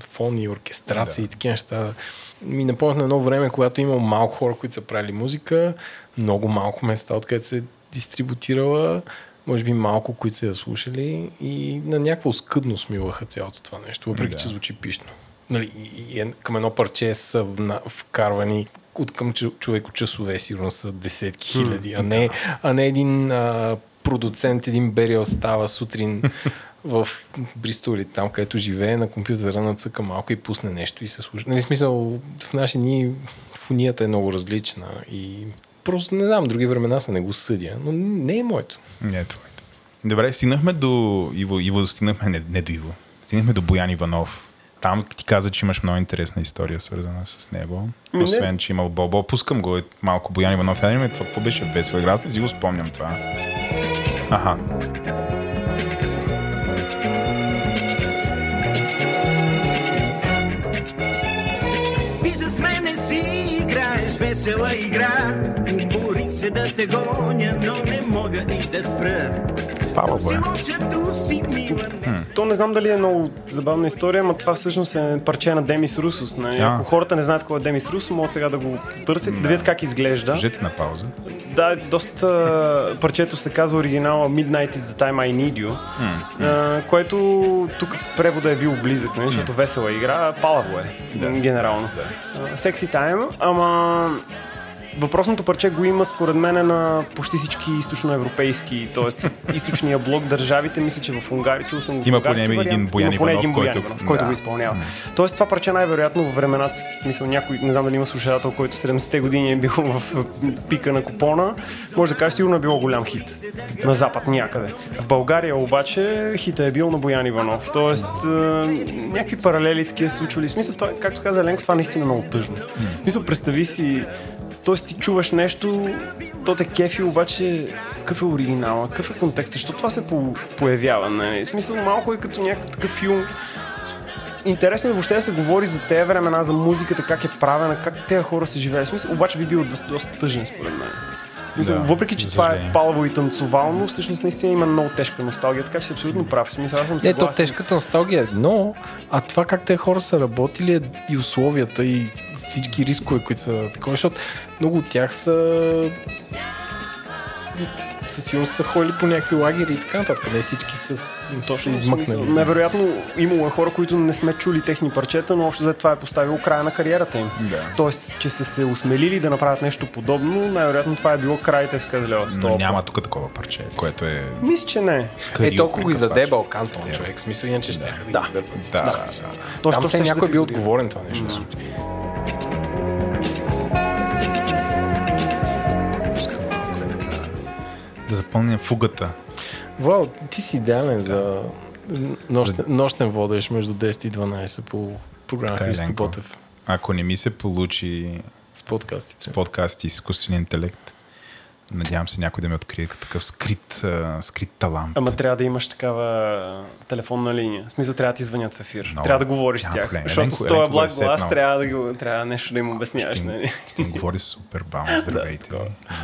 фон и оркестрация Да. и такива неща ми напомнят на едно време, когато има малко хора, които са правили музика, много малко места, откъдето се е дистрибутирала, може би малко, които са я слушали и на някаква оскъдност милаха цялото това нещо, въпреки Да. че звучи пишно. Нали, и, и е- към едно парче са вна- вкарвани от към човеко часове, сигурно са десетки хиляди, а не, а не един а, продуцент, един Бериел става сутрин в Бристол или там, където живее, на компютъра нацъка малко и пусне нещо и се слуша. Нали, смисъл, в наши дни фонията е много различна и просто не знам, други времена са не го съдя, но не е моето. Не е твоето. Добре, стигнахме до Иво, Иво стигнахме, не, не до Иво, стигнахме до Боян Иванов. Там ти каза, че имаш много интересна история, свързана с него. Ми, не. Освен, че имал Бобо. Пускам го малко Боян Иванов. Я това какво беше весело. Аз не си го спомням това. Аха. Ти с мене си играеш весела игра Уморих се да те гоня, но не мога и да спра Е. Не То не знам дали е много забавна история, но това всъщност е парче на Демис Русос. Нали? Ако хората не знаят кой е Демис Русо, могат сега да го търсят, да видят как изглежда. Кажете на пауза. Да, доста парчето се казва оригинала Midnight is the time I need you, а, което тук превода е бил близък, нали, защото весела игра, палаво е, генерално. Секси тайм, ама Въпросното парче го има според мен на почти всички източноевропейски, т.е. източния блок държавите. Мисля, че в Унгария, чул съм го Има поне един. Боян Иванов, един Боян който- Иванов, който да. го изпълнява. Тоест това парче най-вероятно в времената, смисъл някой, не знам дали има слушател, който 70-те години е бил в пика на купона, може да кажеш сигурно е било голям хит на запад някъде. В България обаче хита е бил на Боян Иванов. Тоест е, някакви паралели такива случвали. Смисъл, той, както каза Ленко, това наистина е много тъжно. В смисъл, представи си, Тоест ти чуваш нещо, то те кефи, обаче какъв е оригинала, какъв е контекст, защо това се по- появява, нали? Смисъл малко е като някакъв такъв филм. Интересно е въобще да се говори за тези времена, за музиката, как е правена, как тези хора се живеят. В смисъл, обаче би бил доста тъжен според мен. В Смисъл, Да, въпреки, че това е палаво и танцовално, всъщност наистина има много тежка носталгия, така че си абсолютно прав. Смисъл, аз съм съгласен. то тежката носталгия е едно, а това как те хора са работили е и условията и всички рискове, които са такова, защото много от тях са със сигурност са ходили по някакви лагери и така нататък. Не всички са, с- не са се Смисъл, измъкнали. Невероятно имало е хора, които не сме чули техни парчета, но общо за това е поставило края на кариерата им. Да. Тоест, че са се осмелили да направят нещо подобно, най-вероятно това е било край, те са казали, Но няма тук такова парче, което е... Мисля, че не. Е, толкова го издаде. Балкан, този човек. В смисъл, иначе ще да. Да. да. Да, да, да. Той Там се някой е бил отговорен това нещо. да да запълня фугата. Вау, ти си идеален за нощен, нощен водещ между 10 и 12 по програма Така е, Христо. Ботев Ако не ми се получи с подкастите. с подкасти с изкуствения интелект, надявам се някой да ме открие като такъв скрит, а, скрит талант. Ама трябва да имаш такава телефонна линия. В смисъл трябва да ти звънят в ефир. Много. Трябва да говориш с тях. проблем. Защото Еленко- с този е благ глас трябва, да го, трябва нещо да им обясняваш. Ще, Нали? ще им говори супер бавно, здравейте.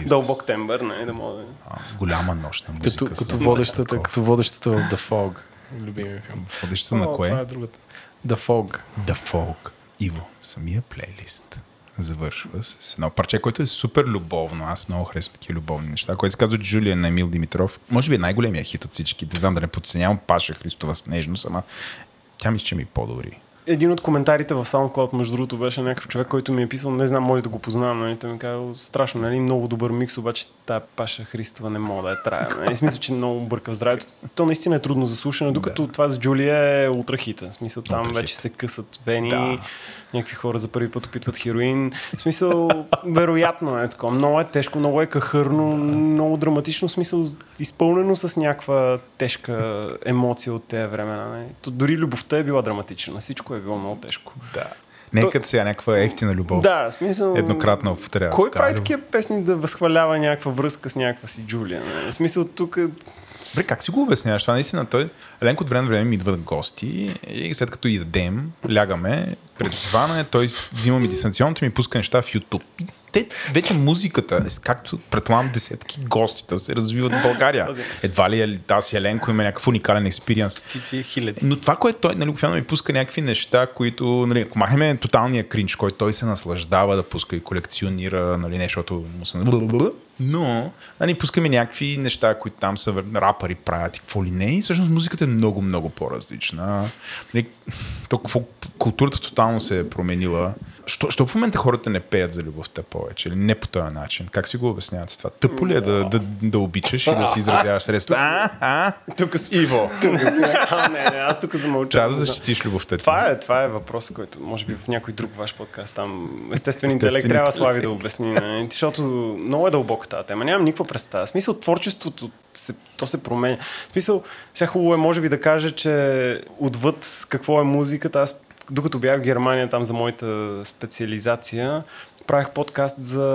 Дълбок с- тембър, нали, да мога да... а, Голяма нощ на музика. Като, като, водещата, като водещата в The Fog. Любимия филм. Водещата на кое? Това е другата. The Fog. The Folk. Иво, самия плейлист завършва с едно парче, което е супер любовно. Аз много харесвам такива любовни неща, което се казва Джулия на Емил Димитров. Може би е най-големия хит от всички. Не знам да не подценявам Паша Христова с нежност, ама тя мисля, че ми е по-добри. Един от коментарите в SoundCloud, между другото, беше някакъв човек, който ми е писал, не знам, може да го познавам, нали? Той ми казал, страшно, нали? Много добър микс, обаче тая Паша Христова не мога да я трая. Нали? В смисъл, че много бърка в здравето. То наистина е трудно за слушане, докато това с Джулия е ултрахита. В смисъл, там Ултрахит. вече се късат вени, Да. Някакви хора за първи път опитват хероин. В смисъл, вероятно е такова. Много е тежко, много е кахърно, много драматично, в смисъл, изпълнено с някаква тежка емоция от тези времена. Нали? То, дори любовта е била драматична, всичко е било много тежко. Да. Не е като сега някаква ефтина любов. Да, смисъл... Еднократна употреба. Кой Така, прави любов. такива песни да възхвалява някаква връзка с някаква си Джулия? Не? В смисъл тук... Бре, как си го обясняваш? Това наистина той. Ленко от време време ми идват гости и след като ядем, лягаме пред дивана, той взима ми дистанционното и ми пуска неща в YouTube. И Те, вече музиката, както предполагам десетки гостита се развиват в България. Едва ли е- аз и Еленко има някакъв уникален експириенс. Стотици хиляди. Но това, което той нали, обикновено ми пуска някакви неща, които, нали, ако махнем тоталния кринч, който той се наслаждава да пуска и колекционира, нали, нещо, му се... Но, нали, пускаме някакви неща, които там са рапъри правят и какво ли не. И всъщност музиката е много, много по-различна. Нали, то, какво, културата тотално се е променила. Що, що в момента хората не пеят за любовта повече? Или не по този начин? Как си го обяснявате това? Тъпо ли е да, да, да обичаш и да си изразяваш средства? А, а? Тук с Иво. Тук с... а, не, не, аз тук замълчам. Трябва да защитиш любовта. Това е, това е въпрос, който може би в някой друг ваш подкаст там естествен интелект трябва. Слави да обясни, не? защото много е дълбока тази тема. Нямам никаква представа. В смисъл творчеството, се, то се променя. В смисъл, сега хубаво е може би да кажа, че отвъд какво е музиката, аз докато бях в Германия там за моята специализация, правих подкаст за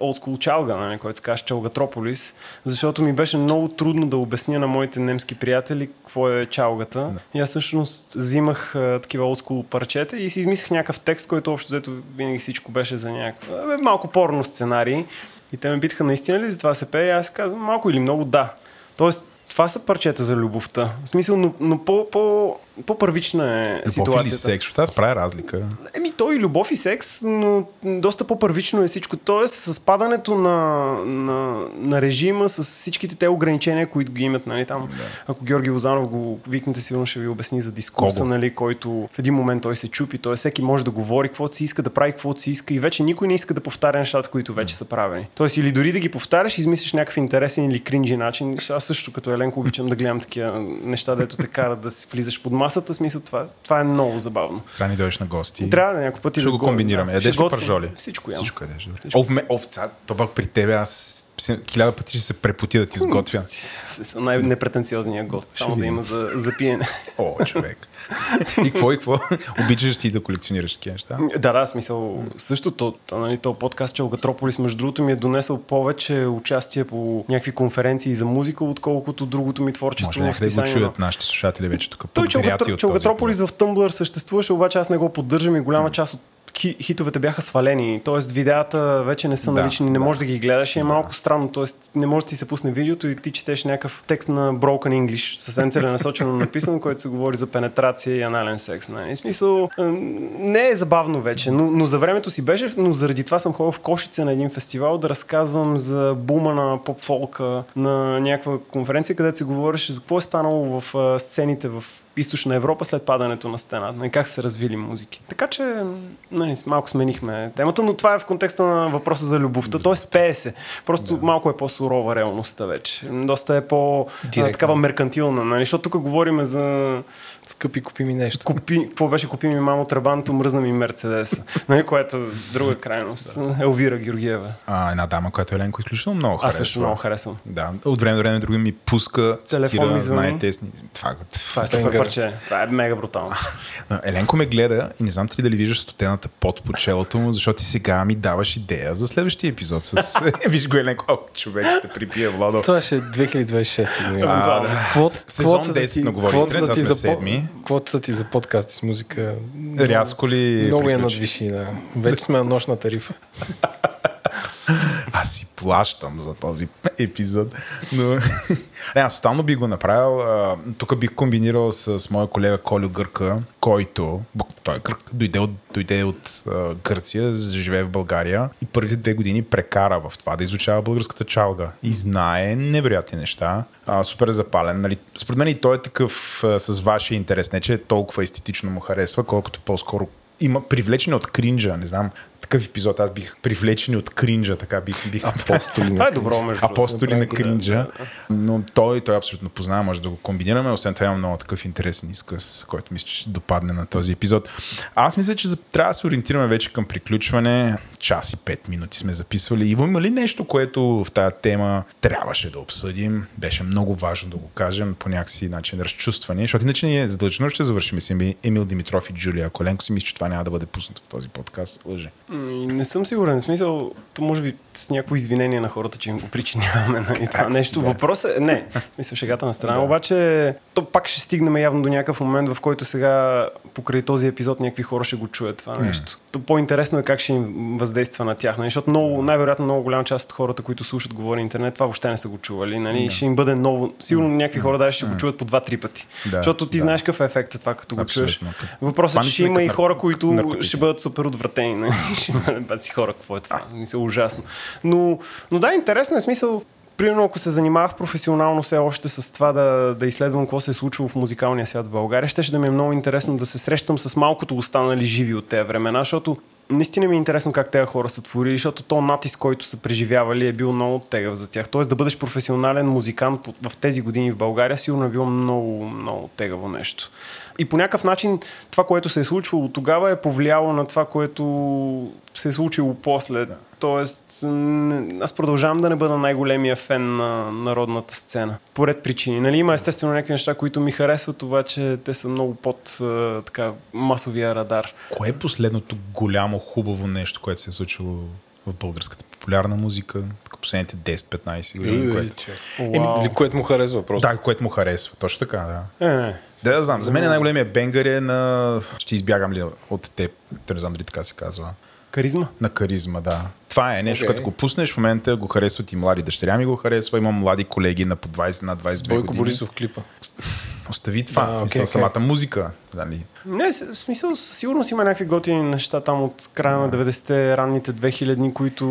Old School Чалга, нали, който се казва Чалгатрополис, защото ми беше много трудно да обясня на моите немски приятели какво е чалгата. И аз всъщност взимах а, такива Old School парчета и си измислих някакъв текст, който общо взето винаги всичко беше за някакъв а, малко порно сценарий. И те ме питаха наистина ли за това се пее и аз казвам малко или много да. Тоест, това са парчета за любовта. В смисъл, но, но по, по, по-първична е Любов или ситуацията. секс? Защото аз правя разлика. Еми, то и любов и секс, но доста по-първично е всичко. Тоест, с падането на, на, на режима, с всичките те ограничения, които ги имат, нали, там, ако Георги Лозанов го викнете, сигурно ще ви обясни за дискурса, Кого? нали, който в един момент той се чупи, той всеки може да говори каквото си иска, да прави каквото си иска и вече никой не иска да повтаря нещата, които вече са правени. Тоест, или дори да ги повтаряш, измислиш някакъв интересен или кринджи начин. Аз също като Еленко обичам да гледам такива неща, дето те карат да си влизаш под масата, смисъл това, това е много забавно. Да ни дойдеш на гости. Трябва да някой път и Ще да го комбинираме. Ядеш ли пържоли? Всичко ям. Всичко ядеш. Овме, овца, то пък при тебе аз хиляда пъти ще се препоти да ти сготвя. С- с най-непретенциозния гост, само да има за, за пиене. О, човек. и какво, и какво? Обичаш ти да колекционираш такива неща? Да, да, смисъл. Същото, то, нали, то подкаст Челгатрополис, между другото, ми е донесъл повече участие по някакви конференции за музика, отколкото другото ми творчество. Може да го чуят нашите слушатели вече тук. Той Челгатрополис в Тъмблър съществуваше, обаче аз не го поддържам и голяма част от хитовете бяха свалени, т.е. видеята вече не са Да, налични, не да. можеш да ги гледаш и е малко странно, т.е. не може да ти се пусне видеото и ти четеш някакъв текст на Broken English, съвсем целенасочено написан, който се говори за пенетрация и анален секс. Нали? В смисъл, не е забавно вече, но, но за времето си беше, но заради това съм ходил в Кошице на един фестивал да разказвам за бума на поп-фолка на някаква конференция, където се говореше за какво е станало в сцените в източна Европа след падането на стената, нали, как се развили музики. Така че нали, малко сменихме темата, но това е в контекста на въпроса за любовта, т.е. пее се. Просто да. малко е по-сурова реалността вече. Доста е по Директно. такава меркантилна, нали, защото тук говорим за Скъпи, купи ми нещо. купи, какво беше купи ми мамо трабанто, мръзна ми Мерцедеса. Нали, което е друга крайност. Елвира Георгиева. А, една дама, която Еленко изключително много Аз харесва. също много харесвам. Да, от време до време други ми пуска, Телефон цитира, ми знаете, това, Това е супер. Парче. Това е мега брутално. Но Еленко ме гледа и не знам ти ли дали виждаш стотената под по челото му, защото ти сега ми даваш идея за следващия епизод с... Виж го Еленко, о, човек, ще припие Владо. Това ще е 2026 година. Сезон квотата 10 ти- на Говори квотата Интернет, ти сега сме седми. Квотата ти за подкасти с музика Рязко ли много я приключи? надвиши. Да. Вече сме на нощна тарифа. Аз си плащам за този епизод. Но... не, аз тотално би го направил. Тук бих комбинирал с, моя колега Колю Гърка, който, той е гърк, дойде от, дойде от Гърция, живее в България и първите две години прекара в това да изучава българската чалга и знае невероятни неща. А, супер запален. Нали? Според мен и той е такъв а, с вашия интерес. Не, че толкова естетично му харесва, колкото по-скоро има привлечени от кринжа, не знам. Такъв епизод аз бих привлечени от кринжа, така бих, бих Апостоли. Това е добро, между апостоли на кринджа. Но той, той абсолютно познава, може да го комбинираме. Освен това има много такъв интересен изказ, който мисля, че ще допадне на този епизод. Аз мисля, че трябва да се ориентираме вече към приключване. Час и пет минути сме записвали. Иво, има ли нещо, което в тази тема трябваше да обсъдим? Беше много важно да го кажем по някакси начин разчувстване, защото иначе ние задължено ще завършим с Еми- Емил Димитров и Джулия Коленко. Си мисля, че това няма да бъде пуснато в този подкаст. Лъже. Не съм сигурен. В смисъл, то може би с някакво извинение на хората, че им го причиняваме. Нали, това нещо. да. Въпросът е, не, смисъл шегата на страна, обаче то пак ще стигнем явно до някакъв момент, в който сега покрай този епизод някакви хора ще го чуят това нещо. То по-интересно е как ще им въздейства на тях, нали, защото много, най-вероятно много голяма част от хората, които слушат говори интернет, това въобще не са го чували. Нали, Ще им бъде ново. Сигурно някакви хора даже ще го чуят по два-три пъти. Да, защото ти да. знаеш какъв е ефектът това, като го чуеш. Абсолютно. Въпросът е, че ще има и хора, които наркотик? ще бъдат супер отвратени. Нали? Ще баци хора, какво е това? Мисля, ужасно. Но, но да, интересно е смисъл. Примерно, ако се занимавах професионално все още с това да, да изследвам какво се е случило в музикалния свят в България, ще, ще да ми е много интересно да се срещам с малкото останали живи от тези времена, защото наистина ми е интересно как тези хора са творили, защото то натиск, който са преживявали е бил много тегъв за тях. Тоест да бъдеш професионален музикант в тези години в България сигурно е било много, много тегаво нещо. И по някакъв начин това, което се е случвало тогава е повлияло на това, което се е случило после. Тоест, аз продължавам да не бъда най-големия фен на народната сцена. Поред причини. Нали, има естествено някакви неща, които ми харесват, обаче те са много под а, така, масовия радар. Кое е последното голямо хубаво нещо, което се е случило в българската популярна музика, така последните 10-15 години? Което... Еми, или което му харесва просто. Да, което му харесва. Точно така, да. Е, не. Да, да знам. За мен е най-големия бенгър е на... Ще избягам ли от теб? Те не знам дали така се казва. Каризма? На каризма, да. Това е нещо, Окей. като го пуснеш в момента, го харесват и млади дъщеря ми го харесва. Имам млади колеги на по 20, на 22 Бойко години. Борисов клипа. Остави това, Да, в смисъл, окей, окей. самата музика. Нали? Не, в смисъл, със сигурност има някакви готини неща там от края на 90-те, ранните 2000-ни, които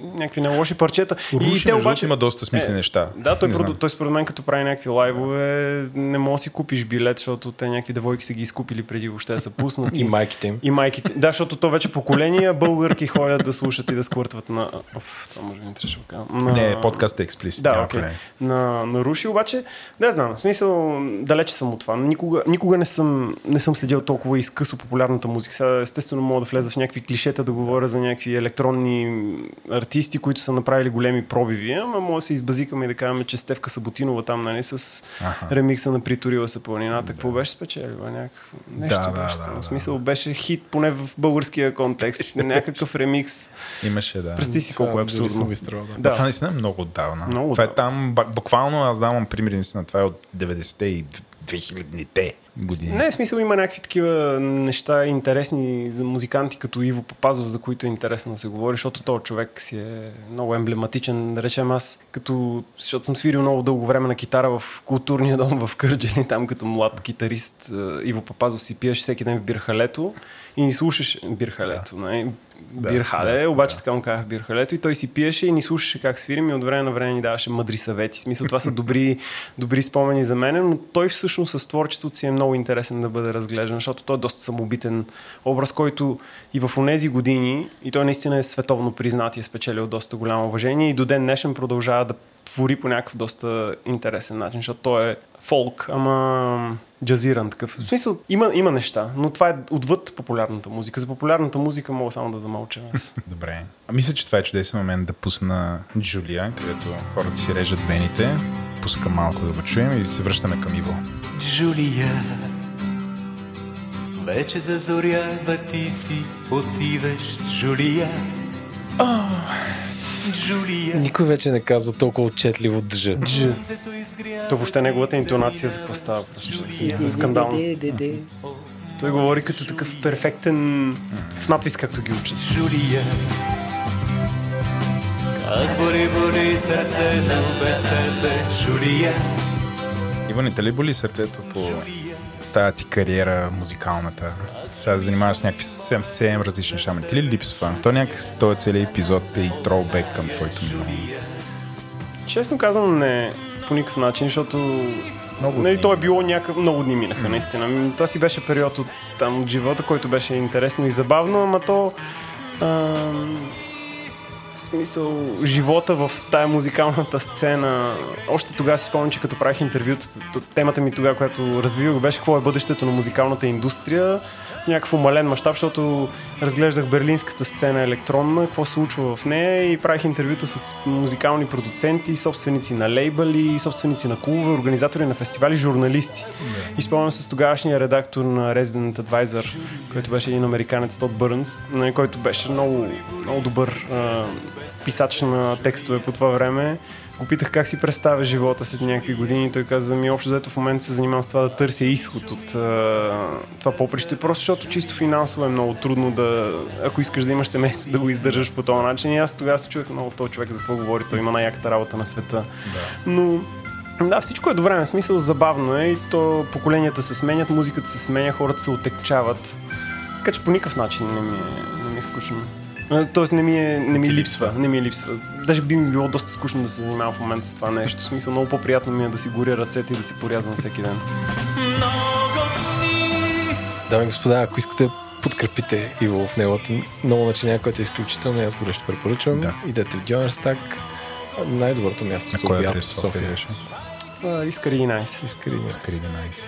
някакви не лоши парчета. Руши, между другото, има доста смислени Е, неща. Да, той, знам. той според мен като прави някакви лайвове, не можеш да си купиш билет, защото те някакви девойки са ги изкупили преди въобще да са пуснати. И майките им. И майките. Да, защото то вече поколения българки ходят да слушат и да сквъртват на... Оф, това може би не трябваше да. На... Не, подкастът е експлисит. Да, проблем. На, на Руши, обаче, не знам, в смисъл, далече съм от това. Никога, никога не, съм, не съм следил толкова изкъсо популярната музика. Сега, естествено, мога да влеза в някакви клишета, да говоря за някакви електронни артисти, които са направили големи пробиви, ама може да се избазикаме и да кажем, че Стевка Саботинова там, нали, с Аха. ремикса на Притурила се планината. Какво беше спечелила? Някакво... Нещо Да, да, беше. да, да. В смисъл, беше хит, поне в българския контекст. Някакъв ремикс. Имаше, да. Представи си колко е абсурдно. да. Да. Това Да. наистина е много отдавна. Много това е там, буквално аз давам примери наистина, това е от 90-те и 2000-те. години. Не, в смисъл има някакви такива неща интересни за музиканти като Иво Папазов, за които е интересно да се говори, защото този човек си е много емблематичен. Да речем аз, като, защото съм свирил много дълго време на китара в културния дом в Кърджали, там като млад китарист е, Иво Папазов си пиеше всеки ден в бирхалето и ни слушаше бирхалето. Да. Бирхале, да, обаче да. така му казах бирхалето и той си пиеше и ни слушаше как свирим и от време на време ни даваше мъдри съвети. В смисъл, това са добри, добри спомени за мен, но той всъщност с творчеството си е много интересен да бъде разглеждан, защото той е доста самобитен образ, който и в онези години, и той наистина е световно признат и е спечелил доста голямо уважение и до ден днешен продължава да твори по някакъв доста интересен начин, защото той е фолк, ама джазиран такъв. В смисъл, има, има неща, но това е отвъд популярната музика. За популярната музика мога само да замълча. Добре. А мисля, че това е чудесен момент да пусна Джулия, където хората си режат вените. Пускам малко да го чуем и се връщаме към Иво. Джулия Вече зазорява ти си отиваш Джулия Джулия Никой вече не казва толкова отчетливо дж. Дж. То въобще неговата интонация за какво става. Скандално. Той говори като такъв перфектен в надвис, както ги учат. Джулия Как бори, бори сърцето без тебе Джулия Иво, не те ли боли сърцето по тая ти кариера музикалната? Сега се занимаваш с някакви съвсем, съвсем различни неща. Ти ли липсва? То някак си този целият епизод е и тролбек към твоето минало. Честно казвам, не по никакъв начин, защото Много нали, то е било някакъв... Много дни минаха, наистина. М, Това си беше период от, там, от живота, който беше интересно и забавно, ама то... Ам, смисъл, живота в тая музикалната сцена. Още тогава си спомням, че като правих интервютата, т- темата ми тогава, която развивах, беше какво е бъдещето на музикалната индустрия в някакъв умален мащаб, защото разглеждах берлинската сцена електронна, какво се случва в нея и правих интервюта с музикални продуценти, собственици на лейбъли, собственици на клубове, организатори на фестивали, журналисти. И спомням с тогавашния редактор на Resident Advisor, който беше един американец Тод Бърнс, нали, който беше много, много добър писач на текстове по това време. Го питах как си представя живота след някакви години. Той каза, ми общо взето в момента се занимавам с това да търся изход от а, това поприще, просто защото чисто финансово е много трудно да, ако искаш да имаш семейство, да го издържаш по този начин. И аз тогава се чуех много този човек за какво говори. Той има най-яката работа на света. Но да, всичко е до време. В смисъл забавно е и то поколенията се сменят, музиката се сменя, хората се отекчават. Така че по никакъв начин не ми е, не ми е скучно. Тоест не ми, е, не ми липсва, не ми липсва. Даже би ми било доста скучно да се занимавам в момента с това нещо. В смисъл много по-приятно ми е да си горя ръцете и да се порязвам всеки ден. Дами и господа, ако искате подкрепите Иво в неговото ново начинание, което е изключително, аз горещо препоръчвам. Да. Идете в Дюнерстак, най-доброто място На за обяд в София беше? Искари 11. Искрени. Скри 11.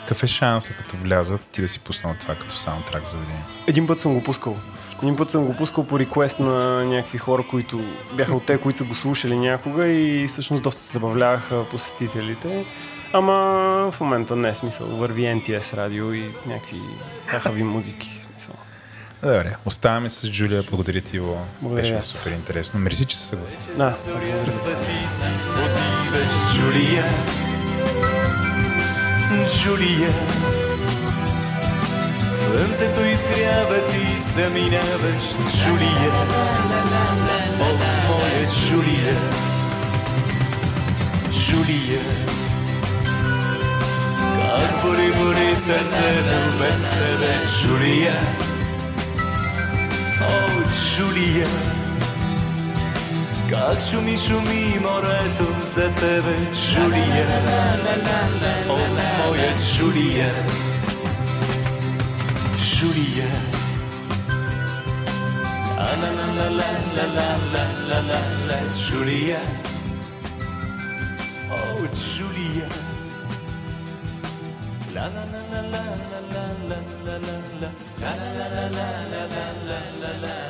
Какъв е шанса, като влязат, ти да си пуснал това като саундтрак за заведението? Един път съм го пускал. Един път съм го пускал по реквест на някакви хора, които бяха от те, които са го слушали някога и всъщност доста се забавляваха посетителите. Ама в момента не е смисъл. Върви NTS радио и някакви хахави музики. Смисъл. Добре, оставаме с Джулия. Благодаря ти, Иво. Благодаря Беше супер интересно. Мерси, че се съгласи. Да, Отиваш Джулия Джулия Слънцето изгрява, ти заминаваш Джулия О, моя Джулия Джулия Как бори, бори сърцето без тебе Джулия О, Джулия как шуми, шуми морето за тебе, Джулия. О, моя Джулия. Джулия. Julia, Ah la la la la la la la la la la Juliette. Oh Juliette. La la la la la la la la la la la la la la la la la la